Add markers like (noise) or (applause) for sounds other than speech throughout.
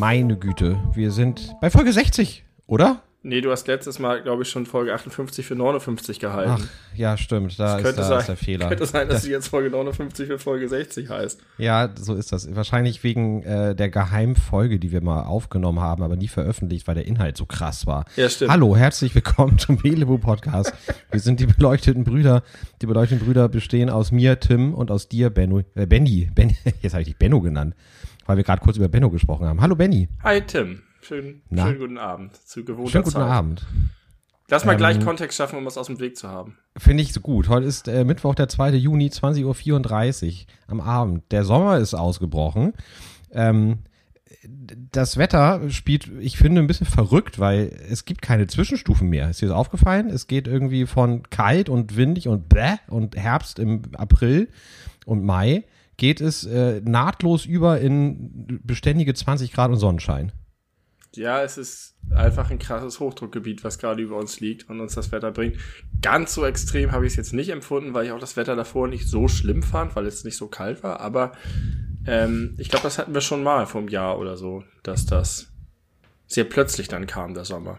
Meine Güte, wir sind bei Folge 60, oder? Nee, du hast letztes Mal, glaube ich, schon Folge 58 für 59 gehalten. Ach, ja, stimmt. Da, ist, da sein, ist, der Fehler. Könnte sein, dass das, sie jetzt Folge 59 für Folge 60 heißt. Ja, so ist das. Wahrscheinlich wegen äh, der Geheimfolge, die wir mal aufgenommen haben, aber nie veröffentlicht, weil der Inhalt so krass war. Ja, stimmt. Hallo, herzlich willkommen zum Belebu Podcast. wir sind die beleuchteten Brüder. Die beleuchteten Brüder bestehen aus mir, Tim, und aus dir, Benno. Äh, Benny. Ben, (laughs) jetzt habe ich dich Benno genannt, weil wir gerade kurz über Benno gesprochen haben. Hallo, Benny. Hi, Tim. Schönen, schönen guten Abend zu gewohnter Schönen guten Zeit. Abend. Lass mal ähm, gleich Kontext schaffen, um es aus dem Weg zu haben. Finde ich so gut. Heute ist äh, Mittwoch, der 2. Juni, 20.34 Uhr am Abend. Der Sommer ist ausgebrochen. Ähm, das Wetter spielt, ich finde, ein bisschen verrückt, weil es gibt keine Zwischenstufen mehr. Ist dir das aufgefallen? Es geht irgendwie von kalt und windig und bäh und Herbst im April und Mai geht es äh, nahtlos über in beständige 20 Grad und Sonnenschein. Ja, es ist einfach ein krasses Hochdruckgebiet, was gerade über uns liegt und uns das Wetter bringt. Ganz so extrem habe ich es jetzt nicht empfunden, weil ich auch das Wetter davor nicht so schlimm fand, weil es nicht so kalt war. Aber ähm, ich glaube, das hatten wir schon mal vor einem Jahr oder so, dass das sehr plötzlich dann kam, der Sommer.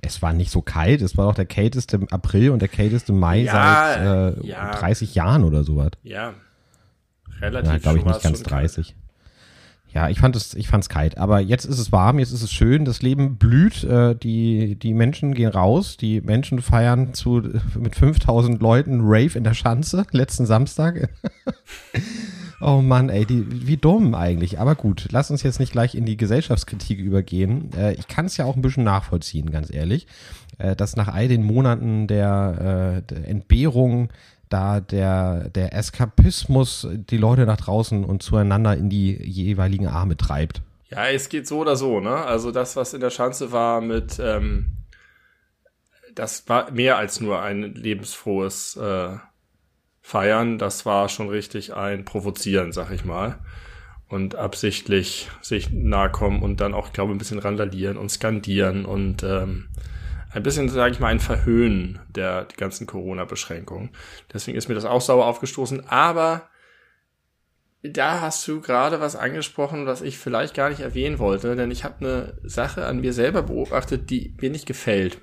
Es war nicht so kalt, es war auch der kälteste April und der kälteste Mai ja, seit äh, ja. 30 Jahren oder sowas. Ja, relativ. Ja, glaube ich nicht ganz 30. Ja, ich fand es, ich fand's kalt. Aber jetzt ist es warm, jetzt ist es schön, das Leben blüht, äh, die, die Menschen gehen raus, die Menschen feiern zu, mit 5000 Leuten Rave in der Schanze, (laughs) letzten Samstag. (laughs) oh Mann, ey, die, wie dumm eigentlich. Aber gut, lass uns jetzt nicht gleich in die Gesellschaftskritik übergehen. Äh, ich kann es ja auch ein bisschen nachvollziehen, ganz ehrlich, äh, dass nach all den Monaten der, äh, der Entbehrung da der, der Eskapismus die Leute nach draußen und zueinander in die jeweiligen Arme treibt. Ja, es geht so oder so, ne? Also das, was in der Schanze war mit, ähm, das war mehr als nur ein lebensfrohes äh, Feiern, das war schon richtig ein Provozieren, sag ich mal. Und absichtlich sich nahe kommen und dann auch, glaube ich, ein bisschen randalieren und skandieren und ähm, ein bisschen, sage ich mal, ein Verhöhnen der die ganzen Corona-Beschränkungen. Deswegen ist mir das auch sauer aufgestoßen. Aber da hast du gerade was angesprochen, was ich vielleicht gar nicht erwähnen wollte, denn ich habe eine Sache an mir selber beobachtet, die mir nicht gefällt.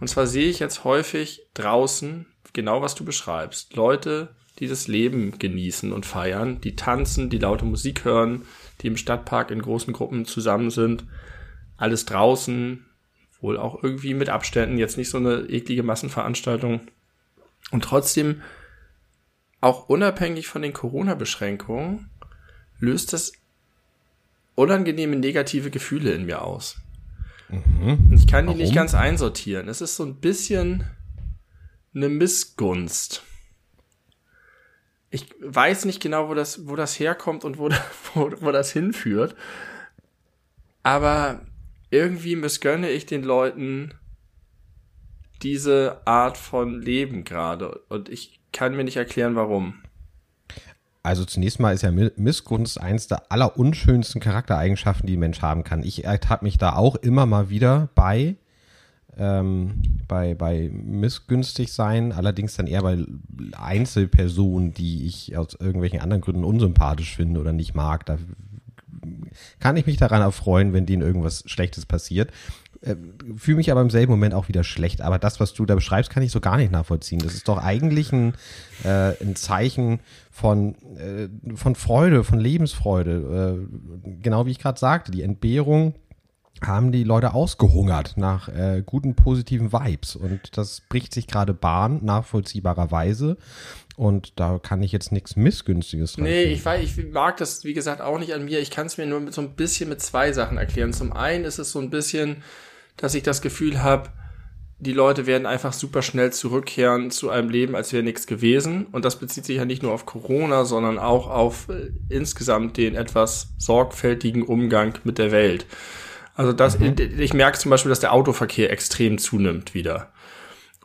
Und zwar sehe ich jetzt häufig draußen, genau was du beschreibst, Leute, die das Leben genießen und feiern, die tanzen, die laute Musik hören, die im Stadtpark in großen Gruppen zusammen sind, alles draußen, wohl auch irgendwie mit Abständen, jetzt nicht so eine eklige Massenveranstaltung. Und trotzdem, auch unabhängig von den Corona-Beschränkungen, löst das unangenehme negative Gefühle in mir aus. Mhm. Ich kann die Warum? nicht ganz einsortieren. Es ist so ein bisschen eine Missgunst. Ich weiß nicht genau, wo das, wo das herkommt und wo, (laughs) wo, wo das hinführt. Aber irgendwie missgönne ich den Leuten diese Art von Leben gerade und ich kann mir nicht erklären, warum. Also zunächst mal ist ja Missgunst eins der allerunschönsten Charaktereigenschaften, die ein Mensch haben kann. Ich ertappe mich da auch immer mal wieder bei, ähm, bei, bei missgünstig sein, allerdings dann eher bei Einzelpersonen, die ich aus irgendwelchen anderen Gründen unsympathisch finde oder nicht mag. Da kann ich mich daran erfreuen, wenn denen irgendwas Schlechtes passiert. Äh, Fühle mich aber im selben Moment auch wieder schlecht. Aber das, was du da beschreibst, kann ich so gar nicht nachvollziehen. Das ist doch eigentlich ein, äh, ein Zeichen von, äh, von Freude, von Lebensfreude. Äh, genau wie ich gerade sagte, die Entbehrung haben die Leute ausgehungert nach äh, guten positiven Vibes und das bricht sich gerade Bahn nachvollziehbarerweise und da kann ich jetzt nichts Missgünstiges dran. Nee, ich, weiß, ich mag das, wie gesagt, auch nicht an mir. Ich kann es mir nur mit so ein bisschen mit zwei Sachen erklären. Zum einen ist es so ein bisschen, dass ich das Gefühl habe, die Leute werden einfach super schnell zurückkehren zu einem Leben, als wäre nichts gewesen. Und das bezieht sich ja nicht nur auf Corona, sondern auch auf äh, insgesamt den etwas sorgfältigen Umgang mit der Welt. Also das, mhm. ich merke zum Beispiel, dass der Autoverkehr extrem zunimmt wieder.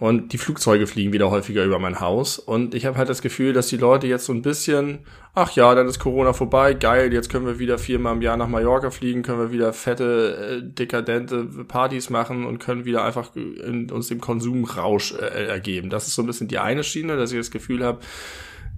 Und die Flugzeuge fliegen wieder häufiger über mein Haus. Und ich habe halt das Gefühl, dass die Leute jetzt so ein bisschen, ach ja, dann ist Corona vorbei, geil, jetzt können wir wieder viermal im Jahr nach Mallorca fliegen, können wir wieder fette, äh, dekadente Partys machen und können wieder einfach in, uns dem Konsumrausch äh, ergeben. Das ist so ein bisschen die eine Schiene, dass ich das Gefühl habe,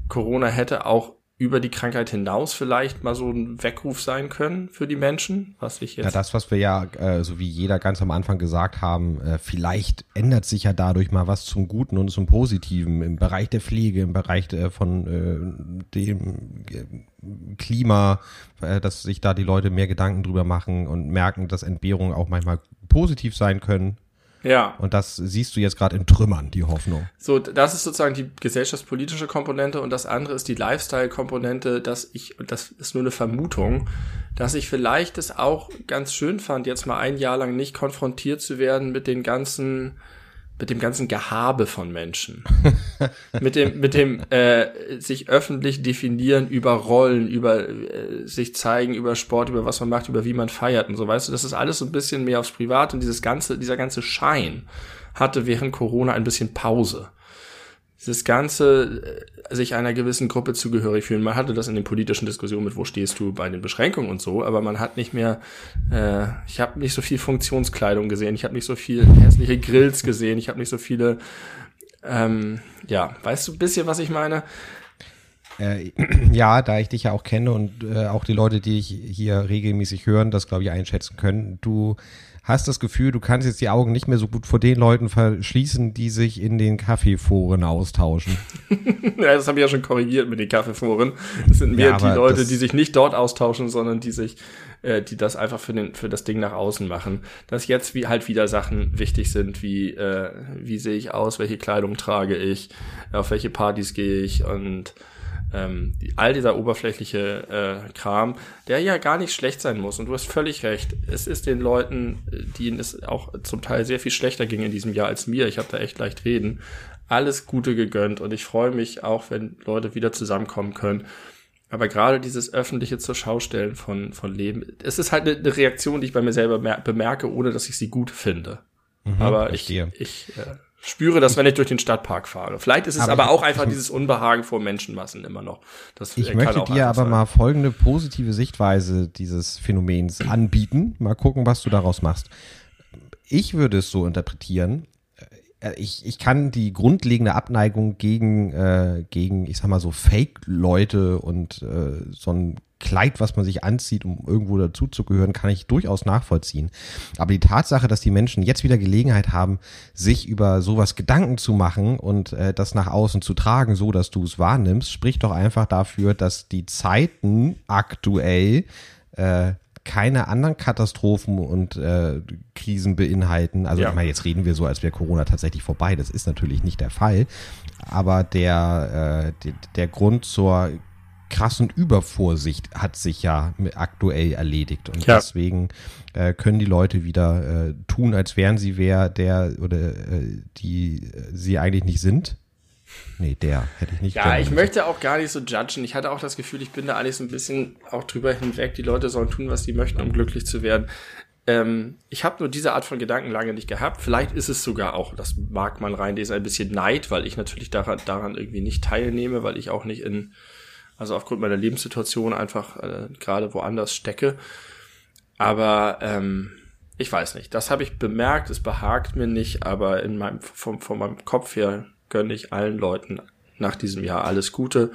Corona hätte auch über die Krankheit hinaus vielleicht mal so ein Weckruf sein können für die Menschen, was ich jetzt. Ja, das, was wir ja, äh, so wie jeder ganz am Anfang gesagt haben, äh, vielleicht ändert sich ja dadurch mal was zum Guten und zum Positiven im Bereich der Pflege, im Bereich der, von äh, dem äh, Klima, äh, dass sich da die Leute mehr Gedanken drüber machen und merken, dass Entbehrungen auch manchmal positiv sein können. Ja. Und das siehst du jetzt gerade in Trümmern, die Hoffnung. So, das ist sozusagen die gesellschaftspolitische Komponente und das andere ist die Lifestyle-Komponente, dass ich, und das ist nur eine Vermutung, dass ich vielleicht es auch ganz schön fand, jetzt mal ein Jahr lang nicht konfrontiert zu werden mit den ganzen mit dem ganzen Gehabe von Menschen. (laughs) mit dem, mit dem äh, sich öffentlich definieren über Rollen, über äh, sich zeigen, über Sport, über was man macht, über wie man feiert und so, weißt du, das ist alles so ein bisschen mehr aufs Privat und dieses ganze, dieser ganze Schein hatte während Corona ein bisschen Pause dieses ganze äh, sich einer gewissen Gruppe zugehörig fühlen. Man hatte das in den politischen Diskussionen mit, wo stehst du bei den Beschränkungen und so, aber man hat nicht mehr, äh, ich habe nicht so viel Funktionskleidung gesehen, ich habe nicht so viel hässliche Grills gesehen, ich habe nicht so viele, ähm, ja, weißt du ein bisschen, was ich meine? Äh, (clears throat) ja, da ich dich ja auch kenne und äh, auch die Leute, die ich hier regelmäßig hören, das glaube ich einschätzen können, du hast das Gefühl, du kannst jetzt die Augen nicht mehr so gut vor den Leuten verschließen, die sich in den Kaffeeforen austauschen. (laughs) ja, das habe ich ja schon korrigiert mit den Kaffeeforen. Das sind mehr ja, die Leute, die sich nicht dort austauschen, sondern die sich, äh, die das einfach für, den, für das Ding nach außen machen. Dass jetzt wie halt wieder Sachen wichtig sind, wie äh, wie sehe ich aus, welche Kleidung trage ich, auf welche Partys gehe ich und ähm, all dieser oberflächliche äh, Kram, der ja gar nicht schlecht sein muss. Und du hast völlig recht. Es ist den Leuten, denen es auch zum Teil sehr viel schlechter ging in diesem Jahr als mir, ich habe da echt leicht reden, alles Gute gegönnt. Und ich freue mich auch, wenn Leute wieder zusammenkommen können. Aber gerade dieses öffentliche zur Schaustellen von, von Leben, es ist halt eine, eine Reaktion, die ich bei mir selber bemerke, ohne dass ich sie gut finde. Mhm, aber verstehe. ich, ich äh, spüre das, wenn ich durch den Stadtpark fahre. Vielleicht ist es aber, aber auch einfach dieses Unbehagen vor Menschenmassen immer noch. Das ich möchte dir aber sein. mal folgende positive Sichtweise dieses Phänomens anbieten. Mal gucken, was du daraus machst. Ich würde es so interpretieren. Äh, ich, ich kann die grundlegende Abneigung gegen, äh, gegen, ich sag mal so, Fake-Leute und äh, so ein Kleid, was man sich anzieht, um irgendwo dazuzugehören, kann ich durchaus nachvollziehen. Aber die Tatsache, dass die Menschen jetzt wieder Gelegenheit haben, sich über sowas Gedanken zu machen und äh, das nach außen zu tragen, so dass du es wahrnimmst, spricht doch einfach dafür, dass die Zeiten aktuell äh, keine anderen Katastrophen und äh, Krisen beinhalten. Also ja. ich meine, jetzt reden wir so, als wäre Corona tatsächlich vorbei. Das ist natürlich nicht der Fall. Aber der, äh, der, der Grund zur krassen Übervorsicht hat sich ja aktuell erledigt. Und ja. deswegen äh, können die Leute wieder äh, tun, als wären sie wer, der oder äh, die äh, sie eigentlich nicht sind. Nee, der hätte ich nicht. Ja, ich möchte auch gar nicht so judgen. Ich hatte auch das Gefühl, ich bin da so ein bisschen auch drüber hinweg. Die Leute sollen tun, was sie möchten, um glücklich zu werden. Ähm, ich habe nur diese Art von Gedanken lange nicht gehabt. Vielleicht ist es sogar auch, das mag man reinlesen, ein bisschen Neid, weil ich natürlich daran, daran irgendwie nicht teilnehme, weil ich auch nicht in also aufgrund meiner Lebenssituation einfach äh, gerade woanders stecke. Aber ähm, ich weiß nicht. Das habe ich bemerkt, es behagt mir nicht, aber in meinem, vom, von meinem Kopf her gönne ich allen Leuten nach diesem Jahr alles Gute.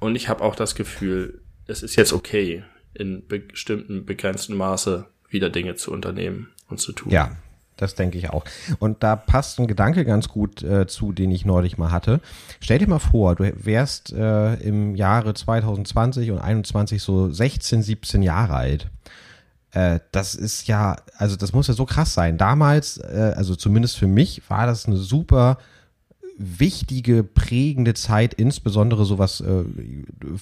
Und ich habe auch das Gefühl, es ist jetzt okay, in bestimmten begrenzten Maße wieder Dinge zu unternehmen und zu tun. Ja, das denke ich auch. Und da passt ein Gedanke ganz gut äh, zu, den ich neulich mal hatte. Stell dir mal vor, du wärst äh, im Jahre 2020 und 21 so 16, 17 Jahre alt. Äh, das ist ja, also das muss ja so krass sein. Damals, äh, also zumindest für mich, war das eine super wichtige, prägende Zeit, insbesondere so was äh,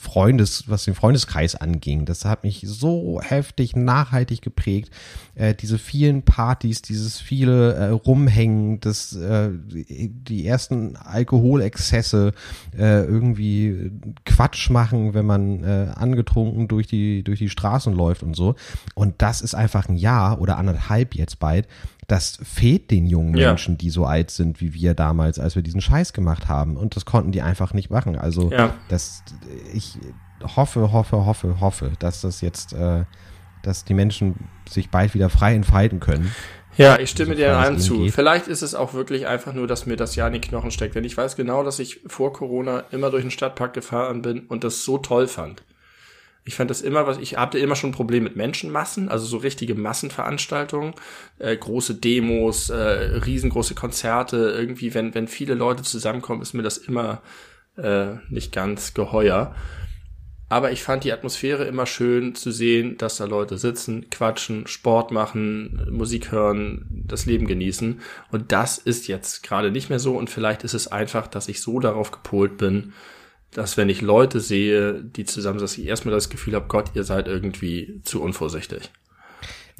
Freundes, was den Freundeskreis anging. Das hat mich so heftig nachhaltig geprägt. Äh, diese vielen Partys, dieses viele äh, Rumhängen, das, äh, die ersten Alkoholexzesse, äh, irgendwie Quatsch machen, wenn man äh, angetrunken durch die, durch die Straßen läuft und so. Und das ist einfach ein Jahr oder anderthalb jetzt bald das fehlt den jungen Ja. Menschen, die so alt sind wie wir damals, als wir diesen Scheiß gemacht haben. Und das konnten die einfach nicht machen. Also Ja. das, ich hoffe, hoffe, hoffe, hoffe, dass das jetzt, äh, dass die Menschen sich bald wieder frei entfalten können. Ja, ich stimme So dir allem zu. geht. Vielleicht ist es auch wirklich einfach nur, dass mir das Jahr in die Knochen steckt. Denn ich weiß genau, dass ich vor Corona immer durch den Stadtpark gefahren bin und das so toll fand. Ich fand das immer, was ich hatte immer schon ein Problem mit Menschenmassen, also so richtige Massenveranstaltungen, äh, große Demos, äh, riesengroße Konzerte. Irgendwie, wenn wenn viele Leute zusammenkommen, ist mir das immer äh, nicht ganz geheuer. Aber ich fand die Atmosphäre immer schön zu sehen, dass da Leute sitzen, quatschen, Sport machen, Musik hören, das Leben genießen. Und das ist jetzt gerade nicht mehr so. Und vielleicht ist es einfach, dass ich so darauf gepolt bin, dass wenn ich Leute sehe, die zusammen, dass ich erstmal das Gefühl habe, Gott, ihr seid irgendwie zu unvorsichtig.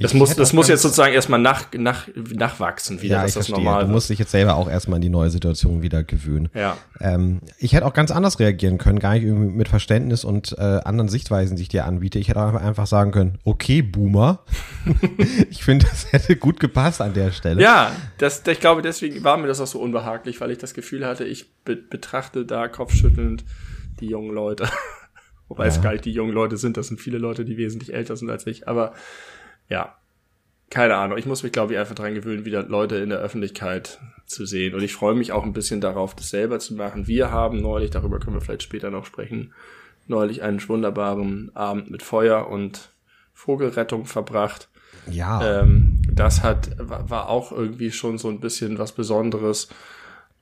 Das Ich muss, das muss jetzt sozusagen erstmal nach, nach, nachwachsen wieder, Ja, dass das verstehe. normal Du musst dich jetzt selber auch erstmal an die neue Situation wieder gewöhnen. Ja. Ähm, ich hätte auch ganz anders reagieren können, gar nicht mit Verständnis und äh, anderen Sichtweisen, die ich dir anbiete. Ich hätte auch einfach sagen können, okay, Boomer. (laughs) ich finde, das hätte gut gepasst an der Stelle. Ja, das, ich glaube, deswegen war mir das auch so unbehaglich, weil ich das Gefühl hatte, ich be betrachte da kopfschüttelnd die jungen Leute. (laughs) Wobei es Ja. gar nicht die jungen Leute sind, das sind viele Leute, die wesentlich älter sind als ich. Aber ja, keine Ahnung. Ich muss mich, glaube ich, einfach dran gewöhnen, wieder Leute in der Öffentlichkeit zu sehen. Und ich freue mich auch ein bisschen darauf, das selber zu machen. Wir haben neulich, darüber können wir vielleicht später noch sprechen, neulich einen wunderbaren Abend mit Feuer und Vogelrettung verbracht. Ja. Ähm, das hat, war auch irgendwie schon so ein bisschen was Besonderes.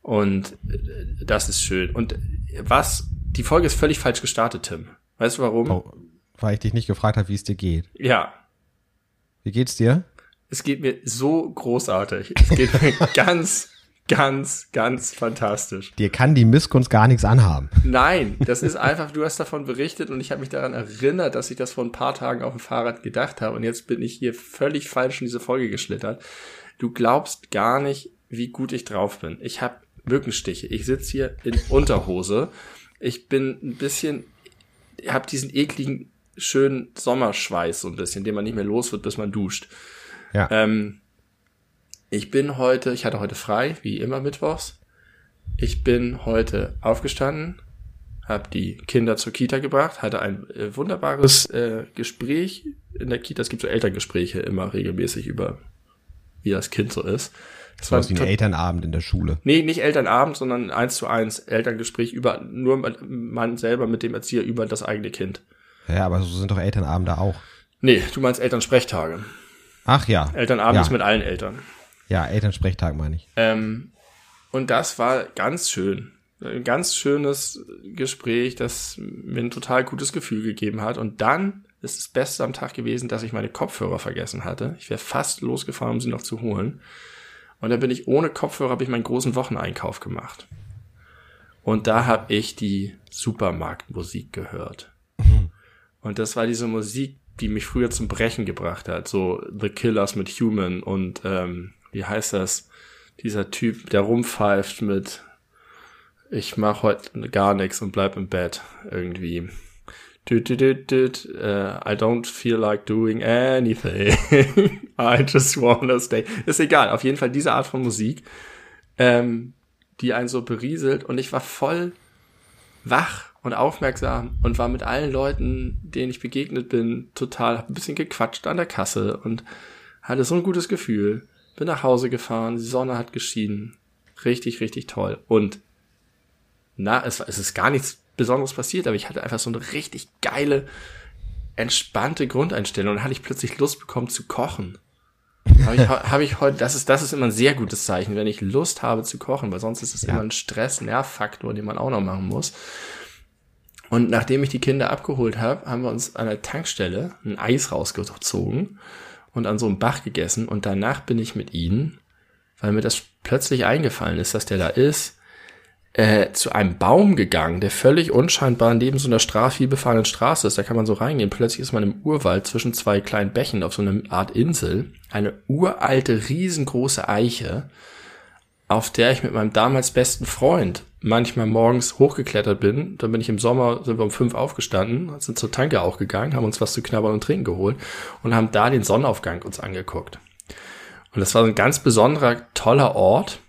Und äh, das ist schön. Und was, die Folge ist völlig falsch gestartet, Tim. Weißt du warum? oh, weil ich dich nicht gefragt habe, wie es dir geht. Ja, Wie geht's dir? es geht mir so großartig. Es geht mir (laughs) ganz, ganz, ganz fantastisch. Dir kann die Missgunst gar nichts anhaben. Nein, das ist (laughs) einfach, du hast davon berichtet und ich habe mich daran erinnert, dass ich das vor ein paar Tagen auf dem Fahrrad gedacht habe und jetzt bin ich hier völlig falsch in diese Folge geschlittert. Du glaubst gar nicht, wie gut ich drauf bin. Ich habe Mückenstiche. Ich sitze hier in Unterhose. Ich bin ein bisschen, habe diesen ekligen, schönen Sommerschweiß so ein bisschen, den man nicht mehr los wird, bis man duscht. Ja. Ähm, ich bin heute, ich hatte heute frei, wie immer mittwochs. Ich bin heute aufgestanden, habe die Kinder zur Kita gebracht, hatte ein äh, wunderbares äh, Gespräch in der Kita. Es gibt so Elterngespräche immer regelmäßig über, wie das Kind so ist. Das So was wie ein Elternabend in der Schule. Nee, nicht Elternabend, sondern eins zu eins Elterngespräch über nur man selber mit dem Erzieher über das eigene Kind. Ja, aber so sind doch Elternabende auch. Nee, du meinst Elternsprechtage. Ach ja. Elternabend ja. ist mit allen Eltern. Ja, Elternsprechtag meine ich. Ähm, und das war ganz schön. Ein ganz schönes Gespräch, das mir ein total gutes Gefühl gegeben hat. Und dann ist das Beste am Tag gewesen, dass ich meine Kopfhörer vergessen hatte. Ich wäre fast losgefahren, um sie noch zu holen. Und dann bin ich ohne Kopfhörer, habe ich meinen großen Wocheneinkauf gemacht. Und da habe ich die Supermarktmusik gehört. Und das war diese Musik, die mich früher zum Brechen gebracht hat. So The Killers mit Human und ähm, wie heißt das? Dieser Typ, der rumpfeift mit ich mach heute gar nichts und bleib im Bett irgendwie. Düt, düt, düt, düt, äh, I don't feel like doing anything. (laughs) I just wanna stay. Ist egal, auf jeden Fall diese Art von Musik, ähm, die einen so berieselt und ich war voll wach und aufmerksam und war mit allen Leuten, denen ich begegnet bin, total, hab ein bisschen gequatscht an der Kasse und hatte so ein gutes Gefühl. Bin nach Hause gefahren, die Sonne hat geschienen. Richtig, richtig toll. Und na, es, es ist gar nichts Besonderes passiert, aber ich hatte einfach so eine richtig geile, entspannte Grundeinstellung und dann hatte ich plötzlich Lust bekommen zu kochen. Habe ich, hab ich (laughs) heute, das ist, das ist immer ein sehr gutes Zeichen, wenn ich Lust habe zu kochen, weil sonst ist es Ja. immer ein Stress, Nervfaktor, den man auch noch machen muss. Und nachdem ich die Kinder abgeholt habe, haben wir uns an der Tankstelle ein Eis rausgezogen und an so einem Bach gegessen. Und danach bin ich mit ihnen, weil mir das plötzlich eingefallen ist, dass der da ist, äh, zu einem Baum gegangen, der völlig unscheinbar neben so einer Straße, viel befahrenen Straße ist. Da kann man so reingehen. Plötzlich ist man im Urwald zwischen zwei kleinen Bächen auf so einer Art Insel. Eine uralte, riesengroße Eiche, auf der ich mit meinem damals besten Freund manchmal morgens hochgeklettert bin. Dann bin ich im Sommer, sind wir um fünf aufgestanden, sind zur Tanke auch gegangen, haben uns was zu knabbern und trinken geholt und haben da den Sonnenaufgang uns angeguckt. Und das war ein ganz besonderer, toller Ort.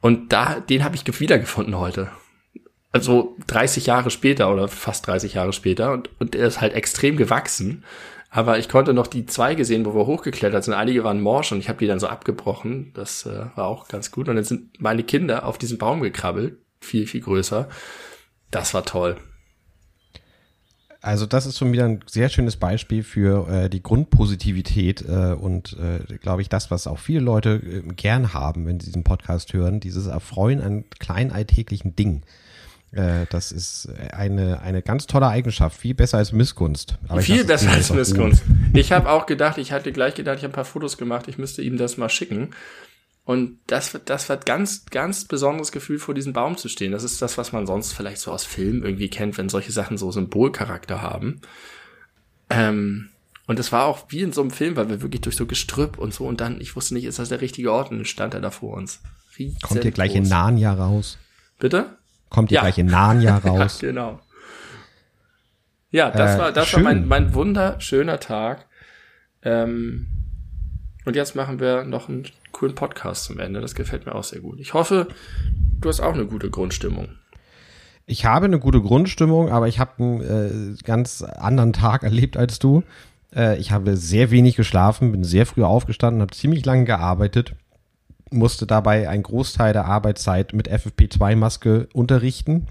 Und da, den habe ich wiedergefunden heute. Also 30 Jahre später oder fast 30 Jahre später. Und, und er ist halt extrem gewachsen. Aber ich konnte noch die Zweige sehen, wo wir hochgeklettert sind. Einige waren morsch und ich habe die dann so abgebrochen. Das äh, war auch ganz gut. Und dann sind meine Kinder auf diesen Baum gekrabbelt. Viel, viel größer. Das war toll. Also das ist schon wieder ein sehr schönes Beispiel für äh, die Grundpositivität äh, und äh, glaube ich das, was auch viele Leute äh, gern haben, wenn sie diesen Podcast hören, dieses Erfreuen an kleinen alltäglichen Dingen. Äh, das ist eine, eine ganz tolle Eigenschaft, viel besser als Missgunst. Aber viel besser als Missgunst. Ich habe auch gedacht, ich hatte gleich gedacht, ich habe ein paar Fotos gemacht, ich müsste ihm das mal schicken. Und das, das war ganz, ganz besonderes Gefühl, vor diesem Baum zu stehen. Das ist das, was man sonst vielleicht so aus Filmen irgendwie kennt, wenn solche Sachen so Symbolcharakter haben. Ähm, und es war auch wie in so einem Film, weil wir wirklich durch so Gestrüpp und so und dann, ich wusste nicht, ist das der richtige Ort und dann stand er da vor uns. Riesen Kommt ihr gleich in Narnia raus? Bitte? Kommt ja. gleich in Narnia (laughs) raus? ja, genau. Ja, das äh, war, das schön. war mein, mein wunderschöner Tag. Ähm, und jetzt machen wir noch einen coolen Podcast zum Ende. Das gefällt mir auch sehr gut. Ich hoffe, du hast auch eine gute Grundstimmung. Ich habe eine gute Grundstimmung, aber ich habe einen äh, ganz anderen Tag erlebt als du. Äh, ich habe sehr wenig geschlafen, bin sehr früh aufgestanden, habe ziemlich lange gearbeitet, musste dabei einen Großteil der Arbeitszeit mit FFP2-Maske unterrichten.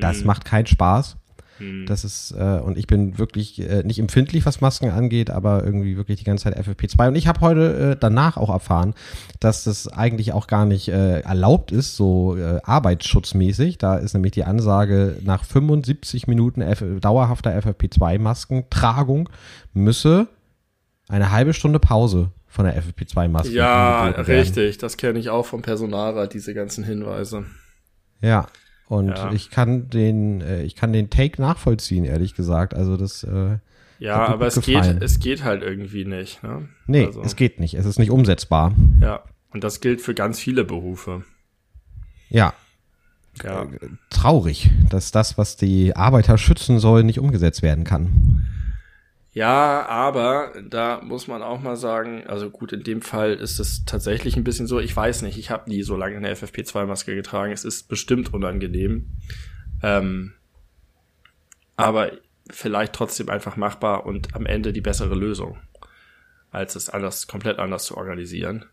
Das mhm. macht keinen Spaß. Mhm. Das ist, äh, und ich bin wirklich äh, nicht empfindlich, was Masken angeht, aber irgendwie wirklich die ganze Zeit FFP2. Und ich habe heute äh, danach auch erfahren, dass das eigentlich auch gar nicht äh, erlaubt ist, so äh, arbeitsschutzmäßig. Da ist nämlich die Ansage, nach 75 Minuten F dauerhafter FFP2-Maskentragung müsse eine halbe Stunde Pause von der FFP2-Maske. Ja, richtig. Das kenne ich auch vom Personalrat, diese ganzen Hinweise. Ja, und ja. ich kann den, äh, ich kann den Take nachvollziehen, ehrlich gesagt. Also das. Äh, ja, aber es geht, es geht halt irgendwie nicht. Ne? Nee, also. es geht nicht. Es ist nicht umsetzbar. Ja, und das gilt für ganz viele Berufe. Ja. ja. Traurig, dass das, was die Arbeiter schützen soll, nicht umgesetzt werden kann. Ja, aber da muss man auch mal sagen, also gut, in dem Fall ist es tatsächlich ein bisschen so, ich weiß nicht, ich habe nie so lange eine FFP2-Maske getragen, es ist bestimmt unangenehm. Ähm, aber vielleicht trotzdem einfach machbar und am Ende die bessere Lösung, als es anders, komplett anders zu organisieren.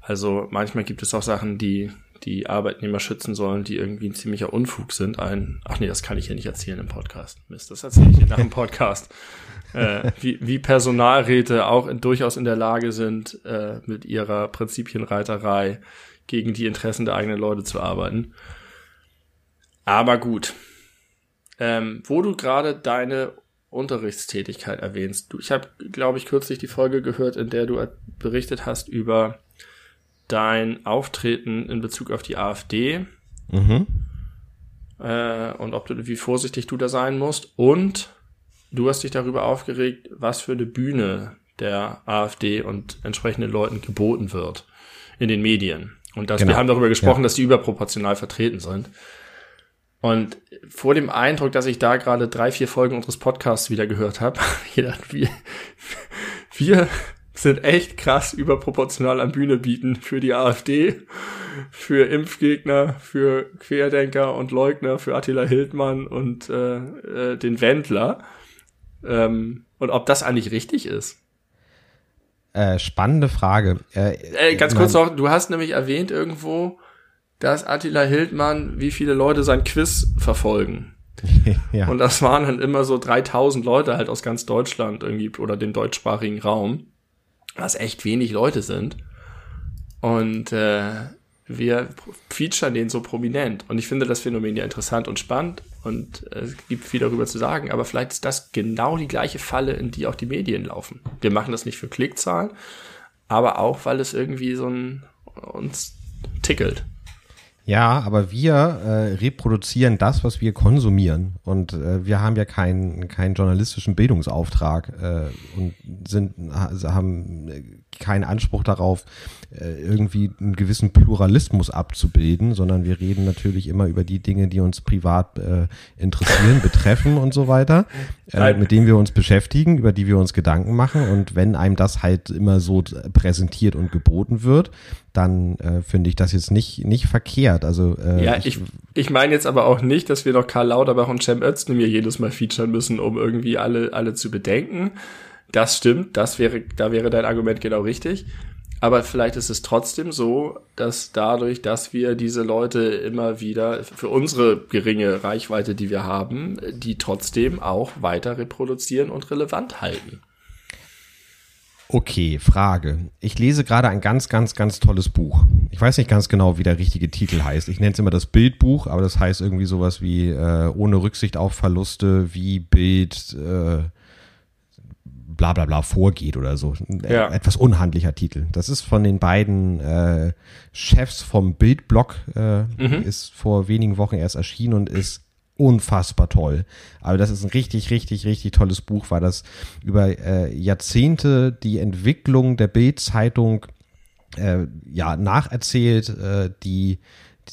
Also manchmal gibt es auch Sachen, die die Arbeitnehmer schützen sollen, die irgendwie ein ziemlicher Unfug sind. Ein, ach nee, das kann ich hier nicht erzählen im Podcast. Mist, das erzähle ich hier nach dem (laughs) Podcast äh, wie, wie Personalräte auch in, durchaus in der Lage sind, äh, mit ihrer Prinzipienreiterei gegen die Interessen der eigenen Leute zu arbeiten. Aber gut. Ähm, wo du gerade deine Unterrichtstätigkeit erwähnst. Du, ich habe, glaube ich, kürzlich die Folge gehört, in der du berichtet hast über dein Auftreten in Bezug auf die AfD. Mhm. Äh, und ob du, wie vorsichtig du da sein musst. Und du hast dich darüber aufgeregt, was für eine Bühne der AfD und entsprechenden Leuten geboten wird in den Medien. Und dass genau. wir haben darüber gesprochen, ja. dass die überproportional vertreten sind. Und vor dem Eindruck, dass ich da gerade drei, vier Folgen unseres Podcasts wieder gehört habe, (laughs) gedacht, wir, wir sind echt krass überproportional am Bühne bieten für die AfD, für Impfgegner, für Querdenker und Leugner, für Attila Hildmann und äh, äh, den Wendler. Ähm, und ob das eigentlich richtig ist. Äh, spannende Frage. Äh, äh, ganz kurz noch, du hast nämlich erwähnt irgendwo, dass Attila Hildmann, wie viele Leute sein Quiz verfolgen. (laughs) ja. Und das waren dann immer so 3000 Leute halt aus ganz Deutschland irgendwie oder dem deutschsprachigen Raum, was echt wenig Leute sind. Und äh, wir featuren den so prominent. Und ich finde das Phänomen ja interessant und spannend und äh, es gibt viel darüber zu sagen, aber vielleicht ist das genau die gleiche Falle, in die auch die Medien laufen. Wir machen das nicht für Klickzahlen, aber auch, weil es irgendwie so ein, uns tickelt. Ja, aber wir äh, reproduzieren das, was wir konsumieren. Und äh, wir haben ja keinen keinen journalistischen Bildungsauftrag äh, und sind haben keinen Anspruch darauf, äh, irgendwie einen gewissen Pluralismus abzubilden, sondern wir reden natürlich immer über die Dinge, die uns privat äh, interessieren, (laughs) betreffen und so weiter, äh, mit denen wir uns beschäftigen, über die wir uns Gedanken machen. Und wenn einem das halt immer so präsentiert und geboten wird, dann äh, finde ich das jetzt nicht, nicht verkehrt. Also, äh, ja, ich, ich meine jetzt aber auch nicht, dass wir noch Karl Lauterbach und Cem Özdemir jedes Mal featuren müssen, um irgendwie alle, alle zu bedenken. Das stimmt, das wäre, da wäre dein Argument genau richtig. Aber vielleicht ist es trotzdem so, dass dadurch, dass wir diese Leute immer wieder für unsere geringe Reichweite, die wir haben, die trotzdem auch weiter reproduzieren und relevant halten. Okay, Frage. Ich lese gerade ein ganz, ganz, ganz tolles Buch. Ich weiß nicht ganz genau, wie der richtige Titel heißt. Ich nenne es immer das Bildbuch, aber das heißt irgendwie sowas wie äh, ohne Rücksicht auf Verluste, wie Bild äh, bla bla bla vorgeht oder so. Ja. Etwas unhandlicher Titel. Das ist von den beiden äh, Chefs vom Bildblog, äh, mhm. ist vor wenigen Wochen erst erschienen und ist unfassbar toll. Aber das ist ein richtig, richtig, richtig tolles Buch, weil das über äh, Jahrzehnte die Entwicklung der Bildzeitung äh, ja nacherzählt, äh, die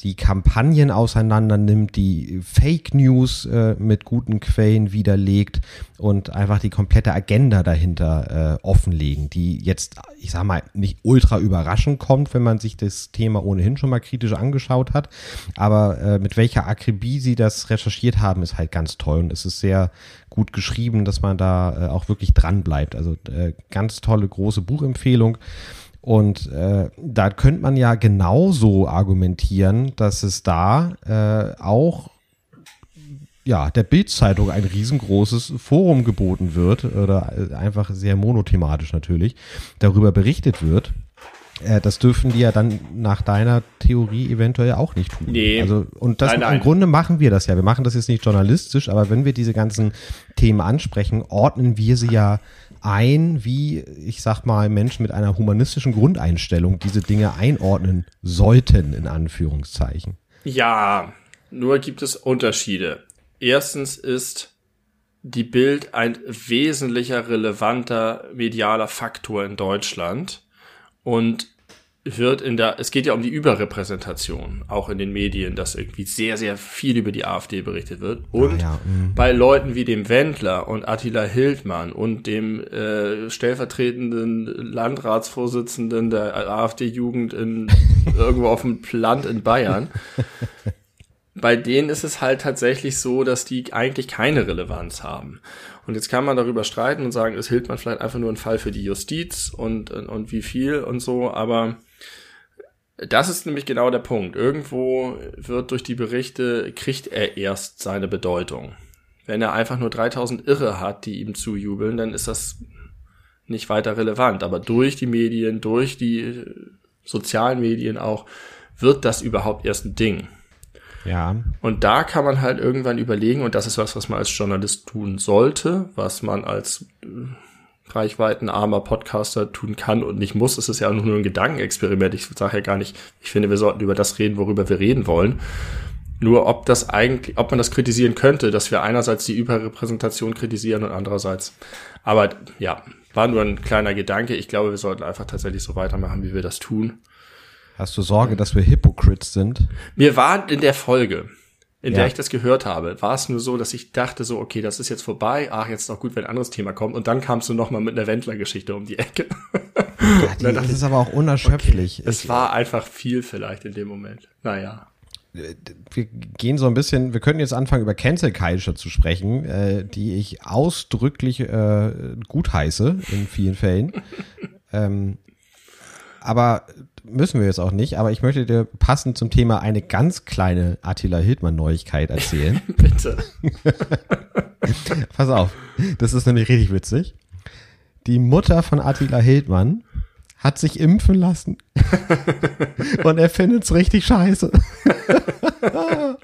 die Kampagnen auseinander nimmt, die Fake News äh, mit guten Quellen widerlegt und einfach die komplette Agenda dahinter äh, offenlegen, die jetzt, ich sag mal, nicht ultra überraschend kommt, wenn man sich das Thema ohnehin schon mal kritisch angeschaut hat. Aber äh, mit welcher Akribie sie das recherchiert haben, ist halt ganz toll und es ist sehr gut geschrieben, dass man da äh, auch wirklich dran bleibt. Also äh, ganz tolle große Buchempfehlung. Und äh, da könnte man ja genauso argumentieren, dass es da äh, auch ja, der Bildzeitung ein riesengroßes Forum geboten wird oder äh, einfach sehr monothematisch natürlich darüber berichtet wird. Äh, das dürfen die ja dann nach deiner Theorie eventuell auch nicht tun. Nee. Also, und das nein, nein. im Grunde machen wir das ja. Wir machen das jetzt nicht journalistisch, aber wenn wir diese ganzen Themen ansprechen, ordnen wir sie ja ein, wie, ich sag mal, Menschen mit einer humanistischen Grundeinstellung diese Dinge einordnen sollten, in Anführungszeichen. Ja, nur gibt es Unterschiede. Erstens ist die Bild ein wesentlicher relevanter medialer Faktor in Deutschland und wird in der, es geht ja um die Überrepräsentation, auch in den Medien, dass irgendwie sehr, sehr viel über die AfD berichtet wird. Und ah, ja, mhm. bei Leuten wie dem Wendler und Attila Hildmann und dem äh, stellvertretenden Landratsvorsitzenden der AfD-Jugend in (laughs) irgendwo auf dem Land in Bayern, bei denen ist es halt tatsächlich so, dass die eigentlich keine Relevanz haben. Und jetzt kann man darüber streiten und sagen, ist Hildmann vielleicht einfach nur ein Fall für die Justiz und, und wie viel und so, aber das ist nämlich genau der Punkt. Irgendwo wird durch die Berichte, kriegt er erst seine Bedeutung. Wenn er einfach nur 3000 Irre hat, die ihm zujubeln, dann ist das nicht weiter relevant. Aber durch die Medien, durch die sozialen Medien auch, wird das überhaupt erst ein Ding. Ja. Und da kann man halt irgendwann überlegen, und das ist was, was man als Journalist tun sollte, was man als reichweitenarmer Podcaster tun kann und nicht muss. Es ist ja auch nur ein Gedankenexperiment. Ich sage ja gar nicht, ich finde, wir sollten über das reden, worüber wir reden wollen. Nur ob das eigentlich, ob man das kritisieren könnte, dass wir einerseits die Überrepräsentation kritisieren und andererseits. Aber ja, war nur ein kleiner Gedanke. Ich glaube, wir sollten einfach tatsächlich so weitermachen, wie wir das tun. Hast du Sorge, dass wir Hypocrites sind? Mir war in der Folge, in ja. der ich das gehört habe, war es nur so, dass ich dachte so, okay, das ist jetzt vorbei, ach, jetzt ist doch gut, wenn ein anderes Thema kommt. Und dann kamst du noch mal mit einer Wendler-Geschichte um die Ecke. Ja, (laughs) die, das ist aber auch unerschöpflich. Okay, es war einfach viel vielleicht in dem Moment. Naja. Wir gehen so ein bisschen, wir können jetzt anfangen, über Cancel Culture zu sprechen, äh, die ich ausdrücklich äh, gut heiße in vielen Fällen. (laughs) ähm, aber müssen wir jetzt auch nicht, aber ich möchte dir passend zum Thema eine ganz kleine Attila Hildmann-Neuigkeit erzählen. (laughs) Bitte. (laughs) Pass auf, das ist nämlich richtig witzig. Die Mutter von Attila Hildmann hat sich impfen lassen (laughs) und er findet es richtig scheiße. da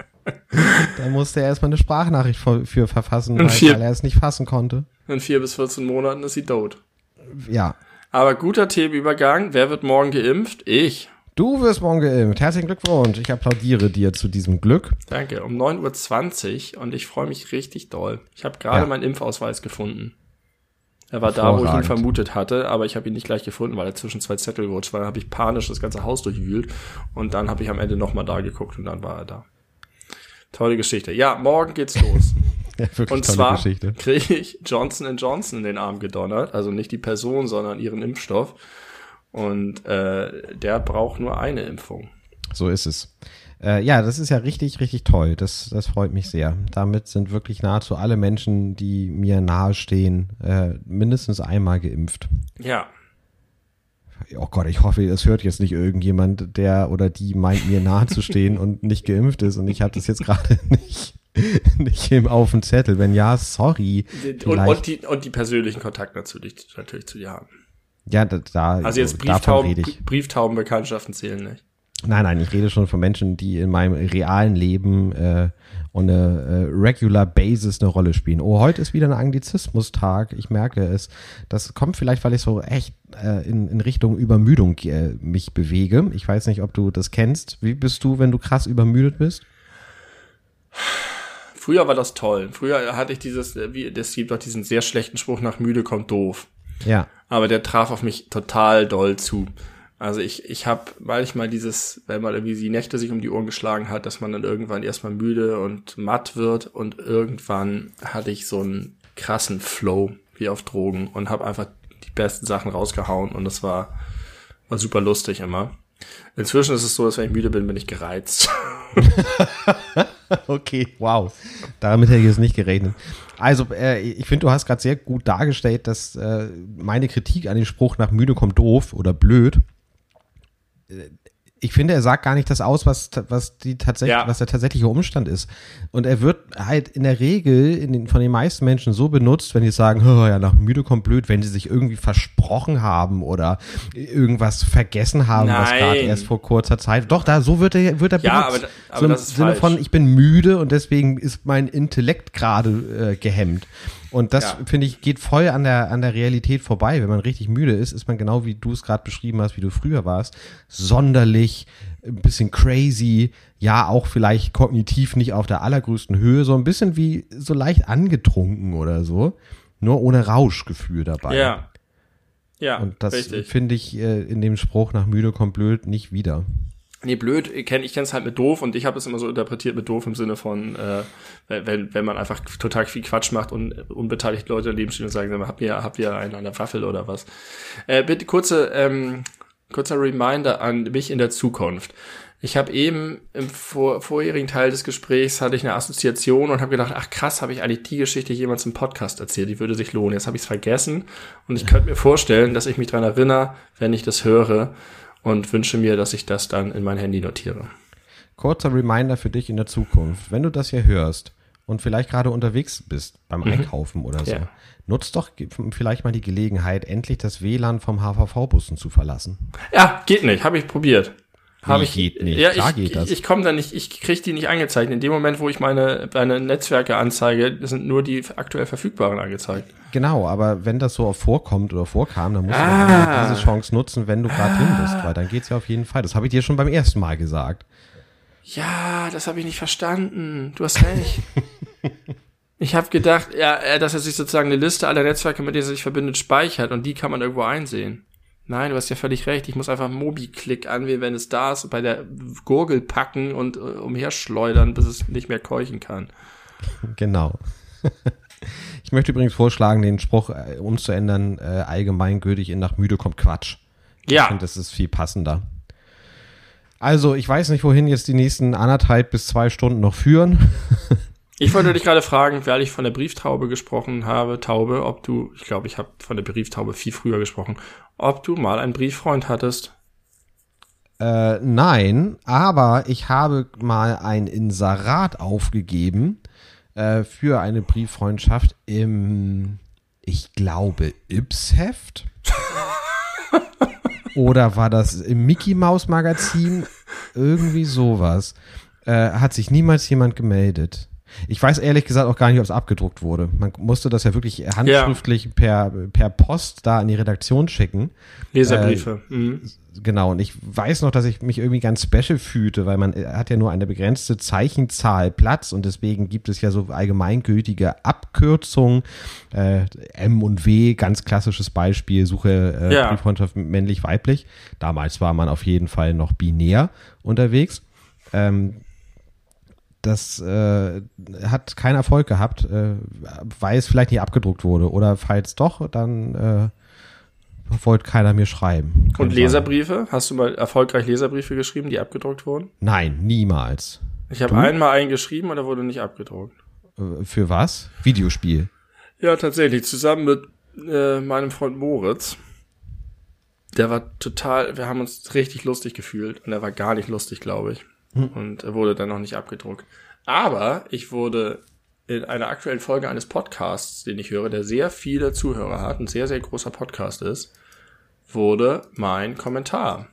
musste er erstmal eine Sprachnachricht für verfassen, weil, vier, weil er es nicht fassen konnte. In vier bis 14 Monaten ist sie tot. Ja, aber guter Themenübergang. Wer wird morgen geimpft? Ich. Du wirst morgen geimpft. Herzlichen Glückwunsch. Ich applaudiere dir zu diesem Glück. Danke. Um 9.20 Uhr und ich freue mich richtig doll. Ich habe gerade ja. meinen Impfausweis gefunden. Er war da, wo ich ihn vermutet hatte, aber ich habe ihn nicht gleich gefunden, weil er zwischen zwei Zettel gerutscht war. Dann habe ich panisch das ganze Haus durchwühlt und dann habe ich am Ende nochmal da geguckt und dann war er da. Tolle Geschichte. Ja, morgen geht's los. (laughs) ja, und zwar kriege ich Johnson Johnson in den Arm gedonnert. Also nicht die Person, sondern ihren Impfstoff. Und äh, der braucht nur eine Impfung. So ist es. Äh, ja, das ist ja richtig, richtig toll. Das, das freut mich sehr. Damit sind wirklich nahezu alle Menschen, die mir nahestehen, äh, mindestens einmal geimpft. Ja. Oh Gott, ich hoffe, es hört jetzt nicht irgendjemand, der oder die meint, mir nahe zu stehen (laughs) und nicht geimpft ist. Und ich habe das jetzt gerade (laughs) nicht, nicht im, auf dem Zettel. Wenn ja, sorry. Und, und, die, und die persönlichen Kontakte natürlich, natürlich zu dir haben. Ja, da, da also jetzt Brieftauben, Brieftaubenbekanntschaften zählen nicht. Nein, nein, ich rede schon von Menschen, die in meinem realen Leben äh, on a äh, regular basis eine Rolle spielen. Oh, heute ist wieder ein Anglizismus-Tag. Ich merke es. Das kommt vielleicht, weil ich so echt äh, in, in Richtung Übermüdung äh, mich bewege. Ich weiß nicht, ob du das kennst. Wie bist du, wenn du krass übermüdet bist? Früher war das toll. Früher hatte ich dieses, äh, wie, es gibt doch diesen sehr schlechten Spruch nach müde kommt doof. Ja. Aber der traf auf mich total doll zu. Also ich, ich habe manchmal dieses, wenn man irgendwie die Nächte sich um die Ohren geschlagen hat, dass man dann irgendwann erstmal müde und matt wird und irgendwann hatte ich so einen krassen Flow wie auf Drogen und habe einfach die besten Sachen rausgehauen und das war, war super lustig immer. Inzwischen ist es so, dass wenn ich müde bin, bin ich gereizt. (laughs) okay, wow. Damit hätte ich jetzt nicht gerechnet. Also, äh, ich finde, du hast gerade sehr gut dargestellt, dass äh, meine Kritik an den Spruch nach müde kommt doof oder blöd ich finde, er sagt gar nicht das aus, was, was, die tatsächlich, ja. was der tatsächliche Umstand ist. Und er wird halt in der Regel in den, von den meisten Menschen so benutzt, wenn die sagen, oh, (laughs) ja, nach müde kommt blöd, wenn sie sich irgendwie versprochen haben oder irgendwas vergessen haben, Nein. was gerade erst vor kurzer Zeit. Doch, da so wird er, wird er ja, benutzt. Aber, aber so im Sinne falsch. von, ich bin müde und deswegen ist mein Intellekt gerade äh, gehemmt. Und das, ja. finde ich, geht voll an der, an der Realität vorbei. Wenn man richtig müde ist, ist man genau wie du es gerade beschrieben hast, wie du früher warst, sonderlich, ein bisschen crazy, ja, auch vielleicht kognitiv nicht auf der allergrößten Höhe, so ein bisschen wie so leicht angetrunken oder so. Nur ohne Rauschgefühl dabei. Ja. Ja. Und das finde ich äh, in dem Spruch nach müde kommt blöd nicht wieder. Nee, blöd, ich kenne ich kenn's halt mit doof und ich habe es immer so interpretiert mit doof im Sinne von, äh, wenn, wenn man einfach total viel Quatsch macht und unbeteiligt Leute daneben stehen und sagen, habt ihr, habt ihr einen an der Waffel oder was? Äh, bitte kurze, ähm, kurzer Reminder an mich in der Zukunft. Ich habe eben im vor, vorherigen Teil des Gesprächs hatte ich eine Assoziation und habe gedacht, ach krass, habe ich eigentlich die Geschichte jemals im Podcast erzählt, die würde sich lohnen. Jetzt habe ich es vergessen und ich könnte mir vorstellen, dass ich mich dran erinnere, wenn ich das höre und wünsche mir, dass ich das dann in mein Handy notiere. Kurzer Reminder für dich in der Zukunft. Wenn du das hier hörst und vielleicht gerade unterwegs bist beim mhm. Einkaufen oder so, ja. nutzt doch vielleicht mal die Gelegenheit, endlich das WLAN vom HVV-Bussen zu verlassen. Ja, geht nicht. Habe ich probiert. Habe ich geht nicht. Ja, Klar ich, geht das. Ich, ich komme da nicht, ich kriege die nicht angezeigt. In dem Moment, wo ich meine, meine Netzwerke anzeige, sind nur die aktuell verfügbaren angezeigt. Genau, aber wenn das so vorkommt oder vorkam, dann musst ah. du diese Chance nutzen, wenn du gerade ah. drin bist, weil dann geht's ja auf jeden Fall. Das habe ich dir schon beim ersten Mal gesagt. Ja, das habe ich nicht verstanden. Du hast recht. (laughs) ich habe gedacht, ja, dass er sich sozusagen eine Liste aller Netzwerke, mit denen er sich verbindet, speichert und die kann man irgendwo einsehen. Nein, du hast ja völlig recht. Ich muss einfach Mobi-Click anwählen, wenn es da ist, bei der Gurgel packen und äh, umherschleudern, bis es nicht mehr keuchen kann. Genau. (laughs) Ich möchte übrigens vorschlagen, den Spruch äh, umzuändern, äh, allgemeingültig in nach müde kommt Quatsch. Ja. Ich finde, das ist viel passender. Also, ich weiß nicht, wohin jetzt die nächsten anderthalb bis zwei Stunden noch führen. (laughs) Ich wollte dich gerade fragen, weil ich von der Brieftaube gesprochen habe, Taube, ob du, ich glaube, ich habe von der Brieftaube viel früher gesprochen, ob du mal einen Brieffreund hattest. Äh, nein, aber ich habe mal ein Inserat aufgegeben äh, für eine Brieffreundschaft im, ich glaube, Ips-Heft. (laughs) Oder war das im Mickey Maus Magazin? Irgendwie sowas. Äh, hat sich niemals jemand gemeldet. Ich weiß ehrlich gesagt auch gar nicht, ob es abgedruckt wurde. Man musste das ja wirklich handschriftlich ja. per, per Post da in die Redaktion schicken. Leserbriefe. Äh, mhm. Genau, und ich weiß noch, dass ich mich irgendwie ganz special fühlte, weil man hat ja nur eine begrenzte Zeichenzahl Platz und deswegen gibt es ja so allgemeingültige Abkürzungen. Äh, M und W, ganz klassisches Beispiel, Suche äh, ja. Brieffreundschaft männlich-weiblich. Damals war man auf jeden Fall noch binär unterwegs. Ähm, das äh, hat keinen Erfolg gehabt, äh, weil es vielleicht nicht abgedruckt wurde. Oder falls doch, dann äh, wollte keiner mir schreiben. Und Leserbriefe? Hast du mal erfolgreich Leserbriefe geschrieben, die abgedruckt wurden? Nein, niemals. Ich habe einmal einen geschrieben und er wurde nicht abgedruckt. Äh, für was? Videospiel. Ja, tatsächlich. Zusammen mit äh, meinem Freund Moritz. Der war total, wir haben uns richtig lustig gefühlt und er war gar nicht lustig, glaube ich. Hm. Und er wurde dann noch nicht abgedruckt. Aber ich wurde in einer aktuellen Folge eines Podcasts, den ich höre, der sehr viele Zuhörer hat, ein sehr, sehr großer Podcast ist, wurde mein Kommentar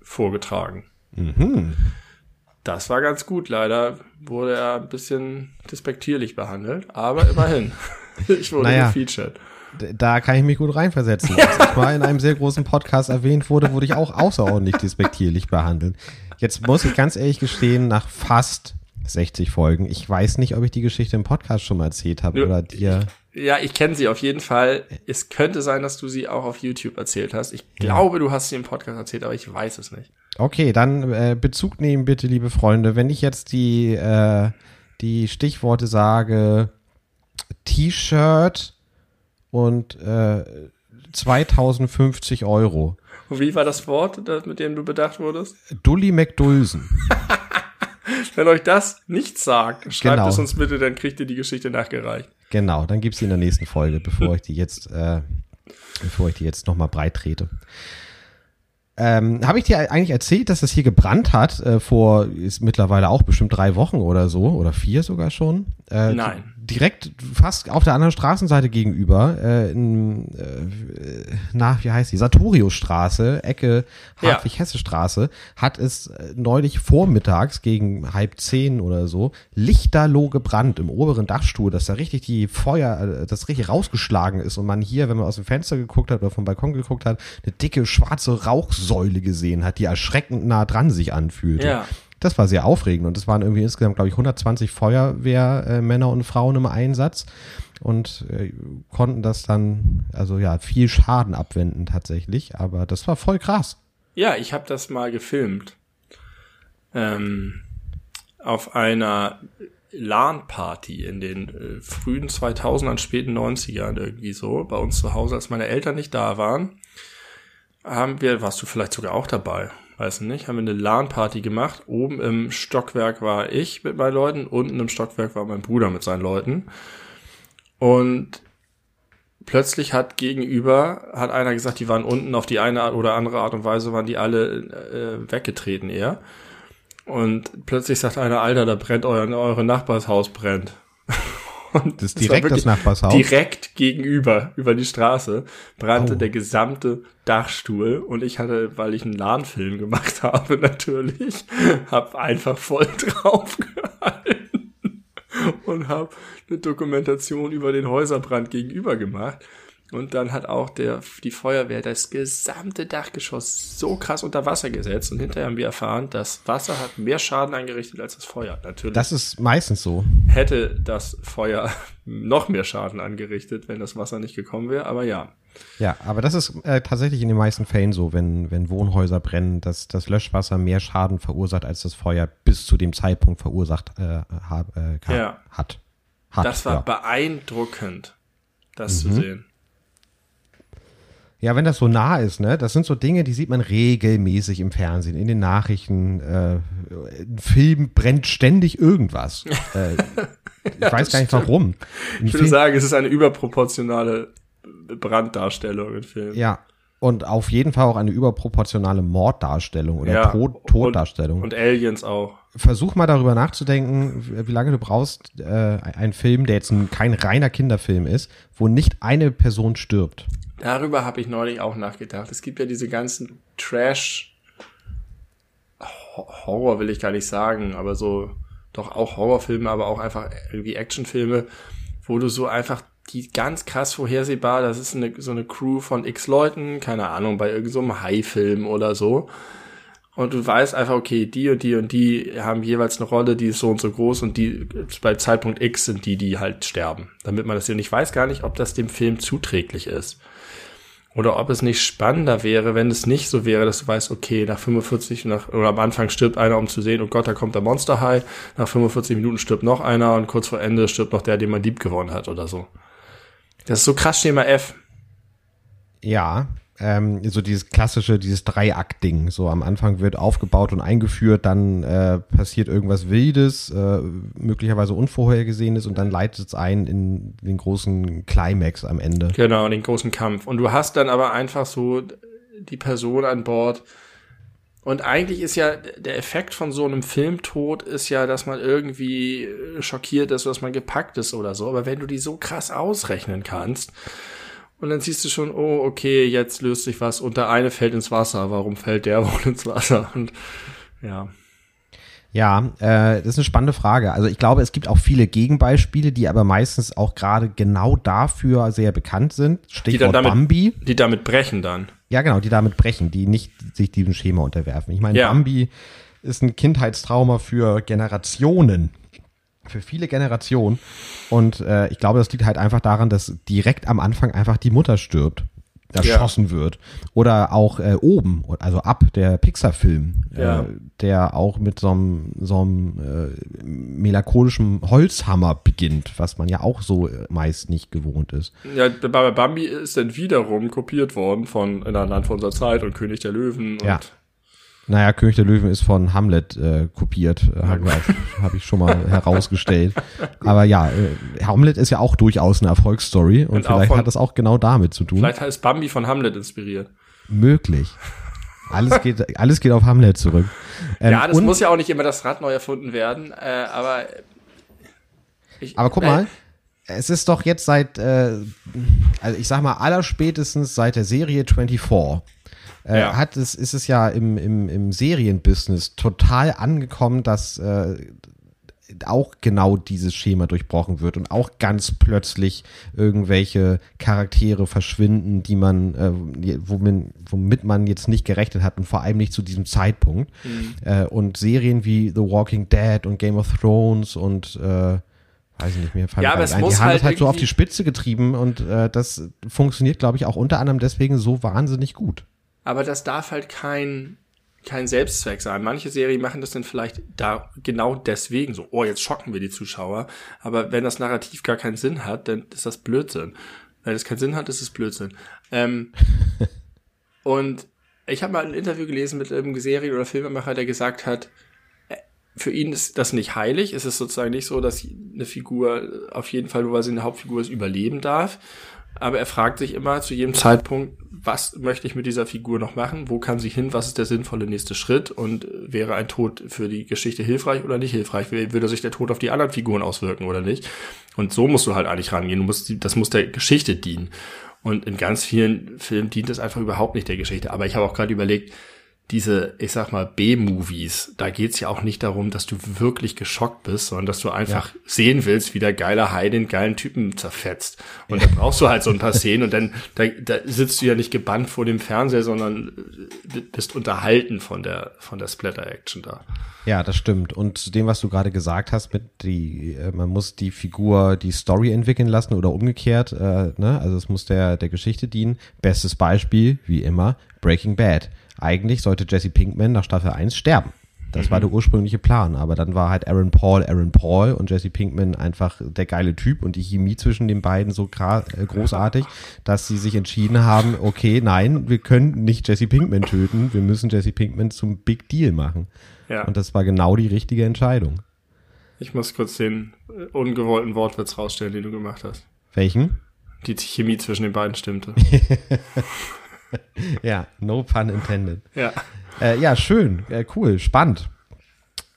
vorgetragen. Mhm. Das war ganz gut. Leider wurde er ein bisschen despektierlich behandelt, aber immerhin. (laughs) ich wurde naja, gefeatured. Da kann ich mich gut reinversetzen. Als ich mal in einem sehr großen Podcast erwähnt wurde, wurde ich auch außerordentlich despektierlich behandelt. Jetzt muss ich ganz ehrlich gestehen, nach fast 60 Folgen, ich weiß nicht, ob ich die Geschichte im Podcast schon mal erzählt habe oder dir. Ja, ich kenne sie auf jeden Fall. Es könnte sein, dass du sie auch auf YouTube erzählt hast. Ich glaube, ja. du hast sie im Podcast erzählt, aber ich weiß es nicht. Okay, dann äh, Bezug nehmen bitte, liebe Freunde. Wenn ich jetzt die, äh, die Stichworte sage, T-Shirt und äh, 2050 Euro. Wie war das Wort, mit dem du bedacht wurdest? Dully McDulsen. (laughs) Wenn euch das nicht sagt, schreibt genau. es uns bitte, dann kriegt ihr die Geschichte nachgereicht. Genau, dann gibt's sie in der nächsten Folge, bevor ich die jetzt, äh, bevor ich die jetzt nochmal breit trete. Ähm, Habe ich dir eigentlich erzählt, dass das hier gebrannt hat äh, vor ist mittlerweile auch bestimmt drei Wochen oder so oder vier sogar schon? Äh, Nein direkt fast auf der anderen Straßenseite gegenüber, äh, in, äh, na, wie heißt die? Sartoriusstraße, Ecke Hartwig-Hesse-Straße, hat es äh, neulich vormittags gegen halb zehn oder so lichterloh gebrannt im oberen Dachstuhl, dass da richtig die Feuer, äh, das richtig rausgeschlagen ist und man hier, wenn man aus dem Fenster geguckt hat oder vom Balkon geguckt hat, eine dicke schwarze Rauchsäule gesehen hat, die erschreckend nah dran sich anfühlte. Ja. Das war sehr aufregend und es waren irgendwie insgesamt, glaube ich, 120 Feuerwehrmänner und Frauen im Einsatz und äh, konnten das dann, also ja, viel Schaden abwenden tatsächlich, aber das war voll krass. Ja, ich habe das mal gefilmt. Ähm, auf einer LAN-Party in den äh, frühen 2000ern, späten 90ern irgendwie so, bei uns zu Hause, als meine Eltern nicht da waren, haben wir, warst du vielleicht sogar auch dabei, weiß nicht, haben wir eine LAN-Party gemacht. Oben im Stockwerk war ich mit meinen Leuten, unten im Stockwerk war mein Bruder mit seinen Leuten. Und plötzlich hat gegenüber, hat einer gesagt, die waren unten auf die eine oder andere Art und Weise, waren die alle äh, weggetreten eher. Und plötzlich sagt einer, Alter, da brennt euer, eure Nachbarshaus brennt. Und das ist direkt das Nachbarshaus. Direkt gegenüber, über die Straße, brannte oh. der gesamte Dachstuhl und ich hatte, weil ich einen LAN-Film gemacht (laughs) habe, natürlich, habe einfach voll (laughs) draufgehalten und habe eine Dokumentation über den Häuserbrand gegenüber gemacht. Und dann hat auch der, die Feuerwehr das gesamte Dachgeschoss so krass unter Wasser gesetzt. Und hinterher haben wir erfahren, das Wasser hat mehr Schaden angerichtet als das Feuer. Natürlich. Das ist meistens so. Hätte das Feuer (laughs) noch mehr Schaden angerichtet, wenn das Wasser nicht gekommen wäre. Aber ja. Ja, aber das ist äh, tatsächlich in den meisten Fällen so, wenn, wenn Wohnhäuser brennen, dass das Löschwasser mehr Schaden verursacht, als das Feuer bis zu dem Zeitpunkt verursacht äh, hab, äh, ja. hat. hat. Das war ja. beeindruckend, das mhm. zu sehen. Ja, wenn das so nah ist, ne? Das sind so Dinge, die sieht man regelmäßig im Fernsehen, in den Nachrichten. Äh, Ein Film brennt ständig irgendwas. (laughs) äh, ich ja, weiß gar nicht stimmt. warum. Ich würde Film, sagen, es ist eine überproportionale Branddarstellung im Film. Ja. Und auf jeden Fall auch eine überproportionale Morddarstellung oder ja, Tod, Toddarstellung. Und, und Aliens auch. Versuch mal darüber nachzudenken, wie lange du brauchst, äh, ein Film, der jetzt ein, kein reiner Kinderfilm ist, wo nicht eine Person stirbt. Darüber habe ich neulich auch nachgedacht. Es gibt ja diese ganzen Trash Horror will ich gar nicht sagen, aber so doch auch Horrorfilme, aber auch einfach irgendwie Actionfilme, wo du so einfach die ganz krass vorhersehbar, das ist eine, so eine Crew von x Leuten, keine Ahnung, bei irgendeinem so High-Film oder so. Und du weißt einfach, okay, die und die und die haben jeweils eine Rolle, die ist so und so groß und die bei Zeitpunkt X sind die, die halt sterben. Damit man das ja nicht weiß gar nicht, ob das dem Film zuträglich ist. Oder ob es nicht spannender wäre, wenn es nicht so wäre, dass du weißt, okay, nach 45, nach, oder am Anfang stirbt einer, um zu sehen, oh Gott, da kommt der Monster High. Nach 45 Minuten stirbt noch einer und kurz vor Ende stirbt noch der, den man lieb gewonnen hat oder so. Das ist so krass Schema F. Ja, ähm, so dieses klassische, dieses Dreiakt-Ding. So am Anfang wird aufgebaut und eingeführt, dann äh, passiert irgendwas Wildes, äh, möglicherweise Unvorhergesehenes und dann leitet es ein in den großen Climax am Ende. Genau, den großen Kampf. Und du hast dann aber einfach so die Person an Bord. Und eigentlich ist ja der Effekt von so einem Filmtod ist ja, dass man irgendwie schockiert ist, dass man gepackt ist oder so. Aber wenn du die so krass ausrechnen kannst, und dann siehst du schon, oh, okay, jetzt löst sich was und der eine fällt ins Wasser. Warum fällt der (laughs) wohl ins Wasser? Und ja. Ja, äh, das ist eine spannende Frage. Also ich glaube, es gibt auch viele Gegenbeispiele, die aber meistens auch gerade genau dafür sehr bekannt sind. Stichwort die damit, Bambi. Die damit brechen dann. Ja, genau, die damit brechen, die nicht sich diesem Schema unterwerfen. Ich meine, ja. Bambi ist ein Kindheitstrauma für Generationen für viele Generationen. Und äh, ich glaube, das liegt halt einfach daran, dass direkt am Anfang einfach die Mutter stirbt, erschossen ja. wird. Oder auch äh, oben, also ab der Pixar-Film, äh, ja. äh, der auch mit so einem so einem äh, melancholischen Holzhammer beginnt, was man ja auch so äh, meist nicht gewohnt ist. Ja, bei Bambi ist dann wiederum kopiert worden von In ein Land von unserer Zeit und König der Löwen und ja. Naja, König der Löwen ist von Hamlet äh, kopiert, äh, habe (laughs) hab ich schon mal herausgestellt. Aber ja, äh, Hamlet ist ja auch durchaus eine Erfolgsstory und, und vielleicht von, hat das auch genau damit zu tun. Vielleicht ist Bambi von Hamlet inspiriert. Möglich. Alles (laughs) geht, alles geht auf Hamlet zurück. Ähm, ja, das muss ja auch nicht immer das Rad neu erfunden werden, äh, aber ich, aber guck mal, es ist doch jetzt seit, äh, also ich sag mal, allerspätestens seit der Serie 24 äh, ja. hat es, ist es ja im, im, im Serienbusiness total angekommen, dass äh, auch genau dieses Schema durchbrochen wird und auch ganz plötzlich irgendwelche Charaktere verschwinden, die man, äh, womit, womit man jetzt nicht gerechnet hat und vor allem nicht zu diesem Zeitpunkt. Mhm. Äh, und Serien wie The Walking Dead und Game of Thrones und äh, weiß ich nicht mehr, ja, aber es ein. Muss die haben halt das halt so auf die Spitze getrieben und äh, das funktioniert, glaube ich, auch unter anderem deswegen so wahnsinnig gut aber das darf halt kein, kein Selbstzweck sein. Manche Serien machen das dann vielleicht da genau deswegen so, oh, jetzt schocken wir die Zuschauer. Aber wenn das Narrativ gar keinen Sinn hat, dann ist das Blödsinn. Wenn es keinen Sinn hat, ist es Blödsinn. Ähm, (laughs) und ich habe mal ein Interview gelesen mit einem Serien- oder Filmemacher, der gesagt hat, äh, für ihn ist das nicht heilig. Es ist sozusagen nicht so, dass eine Figur auf jeden Fall, nur weil sie eine Hauptfigur ist, überleben darf aber er fragt sich immer zu jedem Zeitpunkt, was möchte ich mit dieser Figur noch machen? Wo kann sie hin? Was ist der sinnvolle nächste Schritt? Und wäre ein Tod für die Geschichte hilfreich oder nicht hilfreich? Würde sich der Tod auf die anderen Figuren auswirken oder nicht? Und so musst du halt eigentlich rangehen. Du musst, das muss der Geschichte dienen. Und in ganz vielen Filmen dient das einfach überhaupt nicht der Geschichte. Aber ich habe auch gerade überlegt, diese, ich sag mal, B-Movies, da geht's ja auch nicht darum, dass du wirklich geschockt bist, sondern dass du einfach ja. sehen willst, wie der geile Hai den geilen Typen zerfetzt. Und ja. da brauchst du halt so ein paar Szenen und dann da, da sitzt du ja nicht gebannt vor dem Fernseher, sondern bist unterhalten von der, von der Splatter-Action da. Ja, das stimmt. Und zu dem, was du gerade gesagt hast, mit die, äh, man muss die Figur die Story entwickeln lassen oder umgekehrt, äh, ne? Also es muss der, der Geschichte dienen. Bestes Beispiel, wie immer, Breaking Bad eigentlich sollte Jesse Pinkman nach Staffel 1 sterben. Das mhm. war der ursprüngliche Plan, aber dann war halt Aaron Paul Aaron Paul und Jesse Pinkman einfach der geile Typ und die Chemie zwischen den beiden so äh, großartig, dass sie sich entschieden haben, okay, nein, wir können nicht Jesse Pinkman töten, wir müssen Jesse Pinkman zum Big Deal machen. Ja. Und das war genau die richtige Entscheidung. Ich muss kurz den äh, ungewollten Wortwitz rausstellen, den du gemacht hast. Welchen? Die Chemie zwischen den beiden stimmte. (laughs) (laughs) ja, no pun intended. Ja. Äh, ja, schön, äh, cool, spannend.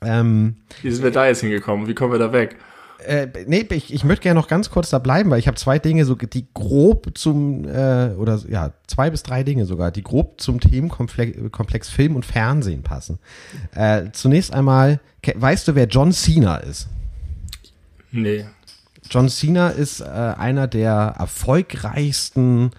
Ähm, Wie sind wir da jetzt hingekommen? Wie kommen wir da weg? Äh, nee, ich, ich möchte gerne noch ganz kurz da bleiben, weil ich habe zwei Dinge, so, die grob zum, äh, oder ja, zwei bis drei Dinge sogar, die grob zum Themenkomplex Komplex Film und Fernsehen passen. Äh, zunächst einmal, weißt du, wer John Cena ist? Nee. John Cena ist äh, einer der erfolgreichsten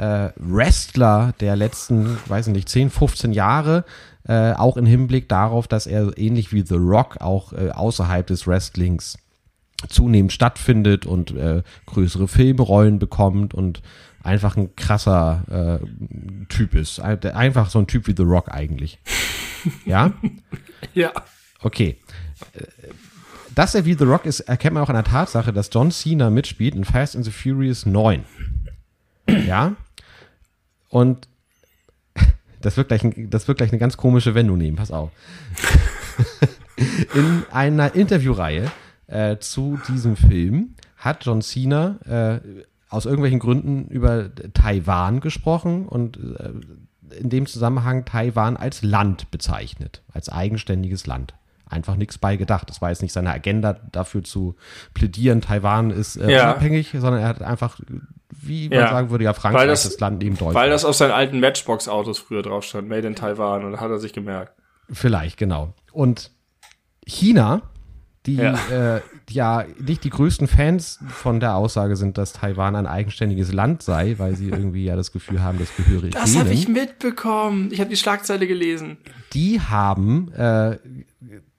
äh, Wrestler der letzten, weiß nicht, 10, 15 Jahre. Äh, auch im Hinblick darauf, dass er ähnlich wie The Rock auch äh, außerhalb des Wrestlings zunehmend stattfindet und äh, größere Filmrollen bekommt und einfach ein krasser äh, Typ ist. Einfach so ein Typ wie The Rock eigentlich. Ja? (laughs) ja. Okay. Äh, dass er wie The Rock ist, erkennt man auch an der Tatsache, dass John Cena mitspielt in Fast and the Furious 9. Ja? Und (laughs) das wird gleich, das wird gleich eine ganz komische Wendung nehmen, pass auf. in einer Interviewreihe äh, zu diesem Film hat John Cena äh, aus irgendwelchen Gründen über Taiwan gesprochen und äh, in dem Zusammenhang Taiwan als Land bezeichnet, als eigenständiges Land. Einfach nichts bei gedacht. Das war jetzt nicht seine Agenda, dafür zu plädieren, Taiwan ist äh, ja. unabhängig, sondern er hat einfach, wie man ja. sagen würde, ja, Frankreich das, das Land neben Deutschland. Weil das auf seinen alten Matchbox-Autos früher drauf stand, Made in Taiwan, und hat er sich gemerkt. Vielleicht, genau. Und China die ja. Äh, ja nicht die größten Fans von der Aussage sind, dass Taiwan ein eigenständiges Land sei, weil sie irgendwie ja das Gefühl haben, das gehöre Das habe ich mitbekommen. Ich habe die Schlagzeile gelesen. Die haben äh,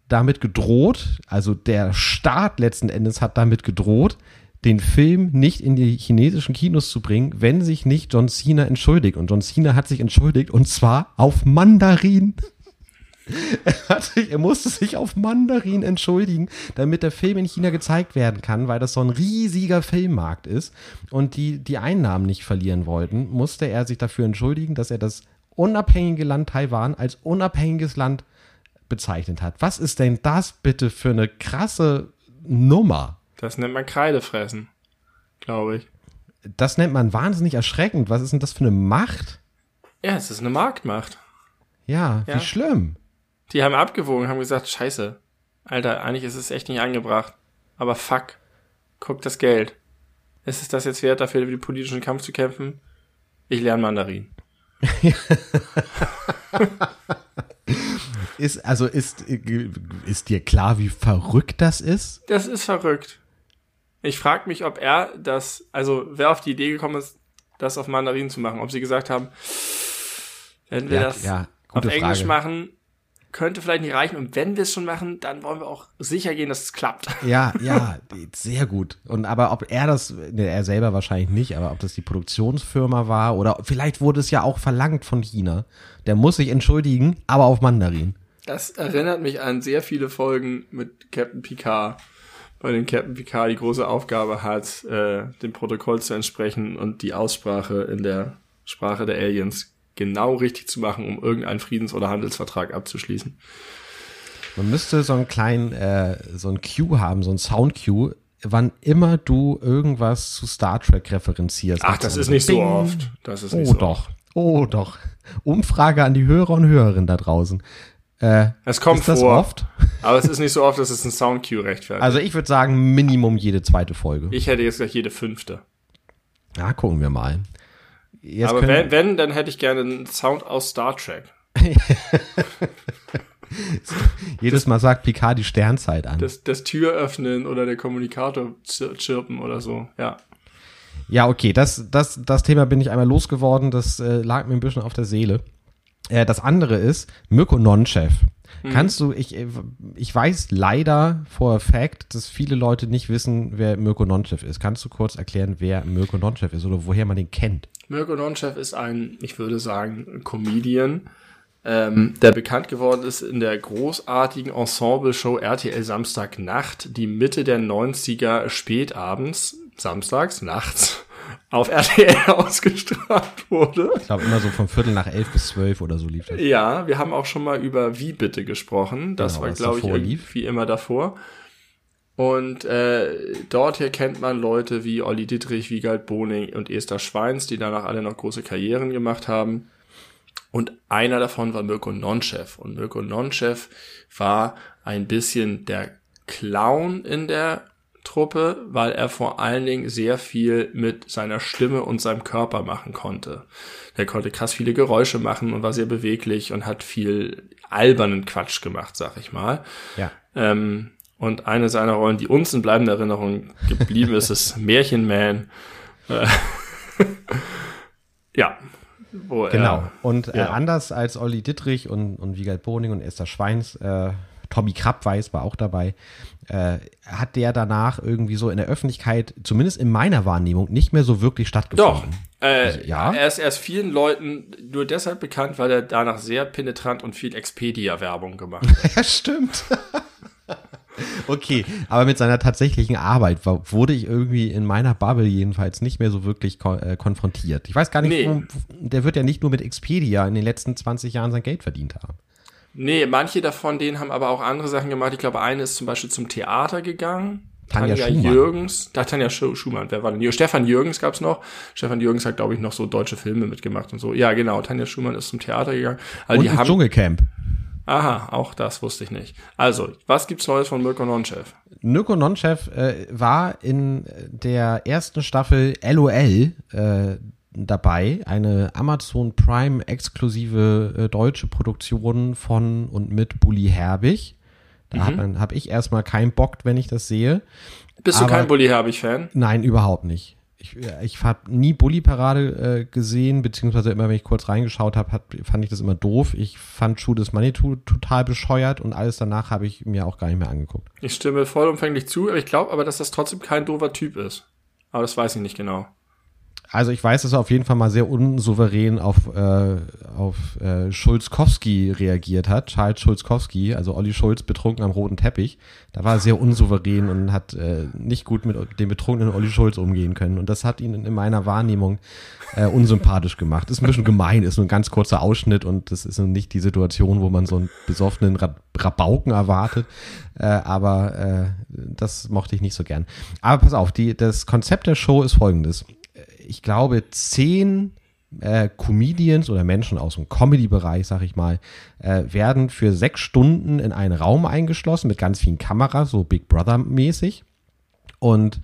damit gedroht, also der Staat letzten Endes hat damit gedroht, den Film nicht in die chinesischen Kinos zu bringen, wenn sich nicht John Cena entschuldigt. Und John Cena hat sich entschuldigt und zwar auf Mandarin. (laughs) Er, sich, er, musste sich auf Mandarin entschuldigen, damit der Film in China gezeigt werden kann, weil das so ein riesiger Filmmarkt ist und die die Einnahmen nicht verlieren wollten, musste er sich dafür entschuldigen, dass er das unabhängige Land Taiwan als unabhängiges Land bezeichnet hat. Was ist denn das bitte für eine krasse Nummer? Das nennt man Kreidefressen, glaube ich. Das nennt man wahnsinnig erschreckend. Was ist denn das für eine Macht? Ja, es ist eine Marktmacht. Ja, ja. wie schlimm. Die haben abgewogen, haben gesagt, scheiße. Alter, eigentlich ist es echt nicht angebracht. Aber fuck. Guck das Geld. Ist es das jetzt wert, dafür den politischen Kampf zu kämpfen? Ich lerne Mandarin. (laughs) ist, also ist, ist dir klar, wie verrückt das ist? Das ist verrückt. Ich frage mich, ob er das, also wer auf die Idee gekommen ist, das auf Mandarin zu machen. Ob sie gesagt haben, wenn wir ja, das ja, auf Englisch Frage. machen, könnte vielleicht nicht reichen. Und wenn wir es schon machen, dann wollen wir auch sicher gehen, dass es klappt. (laughs) Ja, ja, sehr gut. Und aber ob er das, ne, er selber wahrscheinlich nicht, aber ob das die Produktionsfirma war oder vielleicht wurde es ja auch verlangt von China. Der muss sich entschuldigen, aber auf Mandarin. Das erinnert mich an sehr viele Folgen mit Captain Picard, bei dem Captain Picard die große Aufgabe hat, äh, dem Protokoll zu entsprechen und die Aussprache in der Sprache der Aliens genau richtig zu machen, um irgendeinen Friedens- oder Handelsvertrag abzuschließen. Man müsste so einen kleinen, äh, so ein Cue haben, so ein Sound-Cue, wann immer du irgendwas zu Star Trek referenzierst. Ach, das ist nicht Bing. so oft. Das ist nicht oh so doch. Oft. Oh doch. Umfrage an die Hörer und Hörerinnen da draußen. Äh, es kommt ist das vor, oft? (laughs) aber es ist nicht so oft, dass es ein Sound-Cue rechtfertigt. Also ich würde sagen, Minimum jede zweite Folge. Ich hätte jetzt gleich jede fünfte. Ja, gucken wir mal. Jetzt Aber wenn, wenn, dann hätte ich gerne einen Sound aus Star Trek. (laughs) Jedes Mal sagt Picard die Sternzeit an. Das, das Tür öffnen oder der Kommunikator chirpen oder so, ja. Ja, okay, das, das, das Thema bin ich einmal losgeworden, das äh, lag mir ein bisschen auf der Seele. Äh, das andere ist Mirko Nonchef. Mhm. Kannst du, ich, äh, ich weiß leider for a fact, dass viele Leute nicht wissen, wer Mirko Nonchef ist. Kannst du kurz erklären, wer Mirko Nonchef ist oder woher man den kennt? Mirko Nonchef ist ein, ich würde sagen, Comedian, ähm, der bekannt geworden ist in der großartigen Ensemble-Show RTL Samstagnacht, die Mitte der 90er spätabends, samstags, nachts, auf RTL (laughs) ausgestrahlt wurde. Ich glaube immer so von Viertel nach elf bis zwölf oder so lief das. Ja, wir haben auch schon mal über Wie bitte gesprochen. Das genau, war, glaube ich, wie immer davor. Und äh, dort hier kennt man Leute wie Olli Dittrich, Wiegald Boning und Esther Schweins, die danach alle noch große Karrieren gemacht haben. Und einer davon war Mirko Nonchef. Und Mirko Nonchef war ein bisschen der Clown in der Truppe, weil er vor allen Dingen sehr viel mit seiner Stimme und seinem Körper machen konnte. Der konnte krass viele Geräusche machen und war sehr beweglich und hat viel albernen Quatsch gemacht, sag ich mal. Ja. Ähm, und eine seiner Rollen, die uns in bleibender Erinnerung geblieben ist, ist (laughs) Märchenman. Äh, (laughs) ja. Wo genau. Er, und äh, ja. anders als Olli Dittrich und, und Wiegald Boning und Esther Schweins, äh, Tommy Krabweis war auch dabei, äh, hat der danach irgendwie so in der Öffentlichkeit, zumindest in meiner Wahrnehmung, nicht mehr so wirklich stattgefunden. Doch. Äh, also, ja. Er ist erst vielen Leuten nur deshalb bekannt, weil er danach sehr penetrant und viel Expedia-Werbung gemacht hat. (laughs) ja, stimmt. (laughs) Okay, aber mit seiner tatsächlichen Arbeit wurde ich irgendwie in meiner Bubble jedenfalls nicht mehr so wirklich äh, konfrontiert. Ich weiß gar nicht, nee. der wird ja nicht nur mit Expedia in den letzten 20 Jahren sein Geld verdient haben. Nee, manche davon, denen haben aber auch andere Sachen gemacht. Ich glaube, eine ist zum Beispiel zum Theater gegangen. Tanja, Tanja Jürgens, da Tanja Schumann, wer war denn? Stefan Jürgens gab's noch. Stefan Jürgens hat, glaube ich, noch so deutsche Filme mitgemacht und so. Ja, genau, Tanja Schumann ist zum Theater gegangen. Also und die haben, Dschungelcamp. Aha, auch das wusste ich nicht. Also, was gibt's Neues von Mirko Nonchev? Mirko Nonchev äh, war in der ersten Staffel LOL äh, dabei, eine Amazon Prime exklusive äh, deutsche Produktion von und mit Bully Herbig. Da mhm. habe hab ich erstmal keinen Bock, wenn ich das sehe. Bist Aber, du kein Bully Herbig-Fan? Nein, überhaupt nicht. Ich, ich habe nie Bully-Parade äh, gesehen, beziehungsweise immer, wenn ich kurz reingeschaut habe, fand ich das immer doof. Ich fand Schuh des Manitou total bescheuert und alles danach habe ich mir auch gar nicht mehr angeguckt. Ich stimme vollumfänglich zu, aber ich glaube aber, dass das trotzdem kein doofer Typ ist. Aber das weiß ich nicht genau. Also ich weiß, dass er auf jeden Fall mal sehr unsouverän auf, äh, auf äh, Schulzkowski reagiert hat. Charles Schulzkowski, also Olli Schulz betrunken am roten Teppich. Da war er sehr unsouverän und hat äh, nicht gut mit dem betrunkenen Olli Schulz umgehen können. Und das hat ihn in meiner Wahrnehmung äh, unsympathisch gemacht. Ist ein bisschen gemein, ist nur ein ganz kurzer Ausschnitt und das ist nicht die Situation, wo man so einen besoffenen Rabauken erwartet. Äh, aber äh, das mochte ich nicht so gern. Aber pass auf, die, das Konzept der Show ist folgendes ich glaube, zehn äh, Comedians oder Menschen aus dem Comedy-Bereich, sag ich mal, äh, werden für sechs Stunden in einen Raum eingeschlossen mit ganz vielen Kameras, so Big Brother-mäßig. Und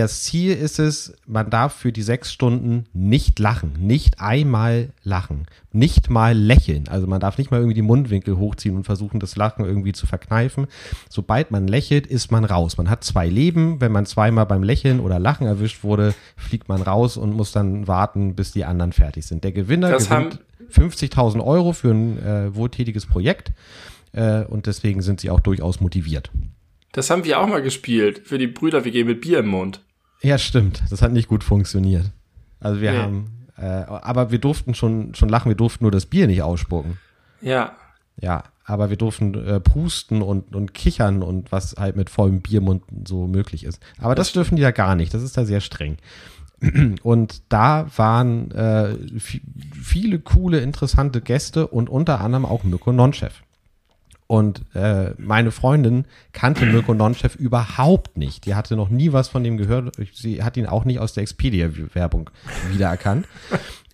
das Ziel ist es, man darf für die sechs Stunden nicht lachen, nicht einmal lachen, nicht mal lächeln. Also man darf nicht mal irgendwie die Mundwinkel hochziehen und versuchen, das Lachen irgendwie zu verkneifen. Sobald man lächelt, ist man raus. Man hat zwei Leben. Wenn man zweimal beim Lächeln oder Lachen erwischt wurde, fliegt man raus und muss dann warten, bis die anderen fertig sind. Der Gewinner das gewinnt 50.000 Euro für ein äh, wohltätiges Projekt äh, und deswegen sind sie auch durchaus motiviert. Das haben wir auch mal gespielt für die Brüder-WG mit Bier im Mund. Ja, stimmt. Das hat nicht gut funktioniert. Also wir nee. haben, äh, aber wir durften schon, schon lachen, wir durften nur das Bier nicht ausspucken. Ja. Ja, aber wir durften äh, pusten und, und kichern und was halt mit vollem Biermund so möglich ist. Aber das, das dürfen die ja gar nicht. Das ist da sehr streng. (clears throat) Und da waren äh, viele coole, interessante Gäste und unter anderem auch Mirko Nonchef. Und äh, meine Freundin kannte Mirko Nonchef überhaupt nicht. Die hatte noch nie was von dem gehört. Sie hat ihn auch nicht aus der Expedia-Werbung wiedererkannt.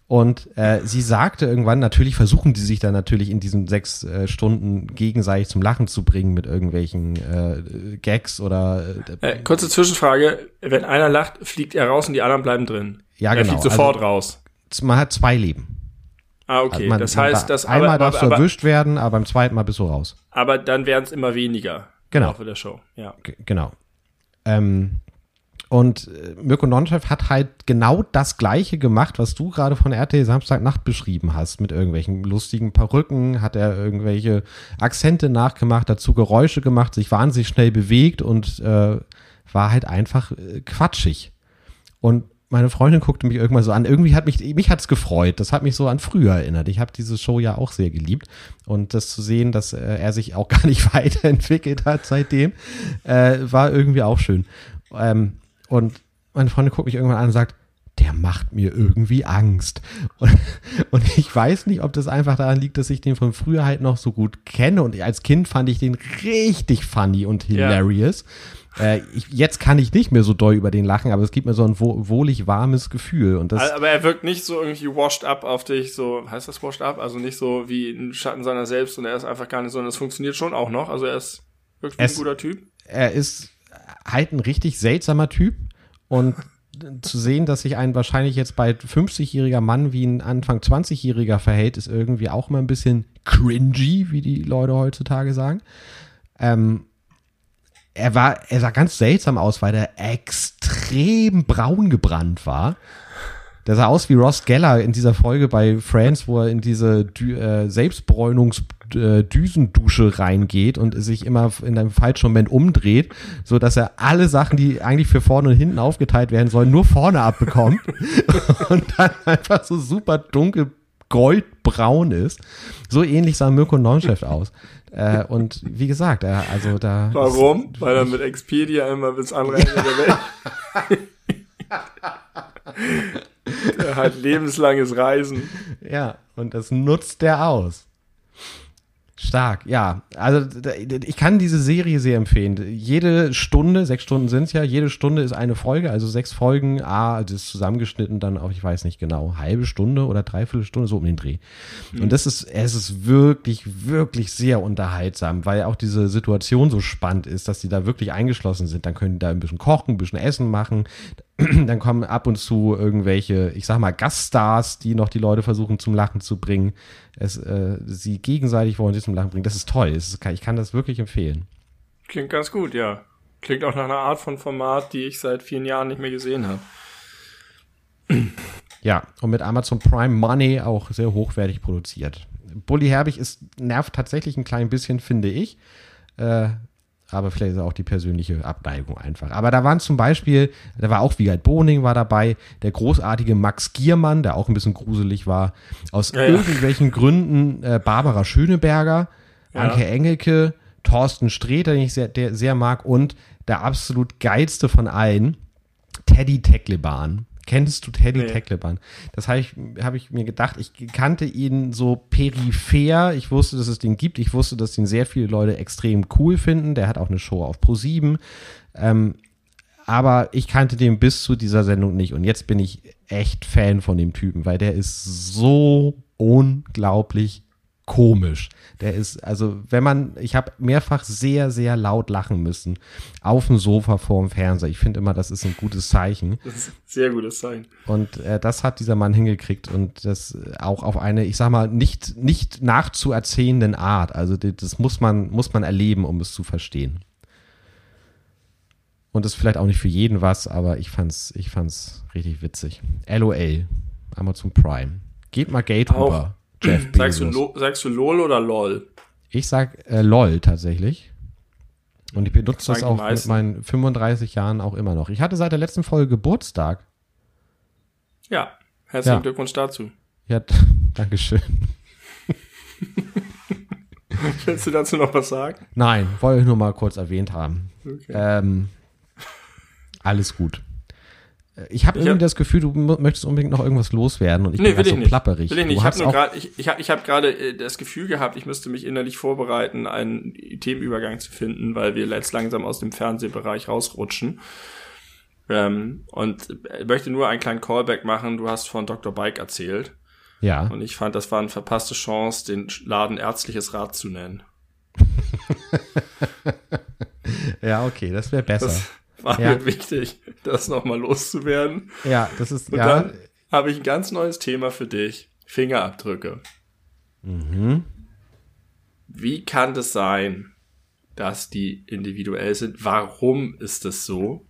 Und äh, sie sagte irgendwann, natürlich versuchen die sich dann natürlich in diesen sechs äh, Stunden gegenseitig zum Lachen zu bringen mit irgendwelchen äh, Gags oder. Äh, äh, kurze Zwischenfrage: Wenn einer lacht, fliegt er raus und die anderen bleiben drin. Ja, er genau. Er fliegt sofort also, raus. Man hat zwei Leben. Ah, okay. Also man, das heißt, dass einmal aber, darfst aber, du erwischt werden, aber beim zweiten Mal bist du raus. Aber dann werden es immer weniger. Genau. Im Laufe der Show. Ja. G genau. Ähm, und äh, Mirko Nonchev hat halt genau das Gleiche gemacht, was du gerade von RTL Samstagnacht beschrieben hast. Mit irgendwelchen lustigen Perücken hat er irgendwelche Akzente nachgemacht, dazu Geräusche gemacht, sich wahnsinnig schnell bewegt und äh, war halt einfach äh, quatschig. Und meine Freundin guckte mich irgendwann so an. Irgendwie hat mich, mich hat's gefreut. Das hat mich so an früher erinnert. Ich habe diese Show ja auch sehr geliebt. Und das zu sehen, dass äh, er sich auch (laughs) gar nicht weiterentwickelt hat seitdem, äh, war irgendwie auch schön. Ähm, und meine Freundin guckt mich irgendwann an und sagt, der macht mir irgendwie Angst. (laughs) Und, und, ich weiß nicht, ob das einfach daran liegt, dass ich den von früher halt noch so gut kenne. Und als Kind fand ich den richtig funny und hilarious. Ja. Äh, ich, jetzt kann ich nicht mehr so doll über den lachen, aber es gibt mir so ein woh wohlig warmes Gefühl. Und das aber er wirkt nicht so irgendwie washed up auf dich, so, heißt das washed up? Also nicht so wie ein Schatten seiner selbst und er ist einfach gar nicht so, und das funktioniert schon auch noch. Also er ist wirklich es, ein guter Typ. Er ist halt ein richtig seltsamer Typ und (laughs) zu sehen, dass sich ein wahrscheinlich jetzt bald 50-jähriger Mann wie ein Anfang 20-jähriger verhält, ist irgendwie auch mal ein bisschen cringy, wie die Leute heutzutage sagen. Ähm, er war, er sah ganz seltsam aus, weil er extrem braun gebrannt war. Der sah aus wie Ross Geller in dieser Folge bei Friends, wo er in diese Dü äh, Selbstbräunungsdüsendusche äh, reingeht und sich immer in einem falschen Moment umdreht, so dass er alle Sachen, die eigentlich für vorne und hinten aufgeteilt werden sollen, nur vorne abbekommt (laughs) und dann einfach so super dunkel goldbraun ist. So ähnlich sah Mirko Neunchef aus. Äh, und wie gesagt, er, also da. Warum? Weil er mit Expedia immer bis andere Ende der Welt. (laughs) der hat lebenslanges Reisen. Ja, und das nutzt er aus. Stark, ja. Also ich kann diese Serie sehr empfehlen. Jede Stunde, sechs Stunden sind es ja, jede Stunde ist eine Folge, also sechs Folgen, ah, das ist zusammengeschnitten dann auch, ich weiß nicht genau, halbe Stunde oder dreiviertel Stunde, so um den Dreh. Mhm. Und das ist, es ist wirklich, wirklich sehr unterhaltsam, weil auch diese Situation so spannend ist, dass die da wirklich eingeschlossen sind. Dann können die da ein bisschen kochen, ein bisschen Essen machen. (clears throat) Dann kommen ab und zu irgendwelche, ich sag mal, Gaststars, die noch die Leute versuchen zum Lachen zu bringen es, äh, sie gegenseitig wollen sie zum Lachen bringen. Das ist toll. Das ist, ich kann das wirklich empfehlen. Klingt ganz gut, ja. Klingt auch nach einer Art von Format, die ich seit vielen Jahren nicht mehr gesehen habe. (clears throat) Ja, und mit Amazon Prime Money auch sehr hochwertig produziert. Bully Herbig ist, nervt tatsächlich ein klein bisschen, finde ich. Äh, aber vielleicht ist auch die persönliche Abneigung einfach. Aber da waren zum Beispiel, da war auch Wiegald Boning war dabei, der großartige Max Giermann, der auch ein bisschen gruselig war, aus ja, irgendwelchen ja. Gründen äh, Barbara Schöneberger, ja. Anke Engelke, Thorsten Sträter, den ich sehr, der sehr mag, und der absolut geilste von allen, Teddy Teckleban. Kennst du Teddy nee. Teckleban? Das habe ich, hab ich mir gedacht. Ich kannte ihn so peripher. Ich wusste, dass es den gibt. Ich wusste, dass ihn sehr viele Leute extrem cool finden. Der hat auch eine Show auf Pro7. Ähm, aber ich kannte den bis zu dieser Sendung nicht. Und jetzt bin ich echt Fan von dem Typen, weil der ist so unglaublich komisch. Der ist, also wenn man, ich habe mehrfach sehr, sehr laut lachen müssen auf dem Sofa vor dem Fernseher. Ich finde immer, das ist ein gutes Zeichen. Das ist ein sehr gutes Zeichen. Und äh, das hat dieser Mann hingekriegt und das auch auf eine, ich sag mal, nicht, nicht nachzuerzählenden Art. Also das muss man, muss man erleben, um es zu verstehen. Und das ist vielleicht auch nicht für jeden was, aber ich fand's, ich fand's richtig witzig. LOL, Amazon Prime. Geht mal Gate auch, rüber. Jeff sagst, du, sagst du LOL oder LOL? Ich sag äh, LOL tatsächlich. Und ich benutze das, das auch mit meinen 35 Jahren auch immer noch. Ich hatte seit der letzten Folge Geburtstag. Ja, herzlichen ja. Glückwunsch dazu. Ja, (laughs) Dankeschön. (laughs) Willst du dazu noch was sagen? Nein, wollte ich nur mal kurz erwähnt haben. Okay. Ähm, alles gut. Ich habe irgendwie hab, das Gefühl, du möchtest unbedingt noch irgendwas loswerden und ich nee, bin so nicht. plapperig. Will ich nicht. ich habe grad, ich, ich hab, ich hab gerade äh, das Gefühl gehabt, ich müsste mich innerlich vorbereiten, einen Themenübergang zu finden, weil wir jetzt langsam aus dem Fernsehbereich rausrutschen. Ähm, und möchte nur einen kleinen Callback machen. Du hast von Dr. Bike erzählt. Ja. Und ich fand, das war eine verpasste Chance, den Laden ärztliches Rat zu nennen. (laughs) ja, okay, das wäre besser. Das, war ja. mir wichtig, das nochmal loszuwerden. Ja, das ist, Und ja. dann habe ich ein ganz neues Thema für dich. Fingerabdrücke. Mhm. Wie kann das sein, dass die individuell sind? Warum ist das so?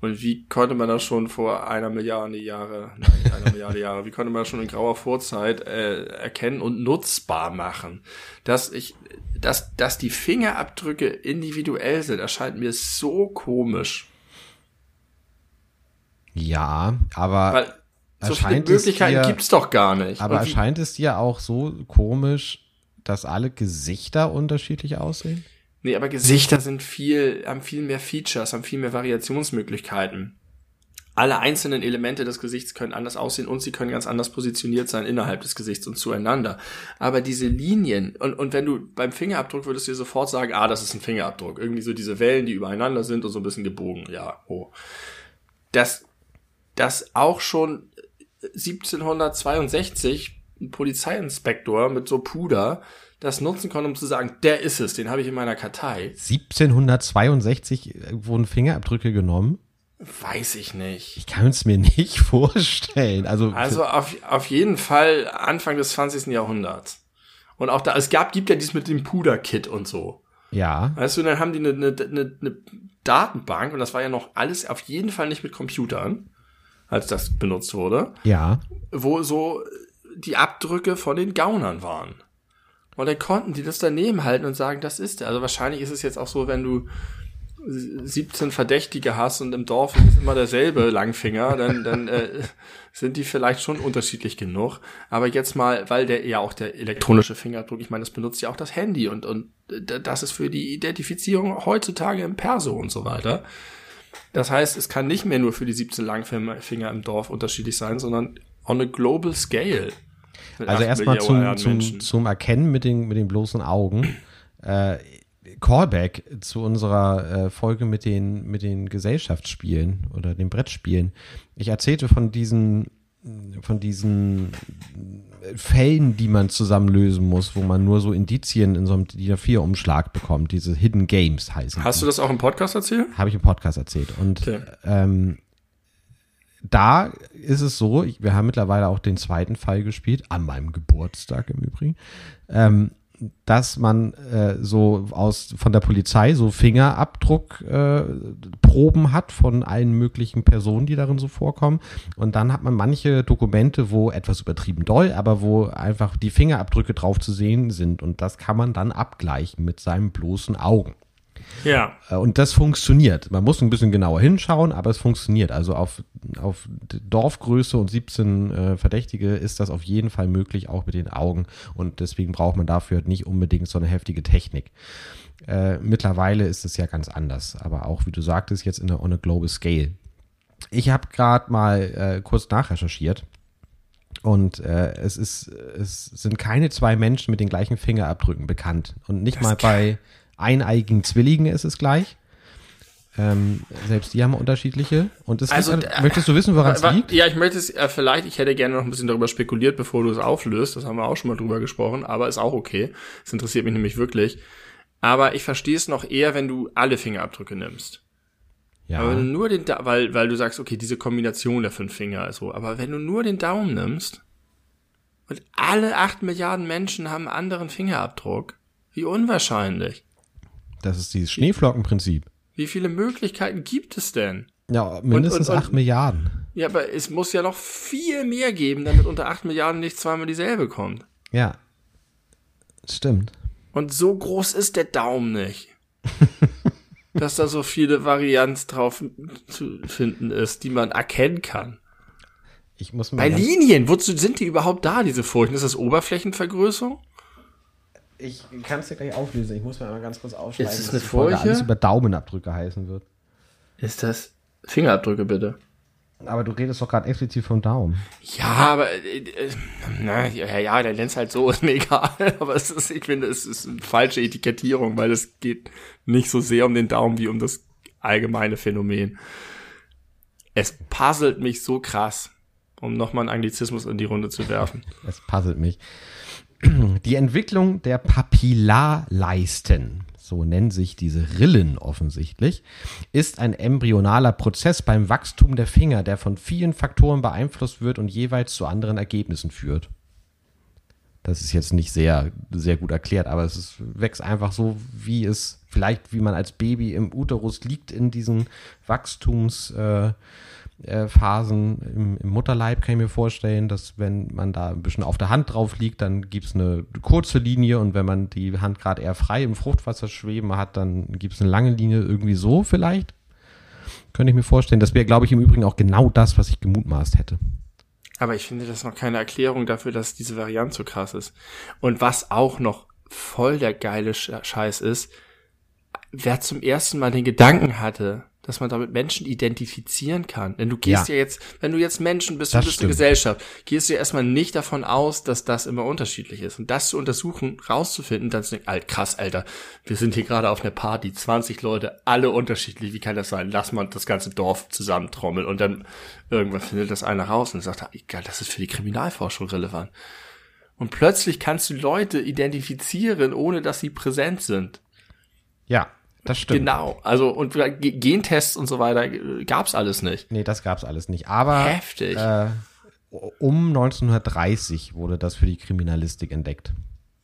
Und wie konnte man das schon vor einer Milliarde Jahre, nein, einer Milliarde (laughs) Jahre, wie konnte man das schon in grauer Vorzeit äh, erkennen und nutzbar machen? Dass ich, dass, dass die Fingerabdrücke individuell sind, erscheint mir so komisch. Ja, aber Weil so viele Möglichkeiten gibt es doch gar nicht. Aber erscheint es dir auch so komisch, dass alle Gesichter unterschiedlich aussehen? Nee, aber Gesichter sind viel, haben viel mehr Features, haben viel mehr Variationsmöglichkeiten. Alle einzelnen Elemente des Gesichts können anders aussehen und sie können ganz anders positioniert sein innerhalb des Gesichts und zueinander. Aber diese Linien, und, und wenn du beim Fingerabdruck würdest du dir sofort sagen, ah, das ist ein Fingerabdruck. Irgendwie so diese Wellen, die übereinander sind und so ein bisschen gebogen. Ja, oh. Das, das auch schon 1762 ein Polizeiinspektor mit so Puder das nutzen konnte, um zu sagen, der ist es, den habe ich in meiner Kartei. 1762 wurden Fingerabdrücke genommen. Weiß ich nicht. Ich kann es mir (laughs) nicht vorstellen. Also, also auf, auf jeden Fall Anfang des 20. Jahrhunderts. Und auch da, es gab, gibt ja dies mit dem Puder-Kit und so. Ja. Weißt du, dann haben die eine, eine, eine, eine Datenbank und das war ja noch alles auf jeden Fall nicht mit Computern, als das benutzt wurde. Ja. Wo so die Abdrücke von den Gaunern waren. Und dann konnten die das daneben halten und sagen, das ist der. Also wahrscheinlich ist es jetzt auch so, wenn du 17 Verdächtige hast und im Dorf ist immer derselbe Langfinger, dann, dann äh, sind die vielleicht schon unterschiedlich genug. Aber jetzt mal, weil der ja auch der elektronische Fingerabdruck, ich meine, das benutzt ja auch das Handy und, und das ist für die Identifizierung heutzutage im Perso und so weiter. Das heißt, es kann nicht mehr nur für die 17 Langfinger im Dorf unterschiedlich sein, sondern on a global scale. Also erstmal zum, zum, zum Erkennen mit den, mit den bloßen Augen. Äh, Callback zu unserer äh, Folge mit den, mit den Gesellschaftsspielen oder den Brettspielen. Ich erzählte von diesen, von diesen Fällen, die man zusammen lösen muss, wo man nur so Indizien in so einem DIN A4-Umschlag bekommt. Diese Hidden Games heißen. Hast die. du das auch im Podcast erzählt? Habe ich im Podcast erzählt. Und okay. ähm, da ist es so, wir haben mittlerweile auch den zweiten Fall gespielt, an meinem Geburtstag im Übrigen. Ähm, dass man äh, so aus von der Polizei so Fingerabdruckproben äh, hat von allen möglichen Personen, die darin so vorkommen. Und dann hat man manche Dokumente, wo etwas übertrieben doll, aber wo einfach die Fingerabdrücke drauf zu sehen sind. Und das kann man dann abgleichen mit seinen bloßen Augen. Ja. Äh, und das funktioniert. Man muss ein bisschen genauer hinschauen, aber es funktioniert. Also auf, auf Dorfgröße und 17 äh, Verdächtige ist das auf jeden Fall möglich, auch mit den Augen. Und deswegen braucht man dafür nicht unbedingt so eine heftige Technik. Äh, mittlerweile ist es ja ganz anders. Aber auch, wie du sagtest, jetzt in der on a global scale. Ich habe gerade mal äh, kurz nachrecherchiert. Und äh, es ist, es sind keine zwei Menschen mit den gleichen Fingerabdrücken bekannt. Und nicht das mal bei, eineigigen Zwillingen ist es gleich. Ähm, selbst die haben unterschiedliche. Und das also, liegt, möchtest du wissen, woran es liegt? Ja, ich möchte es äh, vielleicht, ich hätte gerne noch ein bisschen darüber spekuliert, bevor du es auflöst. Das haben wir auch schon mal drüber gesprochen, aber ist auch okay. Es interessiert mich nämlich wirklich. Aber ich verstehe es noch eher, wenn du alle Fingerabdrücke nimmst. Ja. Aber wenn du nur den, da weil, weil du sagst, okay, diese Kombination der fünf Finger ist so. Aber wenn du nur den Daumen nimmst und alle acht Milliarden Menschen haben einen anderen Fingerabdruck, wie unwahrscheinlich. Das ist dieses Schneeflockenprinzip. Wie viele Möglichkeiten gibt es denn? Ja, mindestens und, und, und, 8 Milliarden. Ja, aber es muss ja noch viel mehr geben, damit unter 8 Milliarden nicht zweimal dieselbe kommt. Ja. Stimmt. Und so groß ist der Daumen nicht. (laughs) dass da so viele Varianten drauf zu finden ist, die man erkennen kann. Ich muss mal Bei Linien, wozu sind die überhaupt da, diese Furchen? Ist das Oberflächenvergrößerung? Ich kann es dir gleich auflösen. Ich muss mir einmal ganz kurz aufschreiben, ist das eine Folge alles über Daumenabdrücke heißen wird. Ist das Fingerabdrücke bitte? Aber du redest doch gerade explizit vom Daumen. Ja, aber äh, äh, na, ja, ja, der nennt halt so, (laughs) ist mir egal. Aber es ist, ich finde, es ist eine falsche Etikettierung, weil es geht nicht so sehr um den Daumen wie um das allgemeine Phänomen. Es puzzelt mich so krass, um nochmal einen Anglizismus in die Runde zu werfen. es puzzelt mich. (clears throat) Die Entwicklung der Papillarleisten, so nennen sich diese Rillen offensichtlich, ist ein embryonaler Prozess beim Wachstum der Finger, der von vielen Faktoren beeinflusst wird und jeweils zu anderen Ergebnissen führt. Das ist jetzt nicht sehr, sehr gut erklärt, aber es ist, wächst einfach so, wie es vielleicht, wie man als Baby im Uterus liegt in diesen Wachstums, äh, äh, Phasen im, im, Mutterleib kann ich mir vorstellen, dass wenn man da ein bisschen auf der Hand drauf liegt, dann gibt es eine kurze Linie und wenn man die Hand gerade eher frei im Fruchtwasser schweben hat, dann gibt es eine lange Linie irgendwie so vielleicht. Könnte ich mir vorstellen. Das wäre, glaube ich, im Übrigen auch genau das, was ich gemutmaßt hätte. Aber ich finde das noch keine Erklärung dafür, dass diese Variante so krass ist. Und was auch noch voll der geile Scheiß ist, wer zum ersten Mal den Gedanken hatte, dass man damit Menschen identifizieren kann. Denn du gehst ja, ja jetzt, wenn du jetzt Menschen bist, du bist eine Gesellschaft, gehst du ja erstmal nicht davon aus, dass das immer unterschiedlich ist. Und das zu untersuchen, rauszufinden, dann zu denken, alt, krass, Alter, wir sind hier gerade auf einer Party, 20 Leute, alle unterschiedlich, wie kann das sein? Lass mal das ganze Dorf zusammentrommeln und dann irgendwann findet das einer raus und sagt, egal, das ist für die Kriminalforschung relevant. Und plötzlich kannst du Leute identifizieren, ohne dass sie präsent sind. Ja, das stimmt. Genau. Also, und Gentests und so weiter äh, gab's alles nicht. Nee, das gab's alles nicht. Aber Heftig. Äh, um 1930 wurde das für die Kriminalistik entdeckt.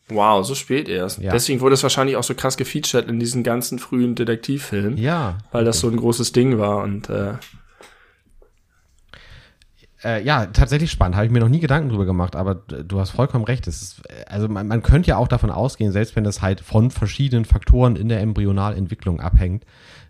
Wow, so spät erst. Ja. Deswegen wurde es wahrscheinlich auch so krass gefeatured in diesen ganzen frühen Detektivfilmen. Ja. Weil das so ein großes Ding war und äh, Äh, ja, tatsächlich spannend. Habe ich mir noch nie Gedanken drüber gemacht, aber du hast vollkommen recht. Ist, also man, man könnte ja auch davon ausgehen, selbst wenn das halt von verschiedenen Faktoren in der Embryonalentwicklung abhängt,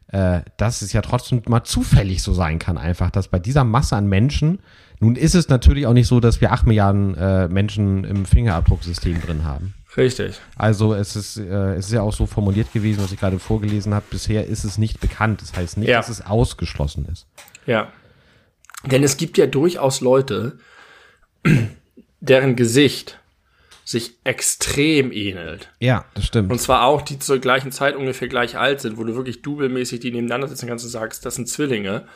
äh, dass es ja trotzdem mal zufällig so sein kann, einfach, dass bei dieser Masse an Menschen, nun ist es natürlich auch nicht so, dass wir acht Milliarden äh, Menschen im Fingerabdrucksystem drin haben. richtig. Also es ist, äh, es ist ja auch so formuliert gewesen, was ich gerade vorgelesen habe. Bisher ist es nicht bekannt. Das heißt nicht, Ja. dass es ausgeschlossen ist. Ja. Denn es gibt ja durchaus Leute, deren Gesicht sich extrem ähnelt. Ja, das stimmt. Und zwar auch, die zur gleichen Zeit ungefähr gleich alt sind, wo du wirklich dubelmäßig die nebeneinander sitzen kannst und sagst, das sind Zwillinge.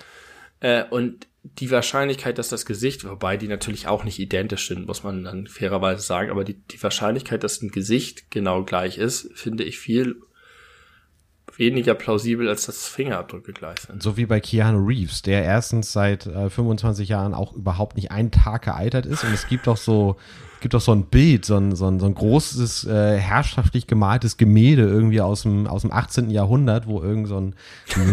Äh, und die Wahrscheinlichkeit, dass das Gesicht, wobei die natürlich auch nicht identisch sind, muss man dann fairerweise sagen, aber die, die Wahrscheinlichkeit, dass ein Gesicht genau gleich ist, finde ich viel weniger plausibel, als dass Fingerabdrücke gleich sind. So wie bei Keanu Reeves, der erstens seit äh, 25 Jahren auch überhaupt nicht einen Tag gealtert ist. Und es gibt auch so, gibt auch so ein Bild, so ein, so ein, so ein großes, äh, herrschaftlich gemaltes Gemälde irgendwie aus dem, aus dem 18. Jahrhundert, wo irgend so ein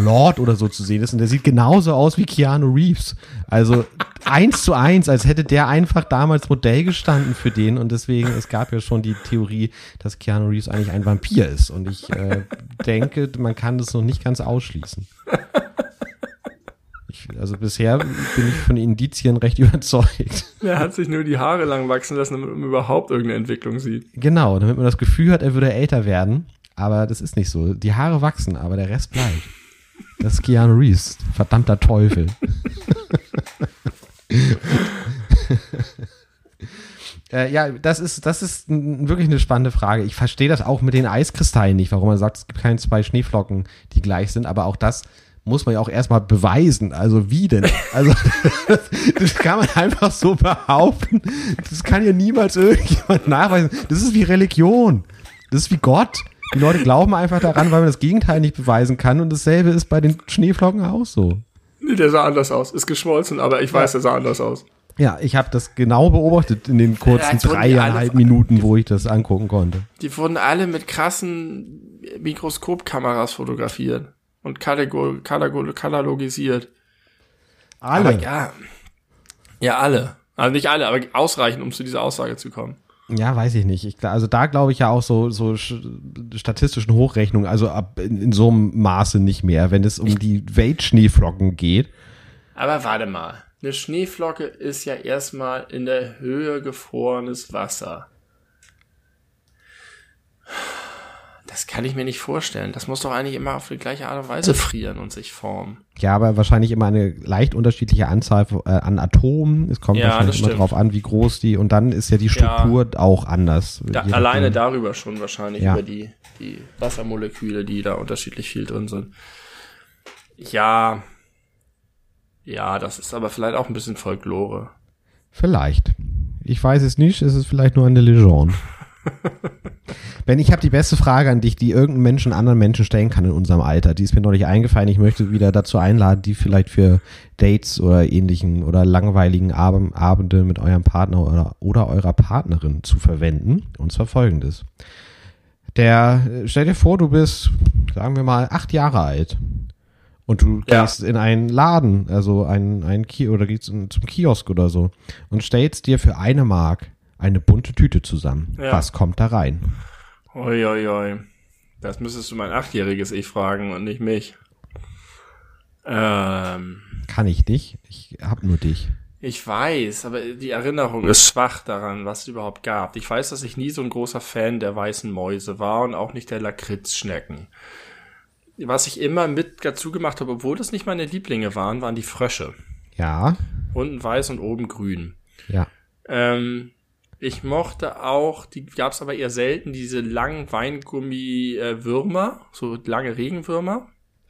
Lord oder so zu sehen ist. Und der sieht genauso aus wie Keanu Reeves. Also eins zu eins, als hätte der einfach damals Modell gestanden für den. Und deswegen, es gab ja schon die Theorie, dass Keanu Reeves eigentlich ein Vampir ist. Und ich äh, denke, man kann das noch nicht ganz ausschließen. Ich, also bisher bin ich von Indizien recht (laughs) überzeugt. Er hat sich nur die Haare lang wachsen lassen, damit man überhaupt irgendeine Entwicklung sieht. Genau, damit man das Gefühl hat, er würde älter werden. Aber das ist nicht so. Die Haare wachsen, aber der Rest bleibt. Das ist Keanu Reeves. Verdammter Teufel. (laughs) äh, ja, das ist, das ist wirklich eine spannende Frage. Ich verstehe das auch mit den Eiskristallen nicht, warum man sagt, es gibt keine zwei Schneeflocken, die gleich sind, aber auch das muss man ja auch erstmal beweisen. Also wie denn? Also das, (laughs) das kann man einfach so behaupten. Das kann ja niemals irgendjemand nachweisen. Das ist wie Religion. Das ist wie Gott. Die Leute glauben einfach daran, weil man das Gegenteil nicht beweisen kann. Und dasselbe ist bei den Schneeflocken auch so. Nee, der sah anders aus. Ist geschmolzen, aber ich weiß, der sah anders aus. Ja, ich habe das genau beobachtet in den kurzen Ja, dreieinhalb Minuten, wo ich das angucken konnte. Die wurden alle mit krassen Mikroskopkameras fotografiert und katego- katego- katalogisiert. Alle. Aber ja. Ja, alle. Also nicht alle, aber ausreichend, um zu dieser Aussage zu kommen. Ja, weiß ich nicht. Ich, also da glaube ich ja auch so, so sch- statistischen Hochrechnungen, also ab in, in so einem Maße nicht mehr, wenn es um die Weltschneeflocken geht. Aber warte mal. Eine Schneeflocke ist ja erstmal in der Höhe gefrorenes Wasser. Das kann ich mir nicht vorstellen. Das muss doch eigentlich immer auf die gleiche Art und Weise frieren und sich formen. Ja, aber wahrscheinlich immer eine leicht unterschiedliche Anzahl äh, an Atomen. Es kommt Ja, wahrscheinlich immer drauf an, wie groß die, und dann ist ja die Struktur auch anders. Da, alleine darüber schon wahrscheinlich, Ja. über die, die Wassermoleküle, die da unterschiedlich viel drin sind. Ja. Ja, das ist aber vielleicht auch ein bisschen Folklore. Vielleicht. Ich weiß es nicht, es ist vielleicht nur eine Legende. (laughs) Ben, ich habe die beste Frage an dich, die irgendein Menschen anderen Menschen stellen kann in unserem Alter. Die ist mir neulich eingefallen. Ich möchte wieder dazu einladen, die vielleicht für Dates oder ähnlichen oder langweiligen Ab Abende mit eurem Partner oder, oder eurer Partnerin zu verwenden. Und zwar folgendes. Der, äh, stell dir vor, du bist, sagen wir mal, acht Jahre alt. Und du Ja. gehst in einen Laden, also ein, ein Ki oder gehst zum Kiosk oder so und stellst dir für eine Mark eine bunte Tüte zusammen. Ja. Was kommt da rein? Oi, oi, oi. Das müsstest du mein achtjähriges Ich fragen und nicht mich. Ähm, Kann ich nicht. Ich hab nur dich. ich weiß, aber die Erinnerung ist schwach daran, was es überhaupt gab. Ich weiß, dass ich nie so ein großer Fan der weißen Mäuse war und auch nicht der Lakritzschnecken. Was ich immer mit dazu gemacht habe, obwohl das nicht meine Lieblinge waren, waren die Frösche. Ja, Unten weiß und oben grün. ja. Ähm, ich mochte auch, die gab es aber eher selten, diese langen Weingummi-Würmer, so lange Regenwürmer.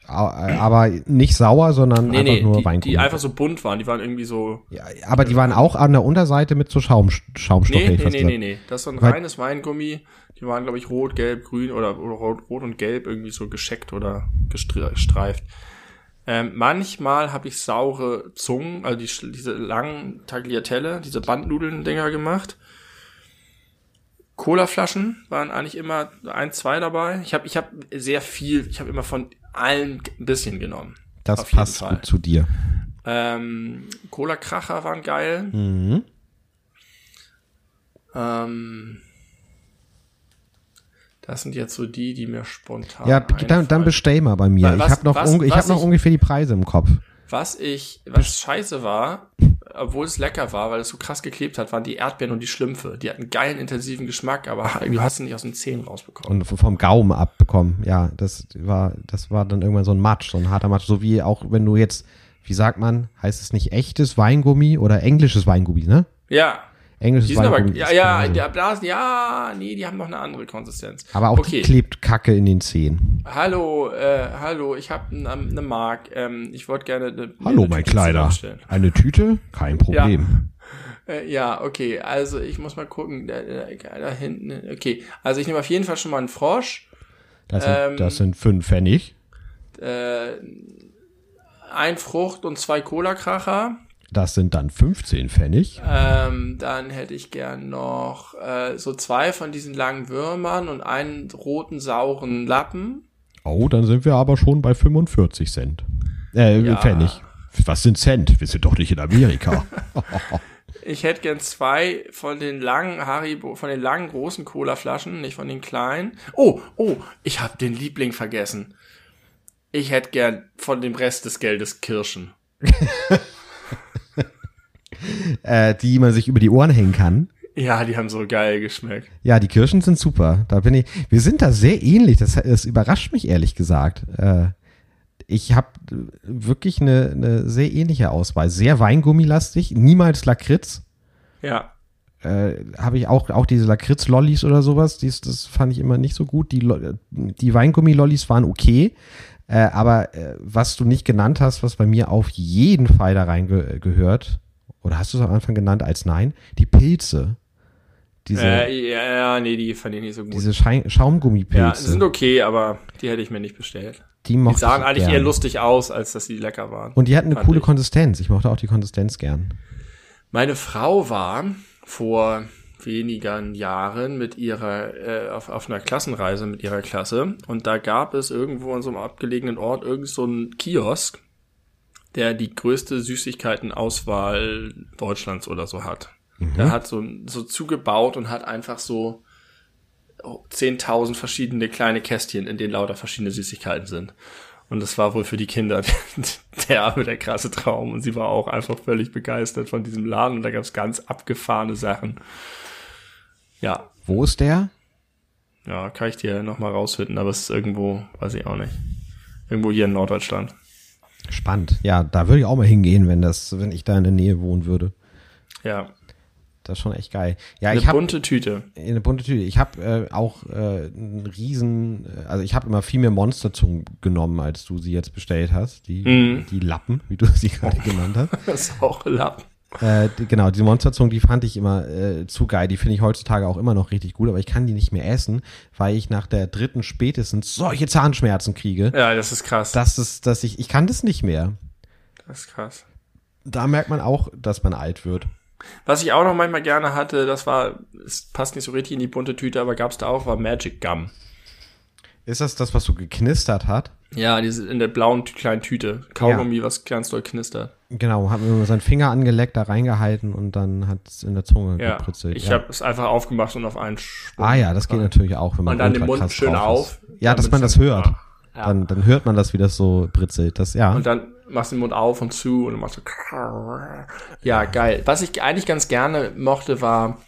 aber nicht sauer, sondern Nee, einfach nee, nur die, Weingummi. die einfach so bunt waren. Die waren irgendwie so. ja, aber die waren auch an der Unterseite mit so Schaum, Schaumstoff. Nee, nee, nee, gesagt. nee, nee. Das ist so ein Weil- reines Weingummi. Die waren, glaube ich, rot, gelb, grün oder, oder rot, rot und gelb irgendwie so gescheckt oder gestre- gestreift. Ähm, manchmal habe ich saure Zungen, also die, diese langen Tagliatelle, diese Bandnudeln-Dinger gemacht. Colaflaschen waren eigentlich immer ein, zwei dabei. Ich habe ich hab sehr viel, ich habe immer von allen ein bisschen genommen. Das passt Fall. gut zu dir. Ähm, Cola-Kracher waren geil. Mhm. Ähm, das sind jetzt so die, die mir spontan. Ja, dann, dann bestell mal bei mir. Wa- ich was- habe noch, was- ich was hab noch ich- ungefähr die Preise im Kopf. Was ich, was scheiße war, obwohl es lecker war, weil es so krass geklebt hat, waren die Erdbeeren und die Schlümpfe. Die hatten einen geilen, intensiven Geschmack, aber (laughs) du hast sie nicht aus den Zähnen rausbekommen. Und vom Gaumen abbekommen. Ja, das war, das war dann irgendwann so ein Matsch, so ein harter Matsch. So wie auch, wenn du jetzt, wie sagt man, heißt es nicht echtes Weingummi oder englisches Weingummi, ne? Ja, Englisches die sind aber, ja, ja, der Blasen, ja, nee, die haben noch eine andere Konsistenz. aber auch okay. die klebt Kacke in den Zähnen. Hallo, äh, hallo, ich habe eine ne Mark. Ähm, ich wollte gerne eine, Hallo, eine mein Tüte zusammenstellen. Eine Tüte? Kein Problem. Äh, ja, okay, also ich muss mal gucken, da, da, da hinten, okay. Also ich nehme auf jeden Fall schon mal einen Frosch, Das, sind, Ähm, das sind fünf Pfennig. äh, ein Frucht und zwei Cola-Kracher. Das sind dann 15 Pfennig. Ähm, dann hätte ich gern noch äh, so zwei von diesen langen Würmern und einen roten sauren Lappen. Oh, dann sind wir aber schon bei 45 Cent. Äh, Ja. Pfennig. Was sind Cent? Wir sind doch nicht in Amerika. (laughs) (laughs) Ich hätte gern zwei von den langen Haribo, von den langen großen Cola-Flaschen, nicht von den kleinen. Oh, oh, ich habe den Liebling vergessen. Ich hätte gern von dem Rest des Geldes Kirschen. (laughs) (laughs) äh, die man sich über die Ohren hängen kann. Ja, die haben so geil geschmeckt. Ja, die Kirschen sind super. Da bin ich. Wir sind da sehr ähnlich. Das, das überrascht mich ehrlich gesagt. Äh, ich habe wirklich eine, eine sehr ähnliche Auswahl. Sehr Weingummilastig, niemals Lakritz. Ja. Äh, habe ich auch auch diese Lakritz-Lollis oder sowas. Dies, das fand ich immer nicht so gut. Die, die Weingummi-Lollis waren okay. Äh, aber äh, was du nicht genannt hast, was bei mir auf jeden Fall da reingehört, gehört, oder hast du es am Anfang genannt als nein? Die Pilze. Diese, Äh, ja, nee, die fand ich nicht so gut. diese Schaumgummipilze. ja, die sind okay, aber die hätte ich mir nicht bestellt. die, Die sahen ich eigentlich gern. eher lustig aus, als dass sie lecker waren. Und die hatten eine coole ich. Konsistenz. Ich mochte auch die Konsistenz gern. Meine Frau war vor wenigen Jahren mit ihrer äh, auf, auf einer Klassenreise mit ihrer Klasse und da gab es irgendwo an so einem abgelegenen Ort irgend so einen Kiosk, der die größte Süßigkeitenauswahl Deutschlands oder so hat. Der hat so so zugebaut und hat einfach so 10.000 verschiedene kleine Kästchen, in denen lauter verschiedene Süßigkeiten sind. Und das war wohl für die Kinder (laughs) der, der krasse Traum. Und sie war auch einfach völlig begeistert von diesem Laden. Und da gab es ganz abgefahrene Sachen. Ja, Wo ist der? ja, kann ich dir nochmal rausfinden, aber es ist irgendwo, weiß ich auch nicht. Irgendwo hier in Norddeutschland. Spannend. Ja, da würde ich auch mal hingehen, wenn das, wenn ich da in der Nähe wohnen würde. Ja, Das ist schon echt geil. Ja, eine ich habe bunte Tüte. eine bunte Tüte. Ich habe äh, auch äh, einen riesen, äh, also ich habe immer viel mehr Monsterzungen genommen, als du sie jetzt bestellt hast. Die, Mhm. die Lappen, wie du sie (laughs) gerade genannt hast. (laughs) Das ist auch Lappen. Äh, die, genau, die Monsterzungen, die fand ich immer äh, zu geil. Die finde ich heutzutage auch immer noch richtig gut, aber ich kann die nicht mehr essen, weil ich nach der dritten spätestens solche Zahnschmerzen kriege. Ja, das ist krass. Das ist, dass ich, ich kann das nicht mehr. Das ist krass. Da merkt man auch, dass man alt wird. Was ich auch noch manchmal gerne hatte, das war, es passt nicht so richtig in die bunte Tüte, aber gab's da auch, war Magic Gum. Ist das das, was so geknistert hat? Ja, diese in der blauen kleinen Tüte. Kaugummi, was ganz doll knistert. Genau, hat mir seinen Finger angeleckt, da reingehalten und dann hat es in der Zunge Ja, gepritzelt. ich ja. habe es einfach aufgemacht und auf einen Schwung. Ah ja, das geht natürlich auch, wenn man Und dann den Mund schön auf. Ja, dass man das hört. Ja. Dann, dann hört man das, wie das so britzelt. Das, ja. Und dann machst du den Mund auf und zu und dann machst du. Ja, geil. Was ich eigentlich ganz gerne mochte, war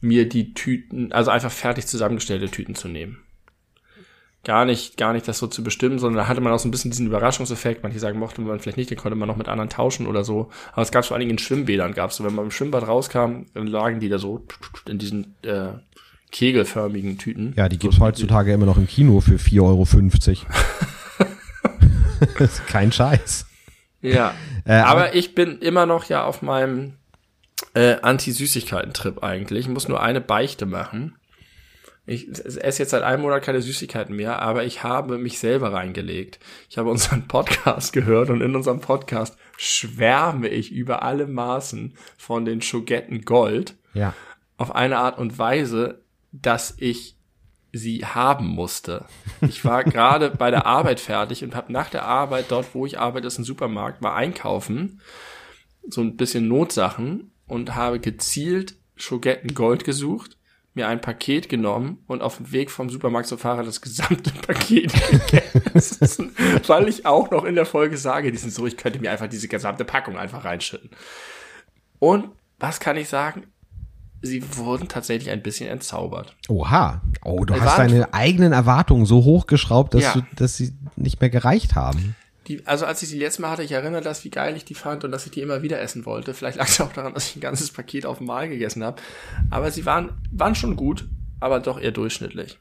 mir die Tüten, also einfach fertig zusammengestellte Tüten zu nehmen. Gar nicht, gar nicht das so zu bestimmen, sondern da hatte man auch so ein bisschen diesen Überraschungseffekt. Manche sagen, mochte man vielleicht nicht, den konnte man noch mit anderen tauschen oder so. Aber es gab vor allen Dingen in Schwimmbädern, gab's so, wenn man im Schwimmbad rauskam, dann lagen die da so in diesen äh, kegelförmigen Tüten. ja, die gibt's heutzutage immer noch im Kino für 4,50 Euro. (laughs) Kein Scheiß. Ja. Äh, aber, aber ich bin immer noch ja auf meinem äh, Anti-Süßigkeiten-Trip eigentlich. Ich muss nur eine Beichte machen. Ich esse jetzt seit einem Monat keine Süßigkeiten mehr, aber ich habe mich selber reingelegt. Ich habe unseren Podcast (laughs) gehört und in unserem Podcast schwärme ich über alle Maßen von den Schogetten Gold. Ja. Auf eine Art und Weise, dass ich sie haben musste. Ich war (laughs) gerade bei der Arbeit fertig und habe nach der Arbeit dort, wo ich arbeite, ist ein Supermarkt, mal einkaufen, so ein bisschen Notsachen und habe gezielt Schogetten Gold gesucht mir ein Paket genommen und auf dem Weg vom Supermarkt zum Fahrer das gesamte (laughs) Paket gegessen. weil ich auch noch in der Folge sage, die sind so, ich könnte mir einfach diese gesamte Packung einfach reinschütten. Und was kann ich sagen? Sie wurden tatsächlich ein bisschen entzaubert. Oha. Oh, du es hast deine eigenen Erwartungen so hochgeschraubt, dass, ja. du, dass sie nicht mehr gereicht haben. Die, also als ich sie letztes Mal hatte, ich erinnere das, wie geil ich die fand und dass ich die immer wieder essen wollte. Vielleicht lag es auch daran, dass ich ein ganzes Paket auf einmal gegessen habe. Aber sie waren, waren schon gut, aber doch eher durchschnittlich.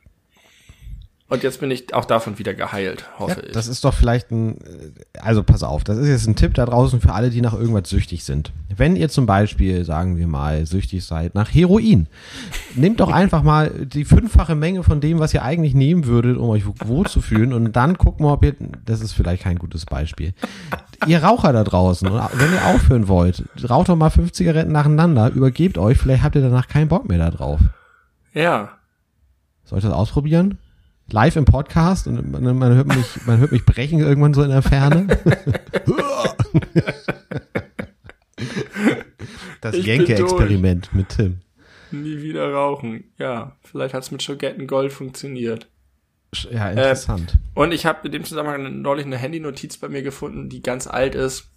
Und jetzt bin ich auch davon wieder geheilt, hoffe ja, ich. Das ist doch vielleicht ein, äh, also pass auf, das ist jetzt ein Tipp da draußen für alle, die nach irgendwas süchtig sind. Wenn ihr zum Beispiel, sagen wir mal, süchtig seid nach Heroin, nehmt doch einfach mal die fünffache Menge von dem, was ihr eigentlich nehmen würdet, um euch wohl zu fühlen und dann gucken wir, ob ihr, das ist vielleicht kein gutes Beispiel. Ihr Raucher da draußen, wenn ihr aufhören wollt, raucht doch mal fünf Zigaretten nacheinander, übergebt euch, vielleicht habt ihr danach keinen Bock mehr da drauf. Ja. Soll ich das ausprobieren? Live im Podcast und man, man, hört mich, man hört mich brechen irgendwann so in der Ferne. das Jenke-Experiment mit Tim. Nie wieder rauchen. Ja, vielleicht hat es mit Schogetten Gold funktioniert. Ja, interessant. Äh, und ich habe in dem Zusammenhang neulich eine Handynotiz bei mir gefunden, die ganz alt ist,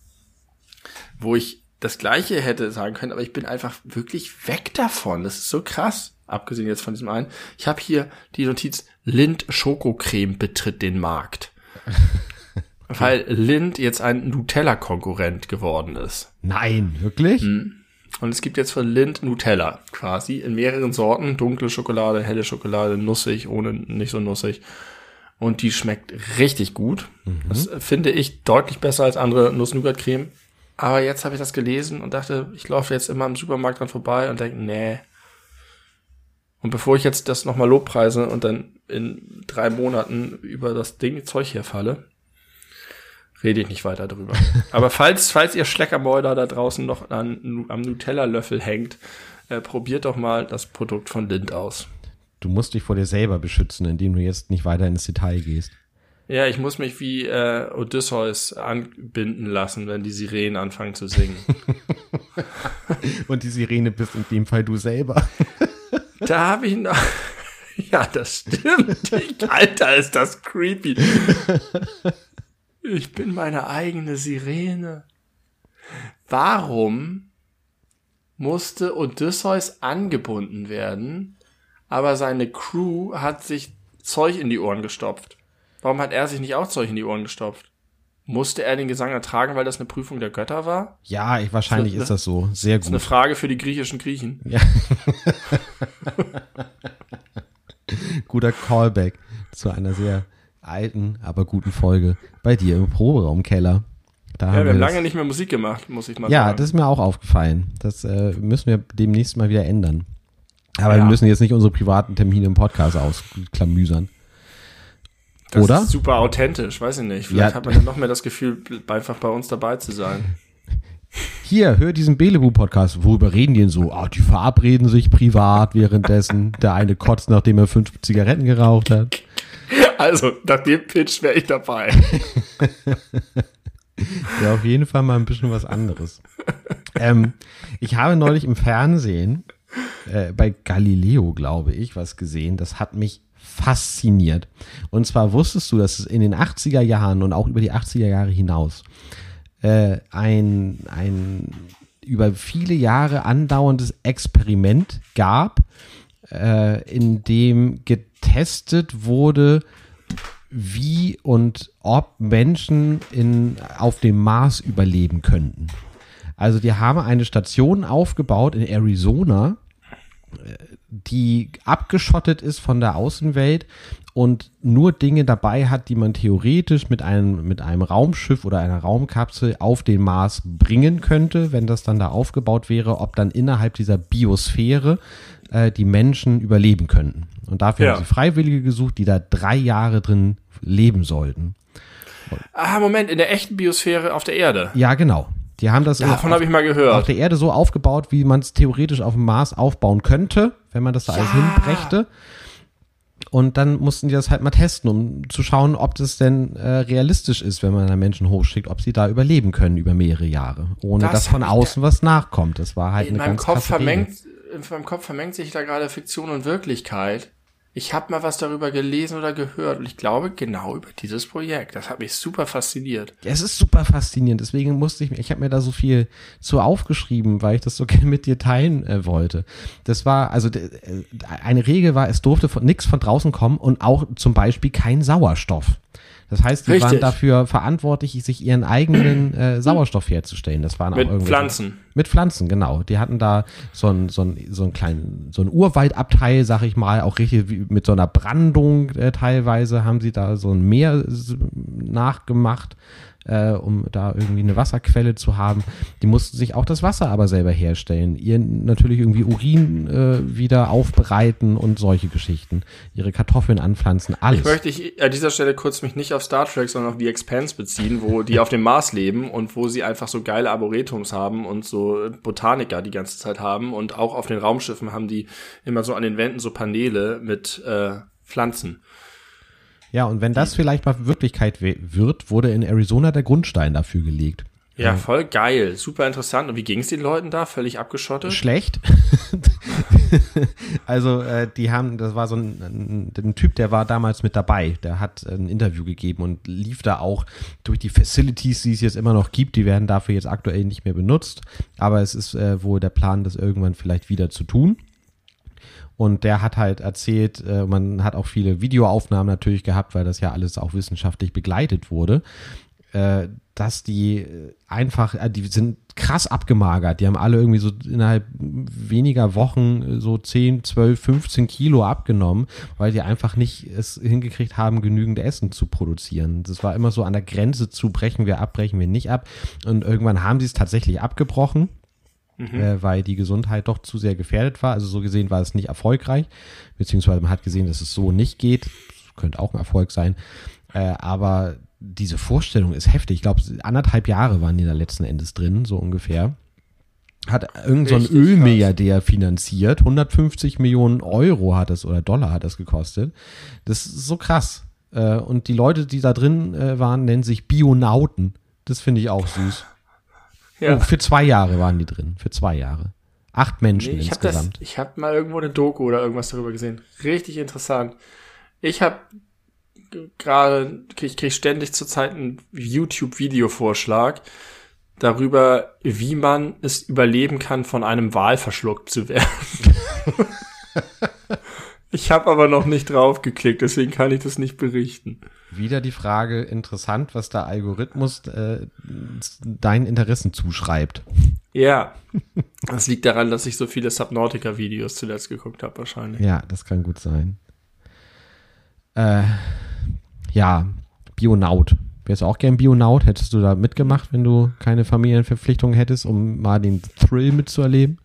wo ich das Gleiche hätte sagen können, aber ich bin einfach wirklich weg davon. Das ist so krass abgesehen jetzt von diesem einen. Ich habe hier die Notiz, Lind Schokocreme betritt den Markt. (laughs) Weil Lind jetzt ein Nutella-Konkurrent geworden ist. Nein, wirklich? Mhm. Und es gibt jetzt von Lind Nutella quasi in mehreren Sorten. Dunkle Schokolade, helle Schokolade, nussig, ohne nicht so nussig. Und die schmeckt richtig gut. Mhm. Das finde ich deutlich besser als andere Nuss-Nougat-Creme. Aber jetzt habe ich das gelesen und dachte, ich laufe jetzt immer im Supermarkt dran vorbei und denke, nee, und bevor ich jetzt das nochmal lobpreise und dann in drei Monaten über das Ding Zeug hier falle, rede ich nicht weiter drüber. (laughs) Aber falls, falls ihr Schleckermäuler da draußen noch an, am Nutella-Löffel hängt, äh, probiert doch mal das Produkt von Lind aus. Du musst dich vor dir selber beschützen, indem du jetzt nicht weiter ins Detail gehst. Ja, ich muss mich wie äh, Odysseus anbinden lassen, wenn die Sirenen anfangen zu singen. (laughs) Und die Sirene bist in dem Fall du selber. (laughs) Da habe ich noch. (laughs) Ja, das stimmt. Alter, ist das creepy. Ich bin meine eigene Sirene. Warum musste Odysseus angebunden werden, aber seine Crew hat sich Zeug in die Ohren gestopft? Warum hat er sich nicht auch Zeug in die Ohren gestopft? Musste er den Gesang ertragen, weil das eine Prüfung der Götter war? Ja, ich, wahrscheinlich ist, ist das so. Sehr gut. Das ist eine Frage für die griechischen Griechen. Ja. (laughs) Guter Callback zu einer sehr alten, aber guten Folge bei dir im Proberaumkeller. Da ja, haben wir haben lange nicht mehr Musik gemacht, muss ich mal ja, sagen. Ja, das ist mir auch aufgefallen. Das äh, müssen wir demnächst mal wieder ändern. Aber ja. wir müssen jetzt nicht unsere privaten Termine im Podcast ausklamüsern. Das Oder? ist super authentisch, weiß ich nicht. Vielleicht ja. hat man dann noch mehr das Gefühl, einfach bei uns dabei zu sein. (laughs) Hier, hör diesen Belebu-Podcast. Worüber reden die denn so? Ah, die verabreden sich privat währenddessen. Der eine kotzt, nachdem er fünf Zigaretten geraucht hat. (laughs) Also, nach dem Pitch wäre ich dabei. (laughs) ja, auf jeden Fall mal ein bisschen was anderes. Ähm, ich habe neulich im Fernsehen äh, bei Galileo, glaube ich, was gesehen. Das hat mich fasziniert. Und zwar wusstest du, dass es in den 80er Jahren und auch über die 80er Jahre hinaus äh, ein, ein über viele Jahre andauerndes Experiment gab, äh, in dem getestet wurde, wie und ob Menschen in, auf dem Mars überleben könnten. Also die haben eine Station aufgebaut in Arizona, die abgeschottet ist von der Außenwelt und nur Dinge dabei hat, die man theoretisch mit einem, mit einem Raumschiff oder einer Raumkapsel auf den Mars bringen könnte, wenn das dann da aufgebaut wäre, ob dann innerhalb dieser Biosphäre äh, die Menschen überleben könnten. Und dafür Ja. haben sie Freiwillige gesucht, die da drei Jahre drin leben sollten. Ah, Moment, in der echten Biosphäre auf der Erde. Ja, genau. Die haben das Davon auf, habe ich mal auf gehört. der Erde so aufgebaut, wie man es theoretisch auf dem Mars aufbauen könnte, wenn man das da alles Ja. hinbrächte. Und dann mussten die das halt mal testen, um zu schauen, ob das denn äh, realistisch ist, wenn man da Menschen hochschickt, ob sie da überleben können über mehrere Jahre, ohne Das dass von außen was nachkommt. Das war halt In eine meinem ganz Kopf vermengt, in meinem Kopf vermengt sich da gerade Fiktion und Wirklichkeit. Ich habe mal was darüber gelesen oder gehört und ich glaube genau über dieses Projekt. Das hat mich super fasziniert. Ja, es ist super faszinierend. Deswegen musste ich mir, ich habe mir da so viel zu aufgeschrieben, weil ich das so (laughs) gerne mit dir teilen äh, wollte. Das war, also äh, eine Regel war, es durfte von, nichts von draußen kommen und auch zum Beispiel kein Sauerstoff. Das heißt, die waren Richtig. dafür verantwortlich, sich ihren eigenen äh, Sauerstoff herzustellen. Das waren auch Mit Pflanzen. Mit Pflanzen, genau. Die hatten da so ein, so ein, so ein kleinen, so ein Urwaldabteil, sag ich mal, auch richtig mit so einer Brandung äh, teilweise haben sie da so ein Meer nachgemacht, äh, um da irgendwie eine Wasserquelle zu haben. Die mussten sich auch das Wasser aber selber herstellen. Ihr natürlich irgendwie Urin äh, wieder aufbereiten und solche Geschichten. Ihre Kartoffeln anpflanzen, alles. Ich möchte ich an dieser Stelle kurz mich nicht auf Star Trek, sondern auf The Expanse beziehen, wo die auf dem Mars leben und wo sie einfach so geile Arboretums haben und so Botaniker die ganze Zeit haben und auch auf den Raumschiffen haben die immer so an den Wänden so Paneele mit äh, Pflanzen. Ja, und wenn das vielleicht mal Wirklichkeit wird, wurde in Arizona der Grundstein dafür gelegt. Ja, voll geil, super interessant. Und wie ging es den Leuten da? Völlig abgeschottet? schlecht. (laughs) also äh, die haben, das war so ein, ein, ein Typ, der war damals mit dabei, der hat ein Interview gegeben und lief da auch durch die Facilities, die es jetzt immer noch gibt, die werden dafür jetzt aktuell nicht mehr benutzt, aber es ist äh, wohl der Plan, das irgendwann vielleicht wieder zu tun. Und der hat halt erzählt, äh, man hat auch viele Videoaufnahmen natürlich gehabt, weil das ja alles auch wissenschaftlich begleitet wurde, äh, dass die äh, einfach, die sind krass abgemagert. Die haben alle irgendwie so innerhalb weniger Wochen so 10, 12, 15 Kilo abgenommen, weil die einfach nicht es hingekriegt haben, genügend Essen zu produzieren. Das war immer so an der Grenze zu brechen wir ab, brechen wir nicht ab. Und irgendwann haben sie es tatsächlich abgebrochen äh, weil die Gesundheit doch zu sehr gefährdet war. Also so gesehen war es nicht erfolgreich, beziehungsweise man hat gesehen, dass es so nicht geht. Das könnte auch ein Erfolg sein. Äh, aber diese Vorstellung ist heftig. Ich glaube, anderthalb Jahre waren die da letzten Endes drin, so ungefähr. Hat irgend so ein Ölmilliardär finanziert. 150 Millionen Euro hat es oder Dollar hat es gekostet. Das ist so krass. Äh, und die Leute, die da drin äh, waren, nennen sich Bionauten. Das finde ich auch süß. Ja. Oh, für zwei Jahre waren die drin. Für zwei Jahre. Acht Menschen Nee, ich habe das, insgesamt. ich habe mal irgendwo eine Doku oder irgendwas darüber gesehen. Richtig interessant. Ich habe gerade, ich krieg ständig zurzeit einen YouTube-Video-Vorschlag darüber, wie man es überleben kann, von einem Wal verschluckt zu werden. (laughs) ich habe aber noch nicht drauf geklickt, deswegen kann ich das nicht berichten. Wieder die Frage, interessant, was der Algorithmus äh, deinen Interessen zuschreibt. Ja, das liegt daran, dass ich so viele Subnautica-Videos zuletzt geguckt habe, wahrscheinlich. Ja, das kann gut sein. Äh, ja, Bionaut. Wärst du auch gern Bionaut? Hättest du da mitgemacht, wenn du keine Familienverpflichtungen hättest, um mal den Thrill mitzuerleben?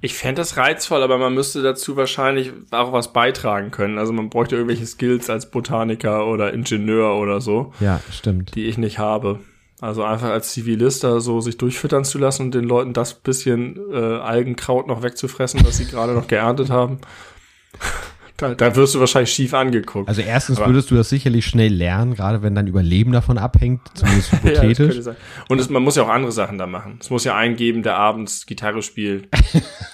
Ich fände das reizvoll, aber man müsste dazu wahrscheinlich auch was beitragen können. Also man bräuchte irgendwelche Skills als Botaniker oder Ingenieur oder so, Ja, stimmt. die ich nicht habe. Also einfach als Zivilist da so sich durchfüttern zu lassen und den Leuten das bisschen äh, Algenkraut noch wegzufressen, was sie gerade noch geerntet haben. Da, da wirst du wahrscheinlich schief angeguckt. Also erstens Aber- würdest du das sicherlich schnell lernen, gerade wenn dein Überleben davon abhängt, zumindest (laughs) ja, das hypothetisch. könnte sein. Und es, man muss ja auch andere Sachen da machen. Es muss ja einen geben, der abends Gitarre spielt, (laughs)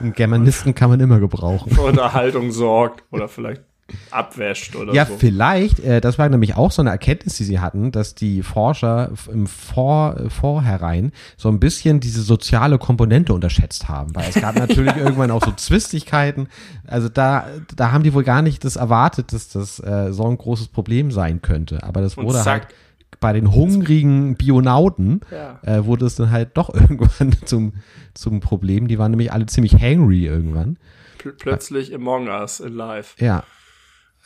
Einen Germanisten kann man immer gebrauchen. für Unterhaltung sorgt oder vielleicht abwäscht oder Ja, so. vielleicht, äh, das war nämlich auch so eine Erkenntnis, die sie hatten, dass die Forscher im Vor, äh, Vorherein so ein bisschen diese soziale Komponente unterschätzt haben, weil es gab (laughs) natürlich irgendwann auch so Zwistigkeiten. Also da, da haben die wohl gar nicht das erwartet, dass das äh, so ein großes Problem sein könnte. Aber das Und wurde zack. halt bei den hungrigen Bionauten Ja. äh, wurde es dann halt doch (laughs) irgendwann zum, zum Problem. Die waren nämlich alle ziemlich hangry irgendwann. pl plötzlich Among Us in Live. Ja.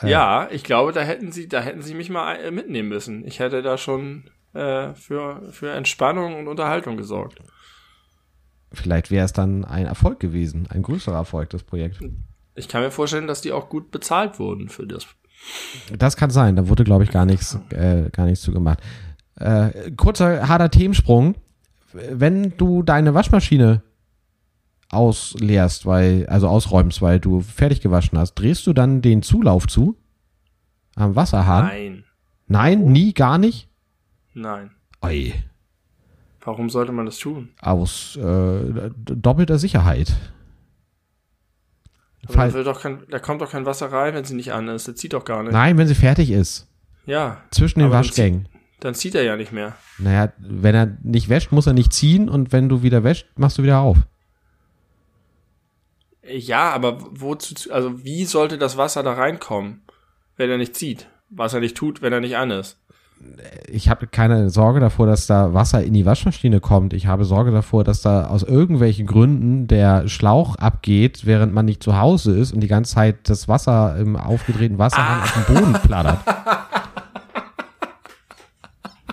Äh. Ja, ich glaube, da hätten sie, da hätten sie mich mal äh, mitnehmen müssen. Ich hätte da schon äh, für, für Entspannung und Unterhaltung gesorgt. Vielleicht wäre es dann ein Erfolg gewesen, ein größerer Erfolg, das Projekt. Ich kann mir vorstellen, dass die auch gut bezahlt wurden für das. Das kann sein, da wurde, glaube ich, gar nichts, äh, gar nichts zu gemacht. Äh, kurzer, harter Themensprung. Wenn du deine Waschmaschine ausleerst, weil, also ausräumst, weil du fertig gewaschen hast, drehst du dann den Zulauf zu? Am Wasserhahn? Nein. Nein, nie, gar nicht? Nein. Oi. Warum sollte man das tun? Aus äh, doppelter Sicherheit. Aber da, kein, da kommt doch kein Wasser rein, wenn sie nicht an ist. Das zieht doch gar nicht. Nein, wenn sie fertig ist. Ja. Zwischen den Waschgängen. Dann zieht, dann zieht er ja nicht mehr. Naja, wenn er nicht wäscht, muss er nicht ziehen und wenn du wieder wäscht, machst du wieder auf. Ja, aber wozu, also wie sollte das Wasser da reinkommen, wenn er nicht zieht? Was er nicht tut, wenn er nicht an ist? Ich habe keine Sorge davor, dass da Wasser in die Waschmaschine kommt. Ich habe Sorge davor, dass da aus irgendwelchen Gründen der Schlauch abgeht, während man nicht zu Hause ist und die ganze Zeit das Wasser im aufgedrehten Wasserhahn ah. auf dem Boden plattert.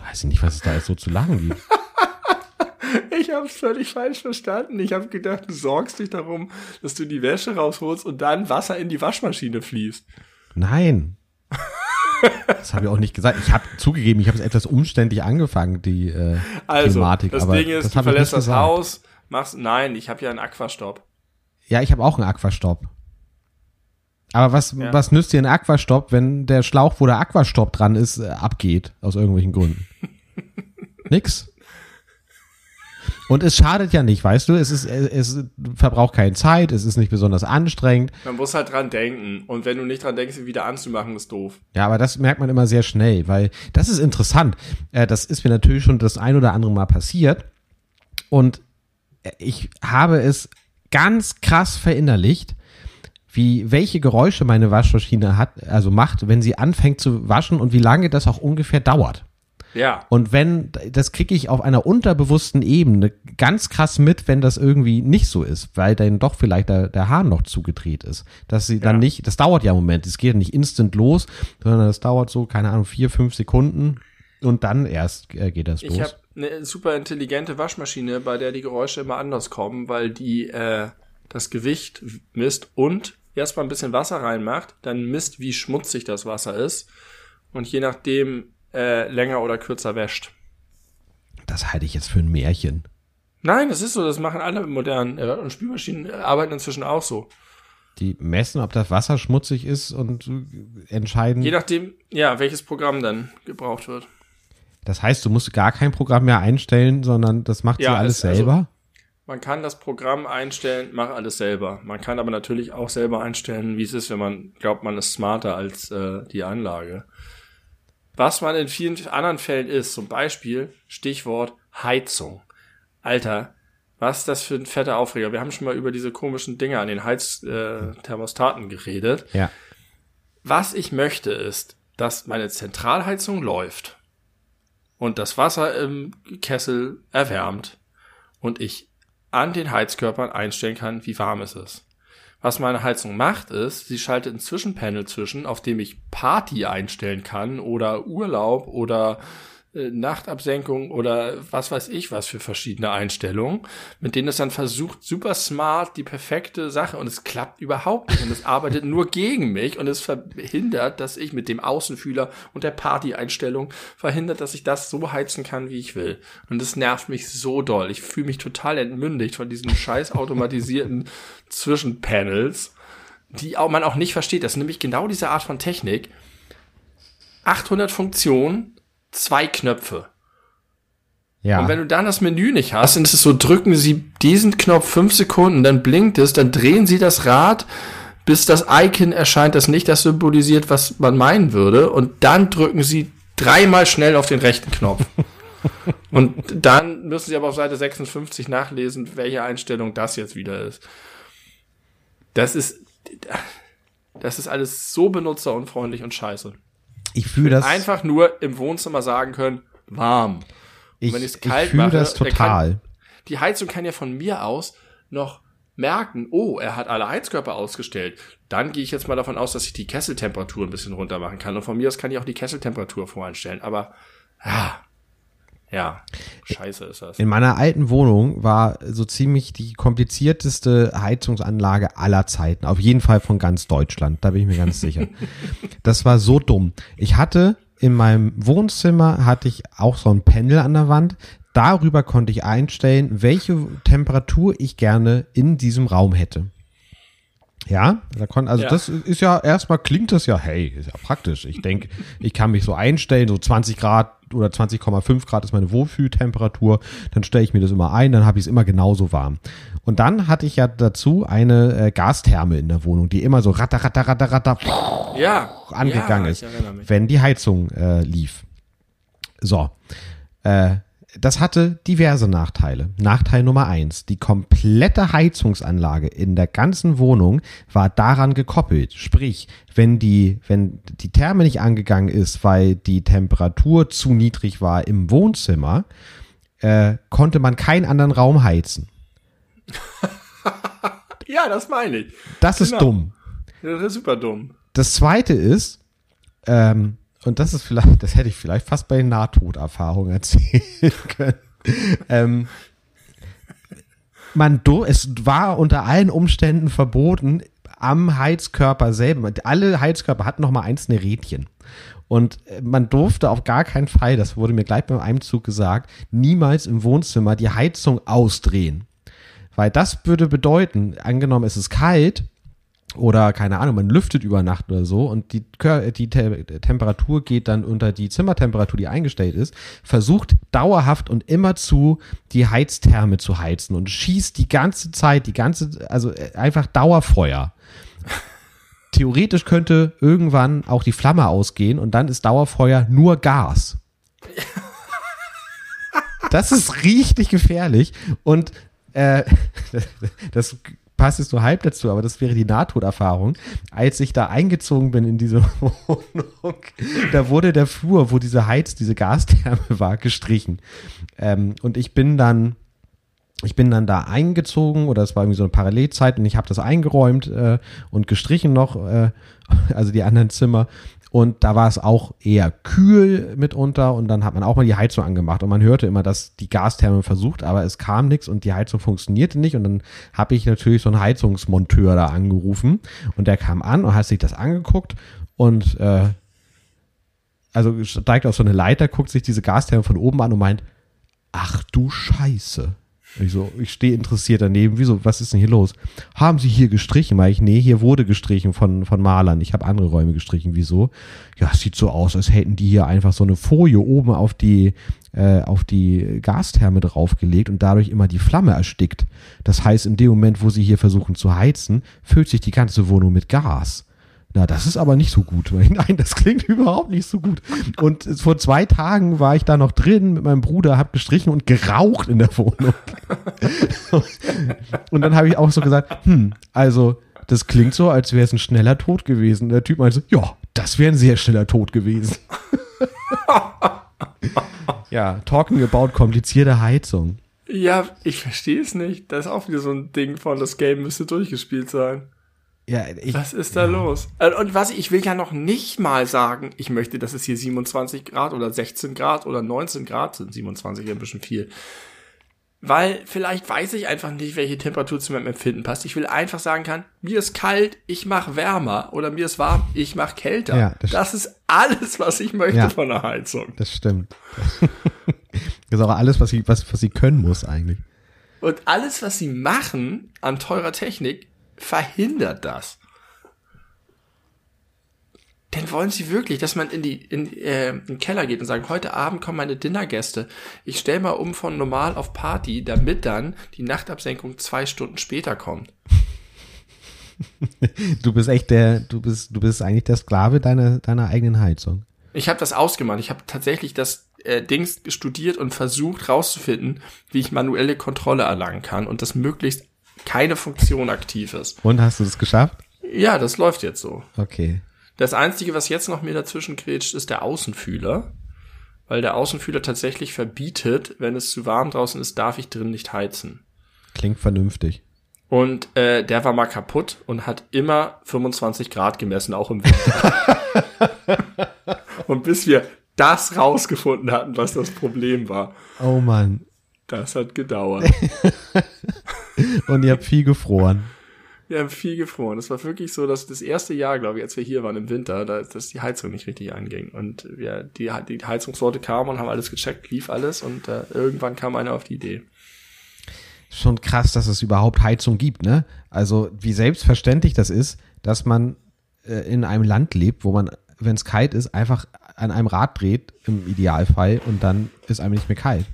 Weiß ich nicht, was es da jetzt so zu lachen gibt. Ich habe es völlig falsch verstanden. Ich habe gedacht, du sorgst dich darum, dass du die Wäsche rausholst und dann Wasser in die Waschmaschine fließt. Nein. Das habe ich auch nicht gesagt. Ich habe zugegeben, ich habe es etwas umständlich angefangen, die äh, also, Thematik. Das Ding ist, das du verlässt das gesagt. Haus, machst. Nein, ich habe ja einen Aquastopp. Ja, ich habe auch einen Aquastopp. Aber was, ja. was nützt dir ein Aquastopp, wenn der Schlauch, wo der Aquastopp dran ist, äh, abgeht, aus irgendwelchen Gründen? (laughs) Nix. Und es schadet ja nicht, weißt du, es ist, es verbraucht keine Zeit, es ist nicht besonders anstrengend. Man muss halt dran denken. Und wenn du nicht dran denkst, ihn wieder anzumachen, ist doof. Ja, aber das merkt man immer sehr schnell, weil das ist interessant. Äh, das ist mir natürlich schon das ein oder andere Mal passiert. Und ich habe es ganz krass verinnerlicht, wie welche Geräusche meine Waschmaschine hat, also macht, wenn sie anfängt zu waschen und wie lange das auch ungefähr dauert. Ja. Und wenn, das kriege ich auf einer unterbewussten Ebene ganz krass mit, wenn das irgendwie nicht so ist, weil dann doch vielleicht der, der Hahn noch zugedreht ist. Dass sie dann ja. nicht, das dauert ja einen Moment, es geht nicht instant los, sondern das dauert so, keine Ahnung, vier, fünf Sekunden und dann erst äh, geht das ich los. Ich habe eine super intelligente Waschmaschine, bei der die Geräusche immer anders kommen, weil die äh, das Gewicht misst und erstmal ein bisschen Wasser reinmacht, dann misst, wie schmutzig das Wasser ist. Und je nachdem, äh, länger oder kürzer wäscht. Das halte ich jetzt für ein Märchen. Nein, das ist so, das machen alle modernen äh, und Spülmaschinen arbeiten inzwischen auch so. Die messen, ob das Wasser schmutzig ist und entscheiden. Je nachdem, ja, welches Programm dann gebraucht wird. Das heißt, du musst gar kein Programm mehr einstellen, sondern das macht ja, sie alles es, also selber? Also, man kann das Programm einstellen, mach alles selber. Man kann aber natürlich auch selber einstellen, wie es ist, wenn man glaubt, man ist smarter als äh, die Anlage was man in vielen anderen Fällen ist. Zum Beispiel Stichwort Heizung. Alter, was ist das für ein fetter Aufreger? Wir haben schon mal über diese komischen Dinge an den Heizthermostaten äh, geredet. Ja. Was ich möchte ist, dass meine Zentralheizung läuft und das Wasser im Kessel erwärmt und ich an den Heizkörpern einstellen kann, wie warm es ist. Was meine Heizung macht, ist, sie schaltet ein Zwischenpanel zwischen, auf dem ich Party einstellen kann oder Urlaub oder äh, Nachtabsenkung oder was weiß ich was für verschiedene Einstellungen, mit denen es dann versucht, super smart die perfekte Sache und es klappt überhaupt nicht und es arbeitet nur gegen mich und es verhindert, dass ich mit dem Außenfühler und der Party-Einstellung verhindert, dass ich das so heizen kann, wie ich will. Und es nervt mich so doll. Ich fühle mich total entmündigt von diesen scheiß automatisierten (laughs) Zwischenpanels, die auch man auch nicht versteht. Das ist nämlich genau diese Art von Technik. 800 Funktionen, zwei Knöpfe. Ja. Und wenn du dann das Menü nicht hast, dann ist es so, drücken Sie diesen Knopf fünf Sekunden, dann blinkt es, dann drehen Sie das Rad, bis das Icon erscheint, das nicht das symbolisiert, was man meinen würde, und dann drücken Sie dreimal schnell auf den rechten Knopf. (laughs) und dann müssen Sie aber auf Seite 56 nachlesen, welche Einstellung das jetzt wieder ist. Das ist, das ist alles so benutzerunfreundlich und scheiße. Ich fühle das. Einfach nur im Wohnzimmer sagen können, warm. Ich, wenn ich fühle das total. Kann, die Heizung kann ja von mir aus noch merken, oh, er hat alle Heizkörper ausgestellt, dann gehe ich jetzt mal davon aus, dass ich die Kesseltemperatur ein bisschen runter machen kann. Und von mir aus kann ich auch die Kesseltemperatur voreinstellen. Aber ja, ja, scheiße ist das. In meiner alten Wohnung war so ziemlich die komplizierteste Heizungsanlage aller Zeiten. Auf jeden Fall von ganz Deutschland. Da bin ich mir ganz sicher. (laughs) Das war so dumm. Ich hatte in meinem Wohnzimmer hatte ich auch so ein Panel an der Wand. Darüber konnte ich einstellen, welche Temperatur ich gerne in diesem Raum hätte. Ja, da kon, also ja. das ist ja erstmal klingt das ja, hey, ist ja praktisch. Ich denke, ich kann mich so einstellen, so 20 Grad oder 20,5 Grad ist meine Wohlfühltemperatur. Dann stelle ich mir das immer ein, dann habe ich es immer genauso warm. Und dann hatte ich ja dazu eine äh, Gastherme in der Wohnung, die immer so ratter, ratter, ratter, ratter ja, angegangen ja, ist, wenn die Heizung äh, lief. So. Äh, das hatte diverse Nachteile. Nachteil Nummer eins. Die komplette Heizungsanlage in der ganzen Wohnung war daran gekoppelt. Sprich, wenn die, wenn die Therme nicht angegangen ist, weil die Temperatur zu niedrig war im Wohnzimmer, äh, konnte man keinen anderen Raum heizen. (laughs) ja, das meine ich. Das genau. ist dumm. Das ist super dumm. Das zweite ist, ähm, und das ist vielleicht, das hätte ich vielleicht fast bei Nahtoderfahrungen (laughs) erzählen können. ähm, man, es war unter allen Umständen verboten, am Heizkörper selber, alle Heizkörper hatten noch mal einzelne Rädchen. Und äh, man durfte auf gar keinen Fall, das wurde mir gleich beim Einzug gesagt, niemals im Wohnzimmer die Heizung ausdrehen. Weil das würde bedeuten, angenommen es ist kalt, oder keine Ahnung, man lüftet über Nacht oder so und die, die Te Temperatur geht dann unter die Zimmertemperatur, die eingestellt ist, versucht dauerhaft und immerzu die Heiztherme zu heizen und schießt die ganze Zeit, die ganze, also äh, einfach Dauerfeuer. (laughs) Theoretisch könnte irgendwann auch die Flamme ausgehen und dann ist Dauerfeuer nur Gas. (laughs) Das ist richtig gefährlich und äh, (laughs) das passt es nur halb dazu, aber das wäre die Nahtoderfahrung. Als ich da eingezogen bin in diese (laughs) Wohnung, da wurde der Flur, wo diese Heiz, diese Gastherme war, gestrichen. Ähm, und ich bin dann, ich bin dann da eingezogen oder es war irgendwie so eine Parallelzeit und ich habe das eingeräumt äh, und gestrichen noch, äh, (laughs) also die anderen Zimmer und da war es auch eher kühl mitunter und dann hat man auch mal die Heizung angemacht und man hörte immer, dass die Gastherme versucht, aber es kam nichts und die Heizung funktionierte nicht und dann habe ich natürlich so einen Heizungsmonteur da angerufen und der kam an und hat sich das angeguckt und äh, also steigt auf so eine Leiter, guckt sich diese Gastherme von oben an und meint, ach du Scheiße. Ich so, ich stehe interessiert daneben. Wieso, was ist denn hier los? Haben Sie hier gestrichen? Weil ich, nee, hier wurde gestrichen von, von Malern. Ich habe andere Räume gestrichen. Wieso? Ja, es sieht so aus, als hätten die hier einfach so eine Folie oben auf die, äh, auf die Gastherme draufgelegt und dadurch immer die Flamme erstickt. Das heißt, in dem Moment, wo sie hier versuchen zu heizen, füllt sich die ganze Wohnung mit Gas. Na, das ist aber nicht so gut. (laughs) Nein, das klingt überhaupt nicht so gut. Und vor zwei Tagen war ich da noch drin mit meinem Bruder, hab gestrichen und geraucht in der Wohnung. (laughs) und dann habe ich auch so gesagt, hm, also das klingt so, als wäre es ein schneller Tod gewesen. Der Typ meinte, ja, das wäre ein sehr schneller Tod gewesen. (laughs) ja, talking about komplizierte Heizung. Ja, ich verstehe es nicht. Das ist auch wieder so ein Ding von, das Game müsste durchgespielt sein. Ja, ich, was ist da ja. los? Äh, und was ich will ja noch nicht mal sagen, ich möchte, dass es hier 27 Grad oder 16 Grad oder 19 Grad sind. 27 ist ein bisschen viel. Weil vielleicht weiß ich einfach nicht, welche Temperatur zu meinem Empfinden passt. Ich will einfach sagen kann, mir ist kalt, ich mache wärmer oder mir ist warm, ich mache kälter. Ja, das, das ist alles, was ich möchte ja, von der Heizung. Das stimmt. das (laughs) ist auch alles, was sie, was, was sie können muss eigentlich. Und alles, was sie machen an teurer Technik, verhindert das. Denn wollen sie wirklich, dass man in die in, äh, in den Keller geht und sagt, heute Abend kommen meine Dinnergäste. Ich stelle mal um von normal auf Party, damit dann die Nachtabsenkung zwei Stunden später kommt. (laughs) Du bist echt der, du bist, du bist eigentlich der Sklave deiner, deiner eigenen Heizung. Ich habe das ausgemacht. Ich habe tatsächlich das äh, Dings studiert und versucht rauszufinden, wie ich manuelle Kontrolle erlangen kann und das möglichst keine Funktion aktiv ist. Und hast du das geschafft? Ja, das läuft jetzt so. Okay. Das Einzige, was jetzt noch mir dazwischen grätscht, ist der Außenfühler. Weil der Außenfühler tatsächlich verbietet, wenn es zu warm draußen ist, darf ich drin nicht heizen. Klingt vernünftig. Und äh, der war mal kaputt und hat immer 25 Grad gemessen, auch im Winter. (laughs) und bis wir das rausgefunden hatten, was das Problem war. Oh Mann. Das hat gedauert. (laughs) und ihr habt viel gefroren. Wir haben viel gefroren. Es war wirklich so, dass das erste Jahr, glaube ich, als wir hier waren im Winter, da, dass die Heizung nicht richtig anging. Und wir, die, die Heizungsleute kamen und haben alles gecheckt, lief alles und äh, irgendwann kam einer auf die Idee. Schon krass, dass es überhaupt Heizung gibt, ne? Also wie selbstverständlich das ist, dass man äh, in einem Land lebt, wo man, wenn es kalt ist, einfach an einem Rad dreht, im Idealfall, und dann ist einem nicht mehr kalt.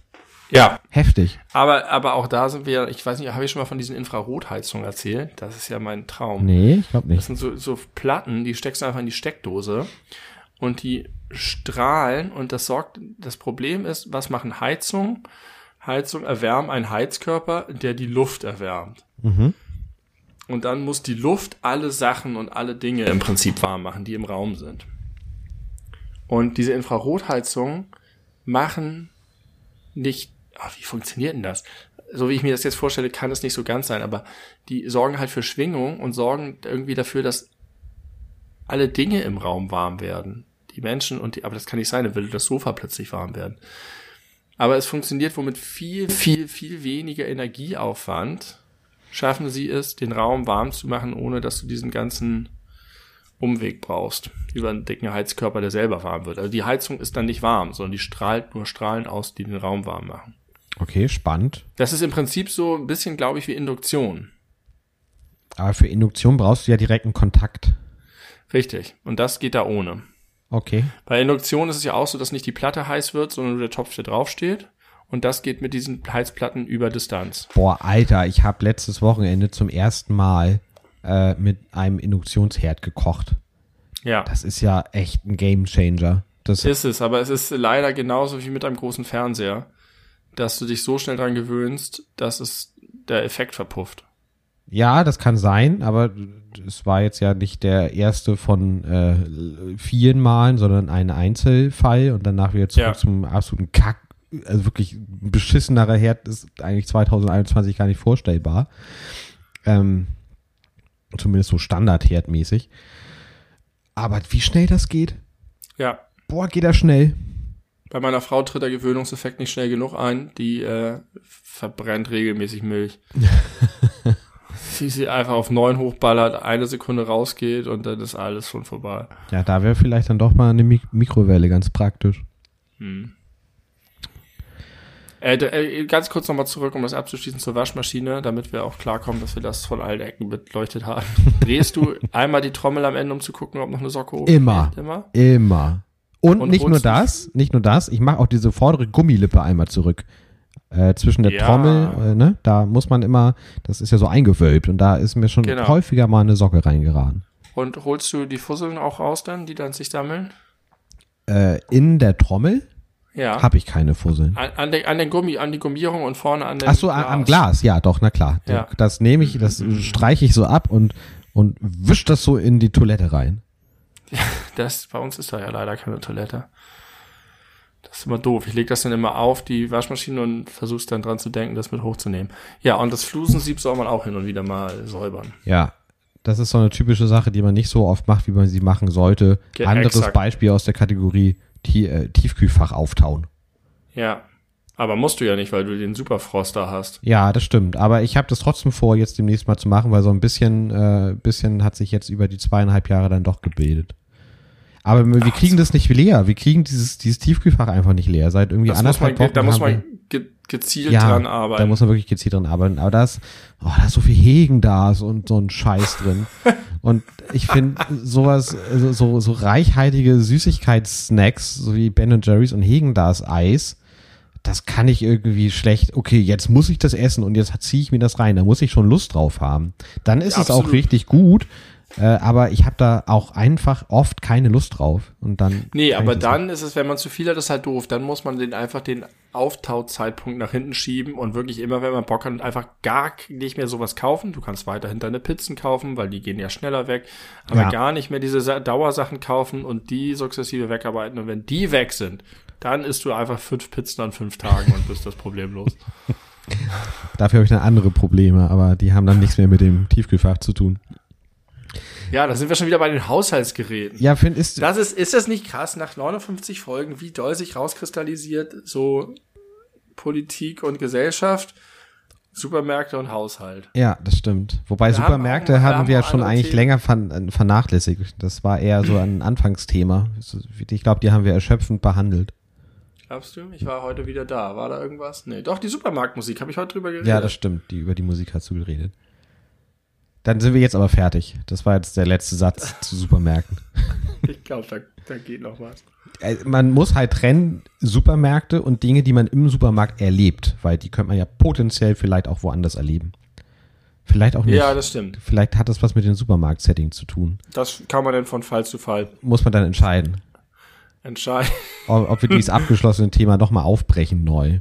Ja. Heftig. Aber, aber auch da sind wir, ich weiß nicht, habe ich schon mal von diesen Infrarotheizungen erzählt? Das ist ja mein Traum. Nee, ich glaube nicht. Das sind so, so Platten, die steckst du einfach in die Steckdose und die strahlen und das sorgt, das Problem ist, was machen Heizungen? Heizung erwärmen einen Heizkörper, der die Luft erwärmt. Mhm. Und dann muss die Luft alle Sachen und alle Dinge im Prinzip warm machen, die im Raum sind. Und diese Infrarotheizungen machen nicht ach, wie funktioniert denn das? So wie ich mir das jetzt vorstelle, kann es nicht so ganz sein, aber die sorgen halt für Schwingung und sorgen irgendwie dafür, dass alle Dinge im Raum warm werden. Die Menschen und die, aber das kann nicht sein, dann würde das Sofa plötzlich warm werden. Aber es funktioniert womit viel, viel, viel weniger Energieaufwand schaffen sie es, den Raum warm zu machen, ohne dass du diesen ganzen Umweg brauchst. Über einen dicken Heizkörper, der selber warm wird. Also die Heizung ist dann nicht warm, sondern die strahlt nur Strahlen aus, die den Raum warm machen. Okay, spannend. Das ist im Prinzip so ein bisschen, glaube ich, wie Induktion. Aber für Induktion brauchst du ja direkten Kontakt. Richtig. Und das geht da ohne. Okay. Bei Induktion ist es ja auch so, dass nicht die Platte heiß wird, sondern nur der Topf, der draufsteht. Und das geht mit diesen Heizplatten über Distanz. Boah, Alter, ich habe letztes Wochenende zum ersten Mal äh, mit einem Induktionsherd gekocht. Ja. Das ist ja echt ein Game Changer. Das ist es, aber es ist leider genauso wie mit einem großen Fernseher dass du dich so schnell dran gewöhnst, dass es der Effekt verpufft. Ja, das kann sein, aber es war jetzt ja nicht der erste von äh, vielen Malen, sondern ein Einzelfall und danach wieder zurück ja. zum absoluten Kack. Also wirklich ein beschissenerer Herd ist eigentlich 2021 gar nicht vorstellbar. Ähm, zumindest so Standard-Herdmäßig. Aber wie schnell das geht? Ja. Boah, geht das schnell. Bei meiner Frau tritt der Gewöhnungseffekt nicht schnell genug ein. Die äh, verbrennt regelmäßig Milch. (laughs) sie sie einfach auf neun hochballert, eine Sekunde rausgeht und dann ist alles schon vorbei. Ja, da wäre vielleicht dann doch mal eine Mik Mikrowelle ganz praktisch. Hm. Äh, äh, ganz kurz nochmal zurück, um das abzuschließen zur Waschmaschine, damit wir auch klarkommen, dass wir das von allen Ecken beleuchtet haben. (laughs) Drehst du einmal die Trommel am Ende, um zu gucken, ob noch eine Socke oben Immer. Immer. Immer. Und, und nicht nur das, nicht nur das, ich mache auch diese vordere Gummilippe einmal zurück. Äh, zwischen der ja. Trommel, äh, ne? Da muss man immer, das ist ja so eingewölbt und da ist mir schon genau. häufiger mal eine Socke reingeraten. Und holst du die Fusseln auch raus dann, die dann sich sammeln? Äh, in der Trommel? Ja. Habe ich keine Fusseln. An, an, den, an den Gummi, an die Gummierung und vorne an den Ach so, Glas. am Glas, ja, doch, na klar. Ja. Das nehme ich, das streiche ich so ab und, und wisch das so in die Toilette rein. (laughs) das, bei uns ist da ja leider keine Toilette. Das ist immer doof. Ich lege das dann immer auf die Waschmaschine und versuch's dann dran zu denken, das mit hochzunehmen. Ja, und das Flusensieb soll man auch hin und wieder mal säubern. Ja, das ist so eine typische Sache, die man nicht so oft macht, wie man sie machen sollte. Ja, Anderes exakt. Beispiel aus der Kategorie äh, Tiefkühlfach auftauen. Ja, aber musst du ja nicht, weil du den Superfroster hast. Ja, das stimmt. Aber ich habe das trotzdem vor, jetzt demnächst mal zu machen, weil so ein bisschen, äh, bisschen hat sich jetzt über die zweieinhalb Jahre dann doch gebildet. Aber wir Ach, kriegen das nicht leer. Wir kriegen dieses, dieses Tiefkühlfach einfach nicht leer. Seit irgendwie anderthalb Wochen. Da muss man ge gezielt ja, dran arbeiten. Da muss man wirklich gezielt dran arbeiten. Aber da ist, oh, da ist so viel Hegen da und so ein Scheiß drin. (laughs) und ich finde sowas, so, so reichhaltige Süßigkeitssnacks, so wie Ben Jerry's und Hegen das Eis, das kann ich irgendwie schlecht, okay, jetzt muss ich das essen und jetzt ziehe ich mir das rein, da muss ich schon Lust drauf haben. Dann ist ja, es auch richtig gut, äh, aber ich habe da auch einfach oft keine Lust drauf. Und dann. Nee, aber dann ist es, wenn man zu viel hat, ist halt doof. Dann muss man den einfach den Auftauzeitpunkt nach hinten schieben und wirklich immer, wenn man Bock hat, einfach gar nicht mehr sowas kaufen. Du kannst weiterhin deine Pizzen kaufen, weil die gehen ja schneller weg. Aber ja. gar nicht mehr diese Dauersachen kaufen und die sukzessive wegarbeiten. Und wenn die weg sind, dann isst du einfach fünf Pizzen an fünf Tagen und bist das Problem los. (laughs) Dafür habe ich dann andere Probleme, aber die haben dann nichts mehr mit dem Tiefkühlfach zu tun. Ja, da sind wir schon wieder bei den Haushaltsgeräten. Ja, find, ist, Das ist, ist das nicht krass, nach 59 Folgen, wie doll sich rauskristallisiert, so Politik und Gesellschaft, Supermärkte und Haushalt. ja, das stimmt. Wobei Wir haben Supermärkte auch- hatten haben wir auch schon eigentlich Themen. länger ver vernachlässigt. Das war eher so ein (clears throat) Anfangsthema. Ich glaube, die haben wir erschöpfend behandelt. Glaubst du? Ich war heute wieder da. War da irgendwas? Nee, doch, die Supermarktmusik, habe ich heute drüber geredet. Ja, das stimmt. Die, über die Musik hast du geredet. Dann sind wir jetzt aber fertig. Das war jetzt der letzte Satz (laughs) zu Supermärkten. Ich glaube, da, da geht noch was. Äh, Man muss halt trennen Supermärkte und Dinge, die man im Supermarkt erlebt, weil die könnte man ja potenziell vielleicht auch woanders erleben. Vielleicht auch nicht. Ja, das stimmt. vielleicht hat das was mit dem Supermarkt-Setting zu tun. Das kann man dann von Fall zu Fall Muss man dann entscheiden, entscheiden. ob, ob wir dieses (laughs) abgeschlossene Thema nochmal aufbrechen neu.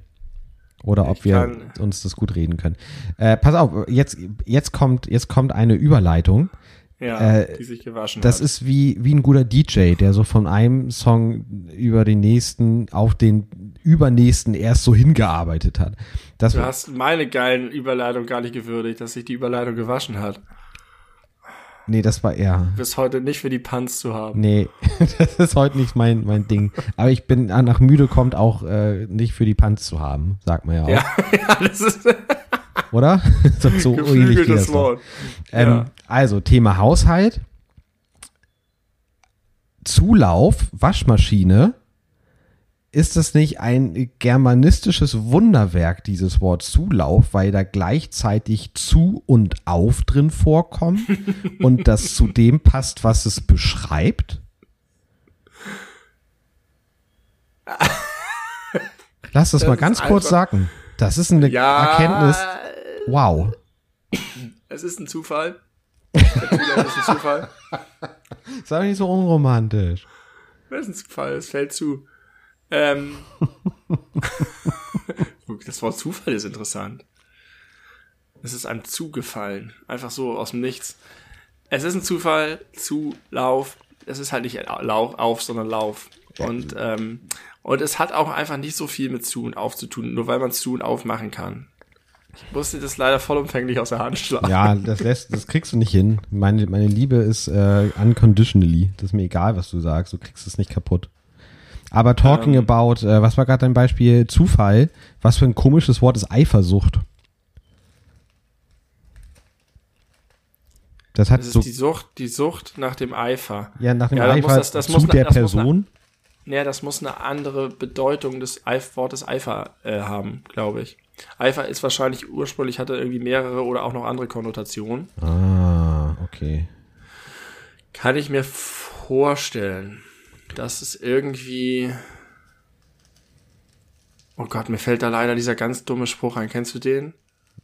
Oder ob Ich wir uns das gut reden können. Äh, pass auf, jetzt, jetzt, kommt, jetzt kommt eine Überleitung. Ja, Äh, die sich gewaschen Das hat. ist wie, wie ein guter DJ, der so von einem Song über den nächsten auf den übernächsten erst so hingearbeitet hat. Das, Du hast meine geilen Überleitung gar nicht gewürdigt, dass sich die Überleitung gewaschen hat. Nee, das war eher. Bis heute nicht für die Punts zu haben. Nee, (laughs) das ist heute nicht mein, mein Ding. Aber ich bin ah, nach müde kommt auch äh, nicht für die Panz zu haben, sagt man ja auch. Ja, (laughs) ja, das ist (laughs) Oder? so, so ähnlich das. Wort. Ähm, Ja. Also, Thema Haushalt. Zulauf, Waschmaschine. Ist das nicht ein germanistisches Wunderwerk, dieses Wort Zulauf, weil da gleichzeitig zu und auf drin vorkommt (laughs) und das zu dem passt, was es beschreibt? Lass das, Das mal ganz kurz sagen. Das ist eine Ja, Erkenntnis. Wow. es ist ein Zufall. (laughs) Der Zulauf ist ein Zufall. Sei nicht so unromantisch. Das ist ein Zufall, es fällt zu. Ähm, (laughs) das Wort Zufall ist interessant. Es ist einem zugefallen. Einfach so aus dem Nichts. Es ist ein Zufall, Zulauf. Es ist halt nicht Lauf, auf, sondern Lauf. Und, ähm, und es hat auch einfach nicht so viel mit zu und auf zu tun, nur weil man zu und auf machen kann. Ich musste das leider vollumfänglich aus der Hand schlagen. Ja, das lässt, das kriegst du nicht hin. Meine, meine Liebe ist äh, unconditionally. Das ist mir egal, was du sagst. Du kriegst es nicht kaputt. Aber talking Ähm. about, äh, was war gerade dein Beispiel? Zufall. Was für ein komisches Wort ist Eifersucht? Das hat Das ist so, die Sucht, die Sucht nach dem Eifer. ja, nach dem Ja, da muss Eifer das- das zu muss- der das muss Person. Naja, das muss eine andere Bedeutung des Eif Wortes Eifer äh, haben, glaube ich. Eifer ist wahrscheinlich ursprünglich, hatte irgendwie mehrere oder auch noch andere Konnotationen. Ah, okay. Kann ich mir vorstellen, dass es irgendwie. Oh Gott, mir fällt da leider dieser ganz dumme Spruch ein. Kennst du den?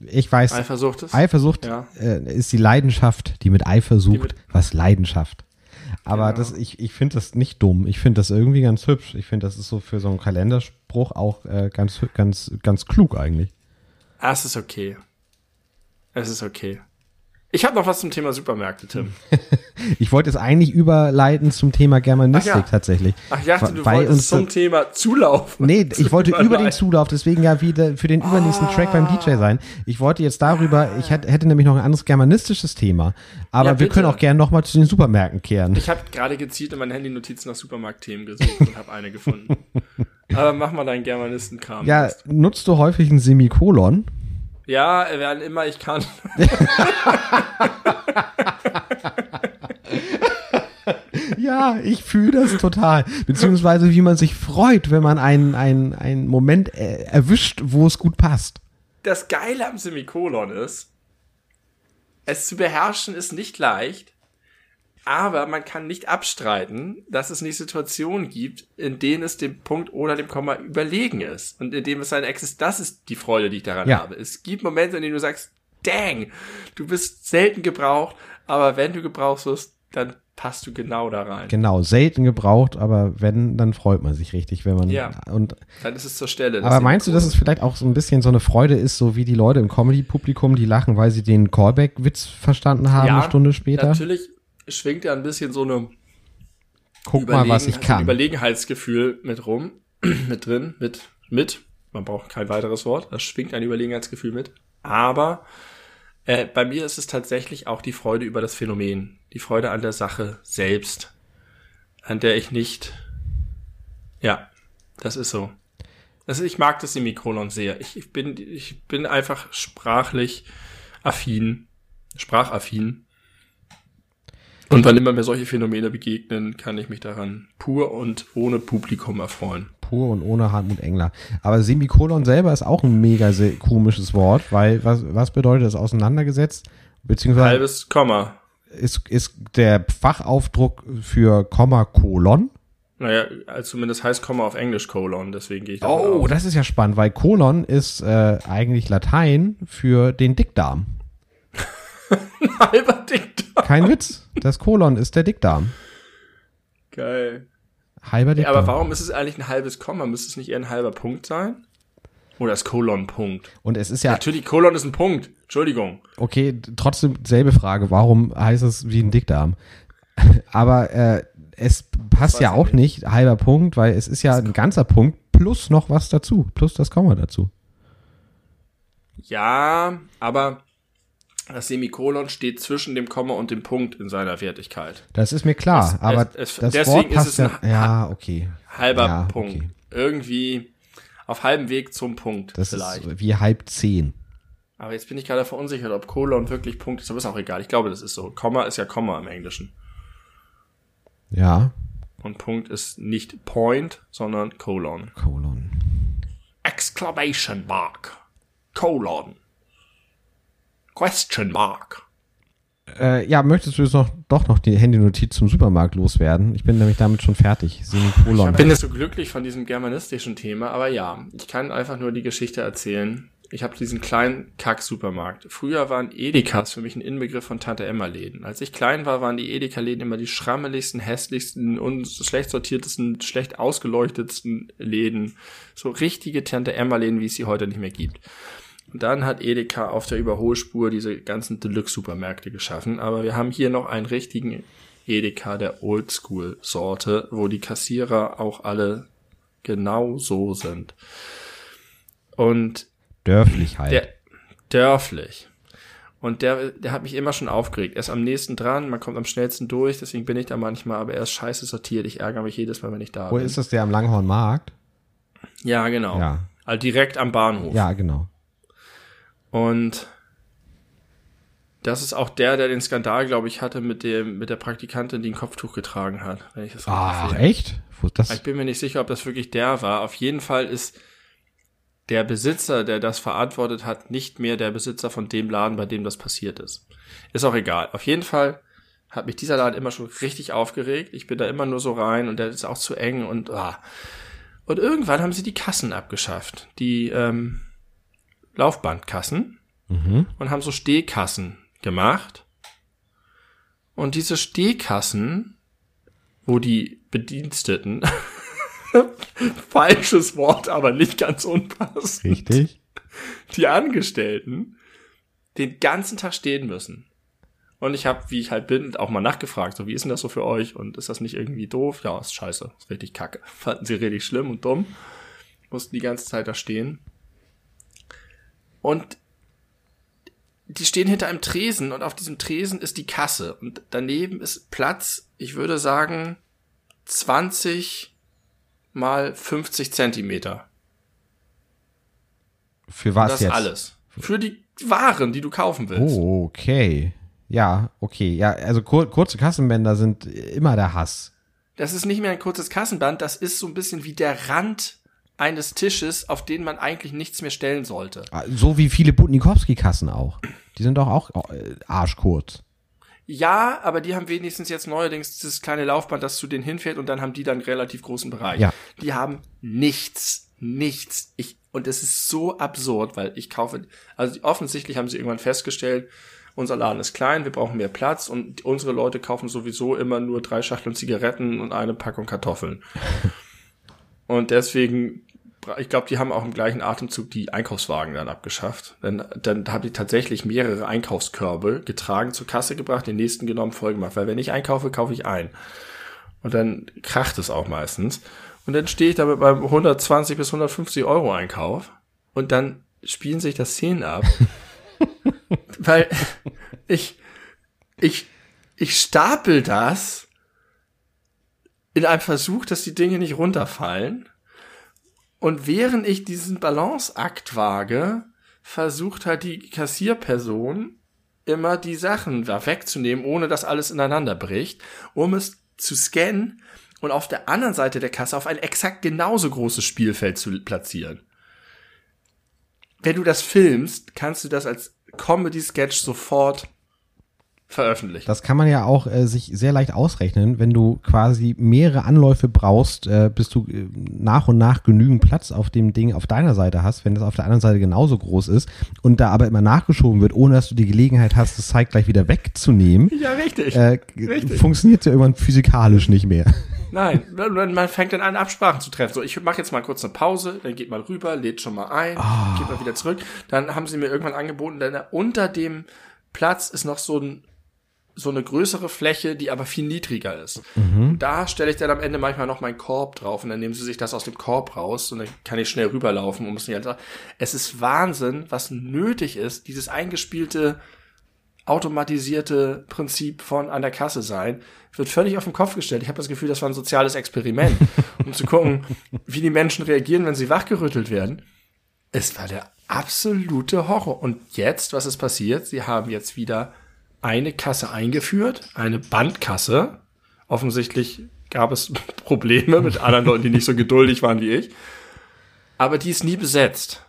Ich weiß, Eifersucht ist? Eifersucht Ja. äh, ist die Leidenschaft, die mit Eifer sucht, mit- was Leidenschaft. Aber Genau. das, ich, ich finde das nicht dumm. Ich finde das irgendwie ganz hübsch. Ich finde, das ist so für so einen Kalenderspruch auch äh, ganz, ganz, ganz klug eigentlich. Ah, es ist okay. Es ist okay. Ich habe noch was zum Thema Supermärkte, Tim. (laughs) Ich wollte jetzt eigentlich überleiten zum Thema Germanistik Ach ja. tatsächlich. Ach, ich dachte, du Weil wolltest zum Thema Zulauf. Nee, ich wollte (laughs) über den. Zulauf, deswegen ja wieder für den übernächsten Track beim DJ sein. Ich wollte jetzt darüber, ich hätte, nämlich noch ein anderes germanistisches Thema. Aber Ja, wir können auch gerne nochmal zu den Supermärkten kehren. Ich habe gerade gezielt in meinen Handy-Notizen nach Supermarktthemen gesucht und habe eine gefunden. (laughs) Aber mach mal deinen Germanistenkram. Ja, nutzt du häufig ein Semikolon? Ja, werden immer ich kann. (laughs) Ja, ich fühle das total. Beziehungsweise wie man sich freut, wenn man einen, einen, einen Moment erwischt, wo es gut passt. Das Geile am Semikolon ist, es zu beherrschen ist nicht leicht, aber man kann nicht abstreiten, dass es nicht Situationen gibt, in denen es dem Punkt oder dem Komma überlegen ist und in dem es seine Existenz, das ist die Freude, die ich daran Ja. habe. Es gibt Momente, in denen du sagst, dang, du bist selten gebraucht, aber wenn du gebraucht wirst, dann passt du genau da rein. Genau, selten gebraucht, aber wenn, dann freut man sich richtig, wenn man Ja. und Dann ist es zur Stelle. aber meinst du, dass es vielleicht auch so ein bisschen so eine Freude ist, so wie die Leute im Comedy-Publikum, die lachen, weil sie den Callback-Witz verstanden haben eine Stunde später? Natürlich schwingt ja ein bisschen so eine Guck mal, was ich kann. Überlegenheitsgefühl mit rum, (clears throat) mit drin, mit, mit. Man braucht kein weiteres Wort. Das schwingt ein Überlegenheitsgefühl mit. Aber äh, bei mir ist es tatsächlich auch die Freude über das Phänomen. Die Freude an der Sache selbst. An der ich nicht. Ja, das ist so. Also ich mag das Semikolon sehr. Ich, ich, bin, ich bin einfach sprachlich affin, sprachaffin. Und wann immer mir solche Phänomene begegnen, kann ich mich daran pur und ohne Publikum erfreuen. Pur und ohne Hartmut Engler. Aber Semikolon selber ist auch ein mega komisches Wort, weil was, was bedeutet das auseinandergesetzt? Beziehungsweise Halbes Komma. Ist, ist der Fachaufdruck für Komma Kolon? Naja, also zumindest heißt Komma auf Englisch Kolon, deswegen gehe ich davon Oh, aus. das ist ja spannend, weil Kolon ist äh, eigentlich Latein für den Dickdarm. (laughs) Ein halber Dickdarm. Kein Witz. Das Kolon ist der Dickdarm. Geil. Halber Dickdarm. Ja, aber warum ist es eigentlich ein halbes Komma? Müsste es nicht eher ein halber Punkt sein? Oder ist Kolon Punkt? Und es ist ja. Natürlich, Kolon ist ein Punkt. Entschuldigung. Okay, trotzdem selbe Frage. Warum heißt es wie ein Dickdarm? (laughs) aber äh, es passt ja auch nicht. nicht, halber Punkt, weil es ist ja ein ganzer Punkt plus noch was dazu, plus das Komma dazu. Ja, aber das Semikolon steht zwischen dem Komma und dem Punkt in seiner Wertigkeit. Das ist mir klar, es, aber es, es, das Wort passt ist es ein ja, okay. halber ja, Punkt. Okay. Irgendwie auf halbem Weg zum Punkt das vielleicht. Ist wie halb zehn. Aber jetzt bin ich gerade verunsichert, ob Kolon wirklich Punkt ist, aber ist auch egal. Ich glaube, das ist so. Komma ist ja Komma im Englischen. Ja. Und Punkt ist nicht Point, sondern Colon. Colon. Exclamation Mark. Colon. Question Mark. Äh, ja, möchtest du jetzt noch doch noch die Handynotiz zum Supermarkt loswerden? Ich bin nämlich damit schon fertig. Semikolon. Ich bin jetzt so glücklich von diesem germanistischen Thema, aber ja, ich kann einfach nur die Geschichte erzählen ich habe diesen kleinen Kack-Supermarkt. Früher waren Edekas für mich ein Inbegriff von Tante-Emma-Läden. Als ich klein war, waren die Edeka-Läden immer die schrammeligsten, hässlichsten und schlecht sortiertesten, schlecht ausgeleuchtetsten Läden. So richtige Tante-Emma-Läden, wie es sie heute nicht mehr gibt. Dann hat Edeka auf der Überholspur diese ganzen Deluxe-Supermärkte geschaffen. Aber wir haben hier noch einen richtigen Edeka der Oldschool-Sorte, wo die Kassierer auch alle genau so sind. Und Dörflich halt. Der, dörflich. Und der, der hat mich immer schon aufgeregt. Er ist am nächsten dran, man kommt am schnellsten durch, deswegen bin ich da manchmal, aber er ist scheiße sortiert. Ich ärgere mich jedes Mal, wenn ich da Wo bin. Wo ist das der am Langhornmarkt? Ja, genau. Ja. Also direkt am Bahnhof. Ja, genau. Und das ist auch der, der den Skandal, glaube ich, hatte mit dem mit der Praktikantin, die ein Kopftuch getragen hat, wenn ich das Ah, echt? Das ich bin mir nicht sicher, ob das wirklich der war. Auf jeden Fall ist der Besitzer, der das verantwortet hat, nicht mehr der Besitzer von dem Laden, bei dem das passiert ist. Ist auch egal. Auf jeden Fall hat mich dieser Laden immer schon richtig aufgeregt. Ich bin da immer nur so rein und der ist auch zu eng und ah. Und irgendwann haben sie die Kassen abgeschafft. Die ähm, Laufbandkassen. Mhm. Und haben so Stehkassen gemacht. Und diese Stehkassen, wo die Bediensteten (laughs) Falsches Wort, aber nicht ganz unpassend. Richtig. Die Angestellten den ganzen Tag stehen müssen. Und ich habe, wie ich halt bin, auch mal nachgefragt, so wie ist denn das so für euch? Und ist das nicht irgendwie doof? Ja, ist scheiße, ist richtig kacke. (laughs) Fanden sie richtig schlimm und dumm. Mussten die ganze Zeit da stehen. Und die stehen hinter einem Tresen und auf diesem Tresen ist die Kasse. Und daneben ist Platz, ich würde sagen, 20 mal 50 Zentimeter. Für was das jetzt? alles. Für die Waren, die du kaufen willst. Oh, okay. Ja, okay. Ja, also kur kurze Kassenbänder sind immer der Hass. Das ist nicht mehr ein kurzes Kassenband, das ist so ein bisschen wie der Rand eines Tisches, auf den man eigentlich nichts mehr stellen sollte. Ah, so wie viele Butnikowski-Kassen auch. Die sind doch auch äh, arschkurz. Ja, aber die haben wenigstens jetzt neuerdings dieses kleine Laufband, das zu denen hinfährt und dann haben die dann einen relativ großen Bereich. Ja. Die haben nichts, nichts. Ich, und es ist so absurd, weil ich kaufe, also offensichtlich haben sie irgendwann festgestellt, unser Laden ist klein, wir brauchen mehr Platz und unsere Leute kaufen sowieso immer nur drei Schachteln Zigaretten und eine Packung Kartoffeln. (laughs) und deswegen ich glaube, die haben auch im gleichen Atemzug die Einkaufswagen dann abgeschafft. Dann, dann habe ich tatsächlich mehrere Einkaufskörbe getragen, zur Kasse gebracht, den nächsten genommen, voll gemacht. Weil wenn ich einkaufe, kaufe ich ein. Und dann kracht es auch meistens. Und dann stehe ich da mit meinem 120 bis 150 Euro Einkauf und dann spielen sich das Szenen ab. (laughs) weil ich, ich, ich stapel das in einem Versuch, dass die Dinge nicht runterfallen. Und während ich diesen Balanceakt wage, versucht halt die Kassierperson immer die Sachen da wegzunehmen, ohne dass alles ineinander bricht, um es zu scannen und auf der anderen Seite der Kasse auf ein exakt genauso großes Spielfeld zu platzieren. Wenn du das filmst, kannst du das als Comedy-Sketch sofort veröffentlichen. Das kann man ja auch äh, sich sehr leicht ausrechnen, wenn du quasi mehrere Anläufe brauchst, äh, bis du äh, nach und nach genügend Platz auf dem Ding auf deiner Seite hast, wenn das auf der anderen Seite genauso groß ist und da aber immer nachgeschoben wird, ohne dass du die Gelegenheit hast, das Zeug gleich wieder wegzunehmen. (laughs) Ja, richtig. Äh, richtig. Funktioniert ja irgendwann physikalisch nicht mehr. (laughs) Nein, man fängt dann an, Absprachen zu treffen. So, ich mache jetzt mal kurz eine Pause, dann geht mal rüber, lädt schon mal ein, oh. geht mal wieder zurück. Dann haben sie mir irgendwann angeboten, denn unter dem Platz ist noch so ein so eine größere Fläche, die aber viel niedriger ist. Mhm. Da stelle ich dann am Ende manchmal noch meinen Korb drauf und dann nehmen sie sich das aus dem Korb raus und dann kann ich schnell rüberlaufen und muss nicht einfach. Es ist Wahnsinn, was nötig ist, dieses eingespielte automatisierte Prinzip von an der Kasse sein, wird völlig auf den Kopf gestellt. Ich habe das Gefühl, das war ein soziales Experiment, (laughs) um zu gucken, wie die Menschen reagieren, wenn sie wachgerüttelt werden. Es war der absolute Horror. Und jetzt, was ist passiert? Sie haben jetzt wieder eine Kasse eingeführt, eine Bandkasse. Offensichtlich gab es (laughs) Probleme mit anderen Leuten, die nicht so geduldig waren wie ich. Aber die ist nie besetzt.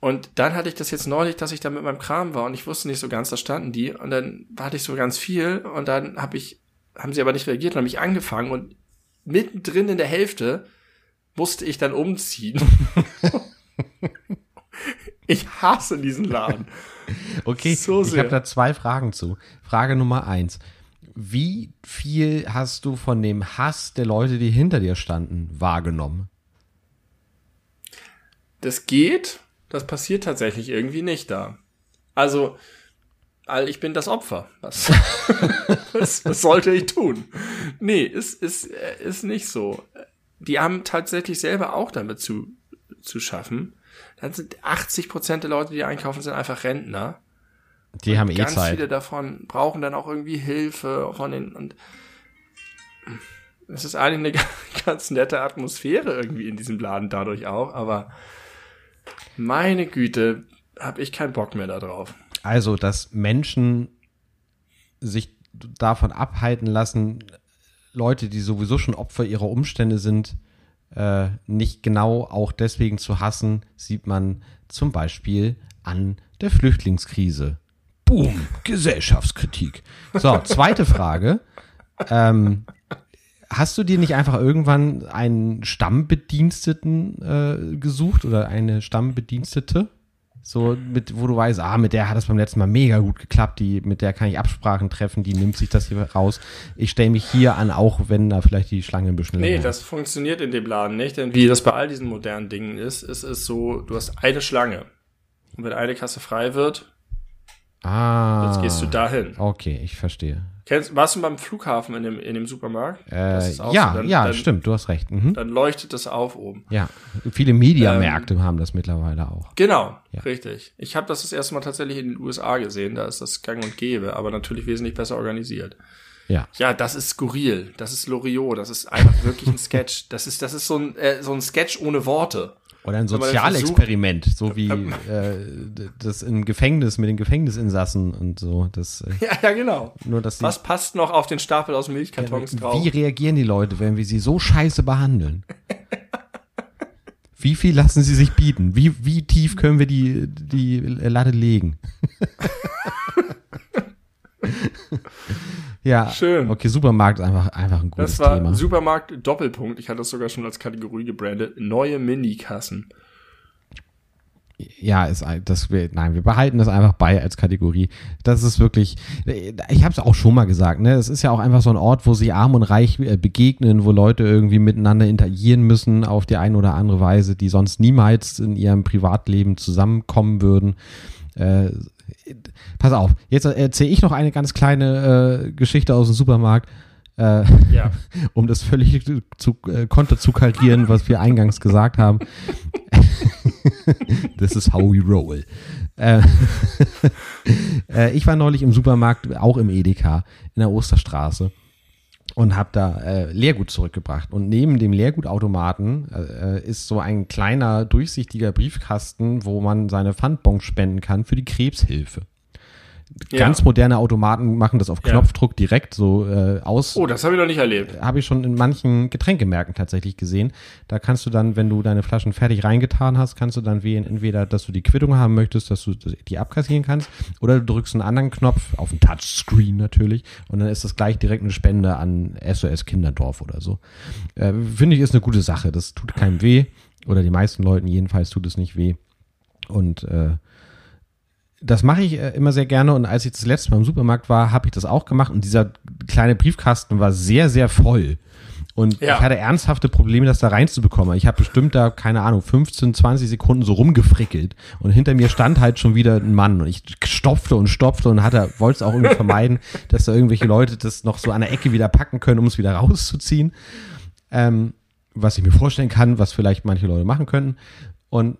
Und dann hatte ich das jetzt neulich, dass ich da mit meinem Kram war und ich wusste nicht so ganz, da standen die und dann hatte ich so ganz viel und dann habe ich, haben sie aber nicht reagiert und haben mich angefangen und mittendrin in der Hälfte musste ich dann umziehen. (laughs) ich hasse diesen Laden. (laughs) Okay, so ich habe da zwei Fragen zu. Frage Nummer eins. Wie viel hast du von dem Hass der Leute, die hinter dir standen, wahrgenommen? Das geht. Das passiert tatsächlich irgendwie nicht da. Also, ich bin das Opfer. Was, (laughs) was, was sollte ich tun? Nee, ist, ist, ist nicht so. Die haben tatsächlich selber auch damit zu, zu schaffen. Dann sind 80 Prozent der Leute, die einkaufen, sind einfach Rentner. Die und haben eh ganz Zeit. Ganz viele davon brauchen dann auch irgendwie Hilfe von den und es ist eigentlich eine (laughs) ganz nette Atmosphäre irgendwie in diesem Laden dadurch auch, aber meine Güte, habe ich keinen Bock mehr darauf. Also, dass Menschen sich davon abhalten lassen, Leute, die sowieso schon Opfer ihrer Umstände sind, äh, nicht genau auch deswegen zu hassen, sieht man zum Beispiel an der Flüchtlingskrise. Boom, Gesellschaftskritik. So, zweite Frage. Ähm, hast du dir nicht einfach irgendwann einen Stammbediensteten äh, gesucht oder eine Stammbedienstete? So, mit, wo du weißt, ah, mit der hat es beim letzten Mal mega gut geklappt, die, mit der kann ich Absprachen treffen, die nimmt sich das hier raus. Ich stelle mich hier an, auch wenn da vielleicht die Schlange ein bisschen Nee, das funktioniert in dem Laden nicht, denn wie das bei all diesen modernen Dingen ist, ist es so, du hast eine Schlange. Und wenn eine Kasse frei wird, ah, jetzt gehst du dahin. Okay, ich verstehe. Kennst, warst du beim Flughafen in dem, in dem Supermarkt? Äh, ja, so. dann, ja, dann, stimmt, du hast recht. Mhm. Dann leuchtet das auf oben. Ja, viele Mediamärkte ähm, haben das mittlerweile auch. Genau, ja. richtig. Ich habe das das erste Mal tatsächlich in den USA gesehen, da ist das gang und gäbe, aber natürlich wesentlich besser organisiert. Ja. Ja, das ist skurril, das ist Loriot, das ist einfach wirklich ein Sketch. Das ist, das ist so ein, äh, so ein Sketch ohne Worte. Oder ein Sozialexperiment, so wie äh, das im Gefängnis mit den Gefängnisinsassen und so. Das, äh, (laughs) ja, ja, genau. Nur, dass Was passt noch auf den Stapel aus Milchkartons ja, drauf? Wie reagieren die Leute, wenn wir sie so scheiße behandeln? wie viel lassen sie sich bieten? Wie, wie tief können wir die, die Latte legen? (laughs) Ja. Schön. Okay, Supermarkt ist einfach, einfach ein gutes Thema. Das war Thema. Supermarkt Doppelpunkt. Ich hatte das sogar schon als Kategorie gebrandet. Neue Minikassen. Ja, ist das wir nein, wir behalten das einfach bei als Kategorie. Das ist wirklich ich habe es auch schon mal gesagt, ne? Es ist ja auch einfach so ein Ort, wo sich arm und reich äh, begegnen, wo Leute irgendwie miteinander interagieren müssen auf die eine oder andere Weise, die sonst niemals in ihrem Privatleben zusammenkommen würden. Äh, pass auf, jetzt erzähle ich noch eine ganz kleine äh, Geschichte aus dem Supermarkt. Äh, ja. (laughs) um das völlig zu, äh, konter zu karieren, was wir eingangs gesagt haben. (laughs) This is how we roll. Äh, (laughs) äh, ich war neulich im Supermarkt, auch im Edeka, in der Osterstraße und habe da äh, Leergut zurückgebracht. Und neben dem Leergutautomaten äh, ist so ein kleiner durchsichtiger Briefkasten, wo man seine Pfandbons spenden kann für die Krebshilfe. Ja. Ganz moderne Automaten machen das auf Knopfdruck ja. direkt so äh, aus. Oh, das habe ich noch nicht erlebt. Habe ich schon in manchen Getränkemärkten tatsächlich gesehen. Da kannst du dann, wenn du deine Flaschen fertig reingetan hast, kannst du dann wählen, entweder, dass du die Quittung haben möchtest, dass du die abkassieren kannst, oder du drückst einen anderen Knopf auf dem Touchscreen natürlich und dann ist das gleich direkt eine Spende an SOS Kinderdorf oder so. Äh, Finde ich ist eine gute Sache. Das tut keinem weh oder die meisten Leuten jedenfalls tut es nicht weh. Und äh, das mache ich äh, immer sehr gerne und als ich das letzte Mal im Supermarkt war, habe ich das auch gemacht und dieser kleine Briefkasten war sehr, sehr voll. Und ja. ich hatte ernsthafte Probleme, das da reinzubekommen. Ich habe bestimmt da, keine Ahnung, 15, 20 Sekunden so rumgefrickelt. Und hinter mir stand halt schon wieder ein Mann. Und ich stopfte und stopfte und hatte, wollte es auch irgendwie vermeiden, (laughs) dass da irgendwelche Leute das noch so an der Ecke wieder packen können, um es wieder rauszuziehen. Ähm, was ich mir vorstellen kann, was vielleicht manche Leute machen könnten. Und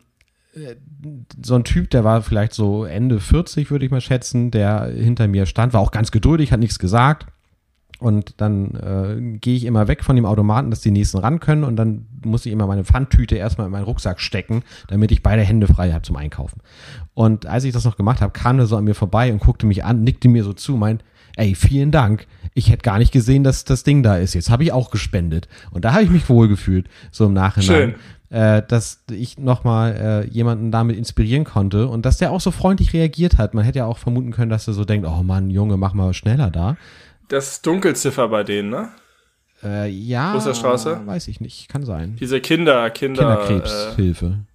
so ein Typ, der war vielleicht so Ende 40, würde ich mal schätzen, der hinter mir stand, war auch ganz geduldig, hat nichts gesagt. Und dann äh, gehe ich immer weg von dem Automaten, dass die nächsten ran können. Und dann muss ich immer meine Pfandtüte erstmal in meinen Rucksack stecken, damit ich beide Hände frei habe zum Einkaufen. Und als ich das noch gemacht habe, kam er so an mir vorbei und guckte mich an, nickte mir so zu, meint, ey, vielen Dank. Ich hätte gar nicht gesehen, dass das Ding da ist. Jetzt habe ich auch gespendet. Und da habe ich mich wohlgefühlt, so im Nachhinein. Schön äh, dass ich nochmal äh, jemanden damit inspirieren konnte und dass der auch so freundlich reagiert hat. Man hätte ja auch vermuten können, dass er so denkt, oh Mann, Junge, mach mal schneller da. Das ist Dunkelziffer bei denen, ne? Äh, ja. Osterstraße? Weiß ich nicht, kann sein. Diese Kinder, Kinder. Kinderkrebshilfe. Äh,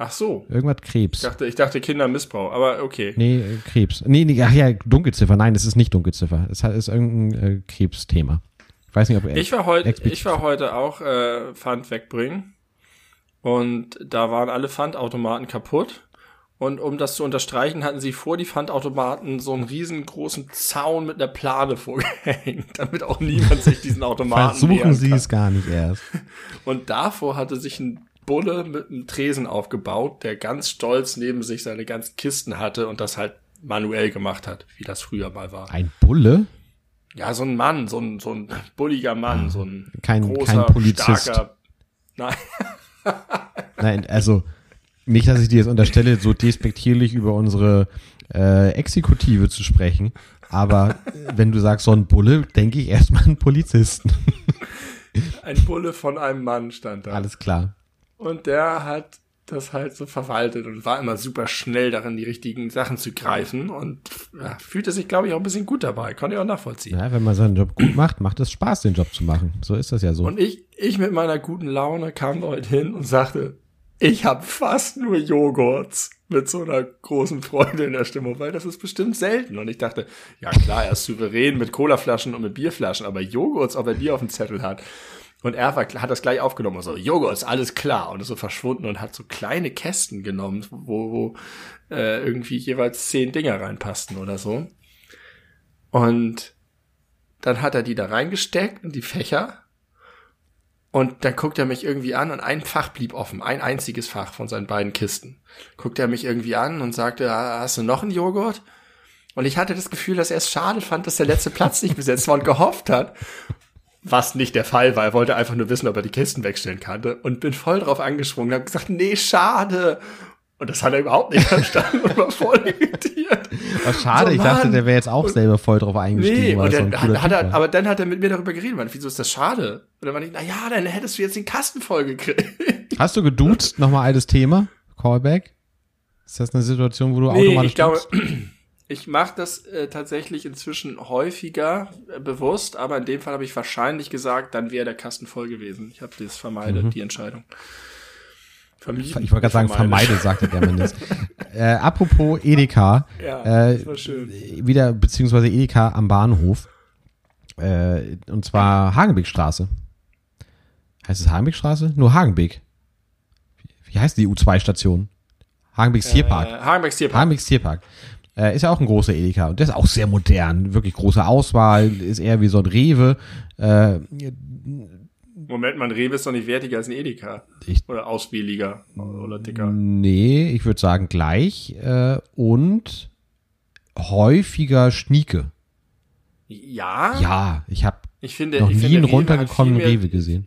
Ach so. Irgendwas Krebs. Ich dachte, ich dachte Kindermissbrauch, aber okay. Nee, äh, Krebs. Nee, nee, ach ja, Dunkelziffer. Nein, das ist nicht Dunkelziffer. Es ist irgendein äh, Krebsthema. Ich weiß nicht, ob er ich war heute, ich war heute auch äh, Pfand wegbringen und da waren alle Pfandautomaten kaputt. Und um das zu unterstreichen, hatten sie vor die Pfandautomaten so einen riesengroßen Zaun mit einer Plane (laughs) vorgehängt, damit auch niemand sich diesen Automaten Versuchen sie es gar nicht erst. (laughs) Und davor hatte sich ein Bulle mit einem Tresen aufgebaut, der ganz stolz neben sich seine ganzen Kisten hatte und das halt manuell gemacht hat, wie das früher mal war. Ein Bulle? Ja, so ein Mann, so ein, so ein bulliger Mann, ah, so ein kein, großer, kein Polizist. starker. Nein. (laughs) (laughs) Nein, also nicht, dass ich dir jetzt unterstelle, so despektierlich über unsere äh, Exekutive zu sprechen, aber wenn du sagst so ein Bulle, denke ich erstmal an Polizisten. Ein Bulle von einem Mann stand da. Alles klar. Und der hat das halt so verwaltet und war immer super schnell darin, die richtigen Sachen zu greifen und ja, fühlte sich, glaube ich, auch ein bisschen gut dabei. Konnte ich auch nachvollziehen. Ja, wenn man seinen Job gut macht, macht es Spaß, den Job zu machen. So ist das ja so. Und ich, ich mit meiner guten Laune kam heute hin und sagte, ich habe fast nur Joghurts mit so einer großen Freude in der Stimmung, weil das ist bestimmt selten. Und ich dachte, ja klar, er ist souverän mit Colaflaschen und mit Bierflaschen, aber Joghurts, ob er die auf dem Zettel hat. Und er war, hat das gleich aufgenommen und so, Joghurts, alles klar. Und ist so verschwunden und hat so kleine Kästen genommen, wo, wo äh, irgendwie jeweils zehn Dinger reinpassten oder so. Und dann hat er die da reingesteckt in die Fächer und dann guckt er mich irgendwie an und ein Fach blieb offen, ein einziges Fach von seinen beiden Kisten. Guckt er mich irgendwie an und sagte, hast du noch einen Joghurt? Und ich hatte das Gefühl, dass er es schade fand, dass der letzte Platz nicht besetzt war und gehofft hat, was nicht der Fall war. Er wollte einfach nur wissen, ob er die Kisten wegstellen kannte und bin voll drauf angesprungen und habe gesagt, nee, schade. Und das hat er überhaupt nicht (laughs) verstanden und war voll irritiert. Was schade, so, ich dachte, der wäre jetzt auch selber voll drauf eingestiegen. Nee, und dann, so hat, er, aber dann hat er mit mir darüber geredet, man, wieso ist das schade? Und dann war ich, na ja, dann hättest du jetzt den Kasten voll gekriegt. Hast du geduzt? Nochmal altes Thema? Callback? Ist das eine Situation, wo du nee, automatisch ich glaube, ich mache das äh, tatsächlich inzwischen häufiger äh, bewusst, aber in dem Fall habe ich wahrscheinlich gesagt, dann wäre der Kasten voll gewesen. Ich habe das vermeidet, mhm. die Entscheidung. Vermieden. Ich wollte gerade sagen, vermeide, sagte der Mindest. äh, apropos Edeka. Ja, äh. Wieder, beziehungsweise Edeka am Bahnhof. Äh, und zwar Hagenbeckstraße. Heißt es Hagenbeckstraße? Nur Hagenbeck. Wie, wie heißt die U2-Station? Hagenbecks Tierpark. Äh, Hagenbecks Tierpark. Hagenbecks Tierpark. Äh, ist ja auch ein großer Edeka und der ist auch sehr modern. Wirklich große Auswahl, ist eher wie so ein Rewe. Äh, Moment, mein Rewe ist doch nicht wertiger als ein Edeka. Ich- oder ausspieliger oder dicker. nee, ich würde sagen gleich. Äh, und häufiger Schnieke. Ja? Ja, ich habe Ich finde, noch ich nie finde, einen Rewe runtergekommenen mehr- Rewe gesehen.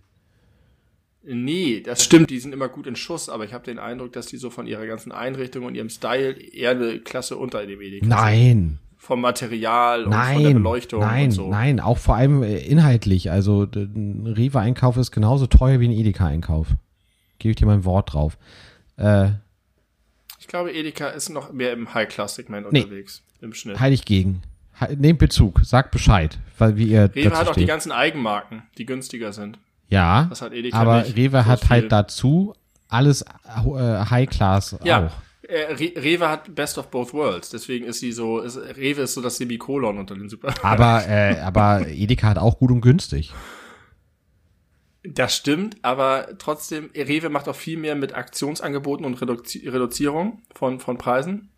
Nee, das stimmt, die sind immer gut in Schuss, aber ich habe den Eindruck, dass die so von ihrer ganzen Einrichtung und ihrem Style eher eine Klasse unter dem Edeka sind. Nein, Vom Material und von der nein, Beleuchtung nein, und so. nein, auch vor allem äh, inhaltlich. Also ein Rewe-Einkauf ist genauso teuer wie ein Edeka-Einkauf. Gebe ich dir mein Wort drauf. Äh, Ich glaube, Edeka ist noch mehr im High-Class-Segment Nee. unterwegs, im Schnitt. halte ich gegen. Nehmt Bezug, sagt Bescheid, weil wie ihr Rewe hat auch die steht. ganzen Eigenmarken, die günstiger sind. Ja, hat Edeka aber nicht Rewe so hat viel. halt dazu alles äh, High-Class Ja, auch. äh, Re Rewe hat Best of Both Worlds, deswegen ist sie so, ist, Rewe ist so das Semikolon unter den Super. Aber, (laughs) äh, aber Edeka hat auch gut und günstig. Das stimmt, aber trotzdem, Rewe macht auch viel mehr mit Aktionsangeboten und Reduzi Reduzierung von, von Preisen.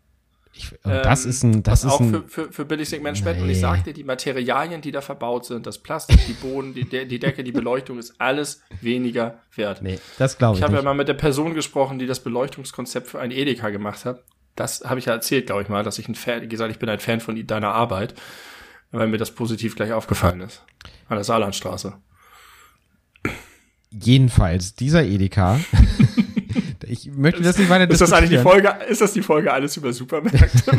Ich, das Ähm, ist ein, das ist auch ein, für, für, für Billigsegment spenden. Und Nee. ich sagte, die Materialien, die da verbaut sind, das Plastik, die Boden, die, die Decke, die Beleuchtung, ist alles weniger wert. nee, das glaube ich, Ich habe ja mal mit der Person gesprochen, die das Beleuchtungskonzept für ein Edeka gemacht hat. Das habe ich ja erzählt, glaube ich mal, dass ich ein Fan, gesagt, ich bin ein Fan von deiner Arbeit, weil mir das positiv gleich aufgefallen ist. An der Saarlandstraße. Jedenfalls, dieser Edeka, (laughs) ich möchte das nicht weiter Ist das eigentlich die. Folge, ist das die Folge alles über Supermärkte? (laughs)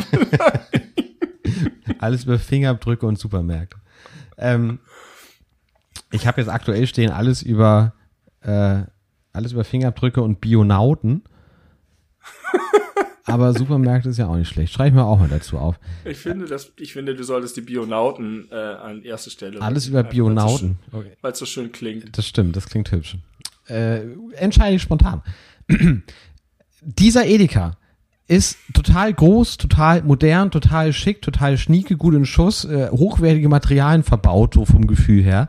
Alles über Fingerabdrücke und Supermärkte. Ähm, ich habe jetzt aktuell stehen alles über äh, alles über Fingerabdrücke und Bionauten. (laughs) Aber Supermärkte ist ja auch nicht schlecht. Schreibe ich mir auch mal dazu auf. ich finde, dass, ich finde, du solltest die Bionauten äh, an erste Stelle. Alles über Einfach, weil's so Bionauten. schön- Okay. Weil es so schön klingt. Das stimmt, das klingt hübsch. Äh, entscheide ich spontan. (clears throat) Dieser Edeka ist total groß, total modern, total schick, total schnieke, gut in Schuss, äh, hochwertige Materialien verbaut, so vom Gefühl her.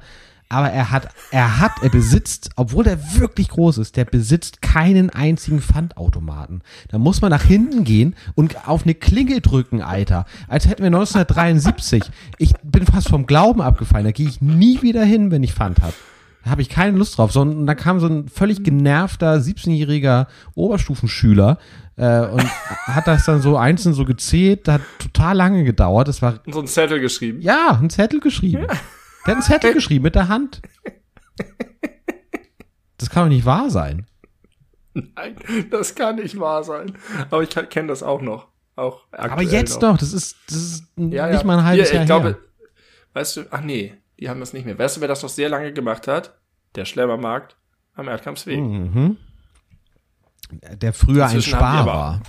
Aber er hat, er hat, er besitzt, obwohl der wirklich groß ist, der besitzt keinen einzigen Pfandautomaten. Da muss man nach hinten gehen und auf eine Klingel drücken, Alter. Als hätten wir 1973. Ich bin fast vom Glauben abgefallen. Da gehe ich nie wieder hin, wenn ich Pfand hab. Habe ich keine Lust drauf. Sondern da kam so ein völlig genervter 17-jähriger Oberstufenschüler äh, und (laughs) hat das dann so einzeln so gezählt. Das hat total lange gedauert. Das war Und so einen Zettel geschrieben. ja, einen Zettel geschrieben. Der hat einen Zettel (laughs) geschrieben mit der Hand. Das kann doch nicht wahr sein. Nein, das kann nicht wahr sein. Aber ich kenne das auch noch. Auch Aber jetzt noch. doch, das ist, das ist Ja, nicht ja. mal ein halbes Hier, Jahr ich glaube, her. weißt du, ach nee, die haben das nicht mehr. Weißt du, wer das noch sehr lange gemacht hat? Der Schlemmermarkt am Erdkampfsweg. Mhm. Der früher ein Inzwischen die Spar aber- war.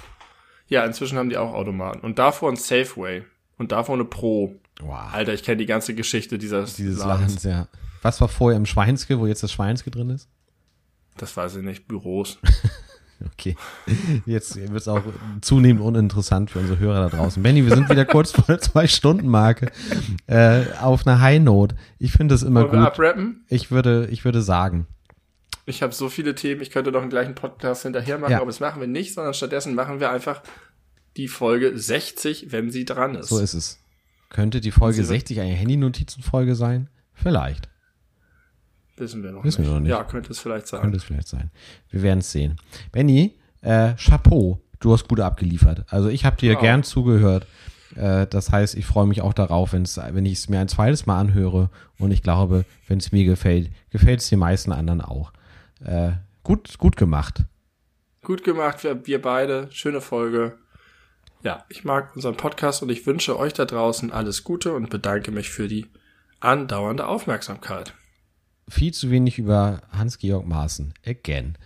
Ja, inzwischen haben die auch Automaten. Und davor ein Safeway. Und davor eine Pro. Wow. Alter, ich kenne die ganze Geschichte dieses, Dieses. Ladens, ja. Was war vorher im Schweinske, wo jetzt das Schweinske drin ist? Das weiß ich nicht, Büros. (laughs) Okay. Jetzt wird es auch zunehmend uninteressant für unsere Hörer da draußen. Benny, wir sind wieder kurz vor der Zwei-Stunden-Marke äh, auf einer High Note. Ich finde das immer Wollen wir gut. abrappen? Ich würde, ich würde sagen. Ich habe so viele Themen, ich könnte noch einen gleichen Podcast hinterher machen, Ja. aber das machen wir nicht, sondern stattdessen machen wir einfach die Folge 60, wenn sie dran ist. So ist es. Könnte die Folge Sie wird- 60 eine Handy-Notizen-Folge sein? Vielleicht. Wissen wir noch Wissen nicht. wir noch nicht. Ja, könnte es vielleicht sein. Könnte es vielleicht sein. Wir werden es sehen. Benny, äh, Chapeau. Du hast gut abgeliefert. Also ich habe dir Wow. gern zugehört. Äh, das heißt, ich freue mich auch darauf, wenn's, wenn ich es mir ein zweites Mal anhöre. Und ich glaube, wenn es mir gefällt, gefällt es den meisten anderen auch. Äh, gut, gut gemacht. Gut gemacht, wir, wir beide. Schöne Folge. Ja, ich mag unseren Podcast und ich wünsche euch da draußen alles Gute und bedanke mich für die andauernde Aufmerksamkeit. Viel zu wenig über Hans-Georg Maaßen. Again.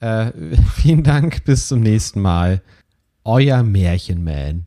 Äh, (laughs) vielen Dank. Bis zum nächsten Mal. Euer Märchenman.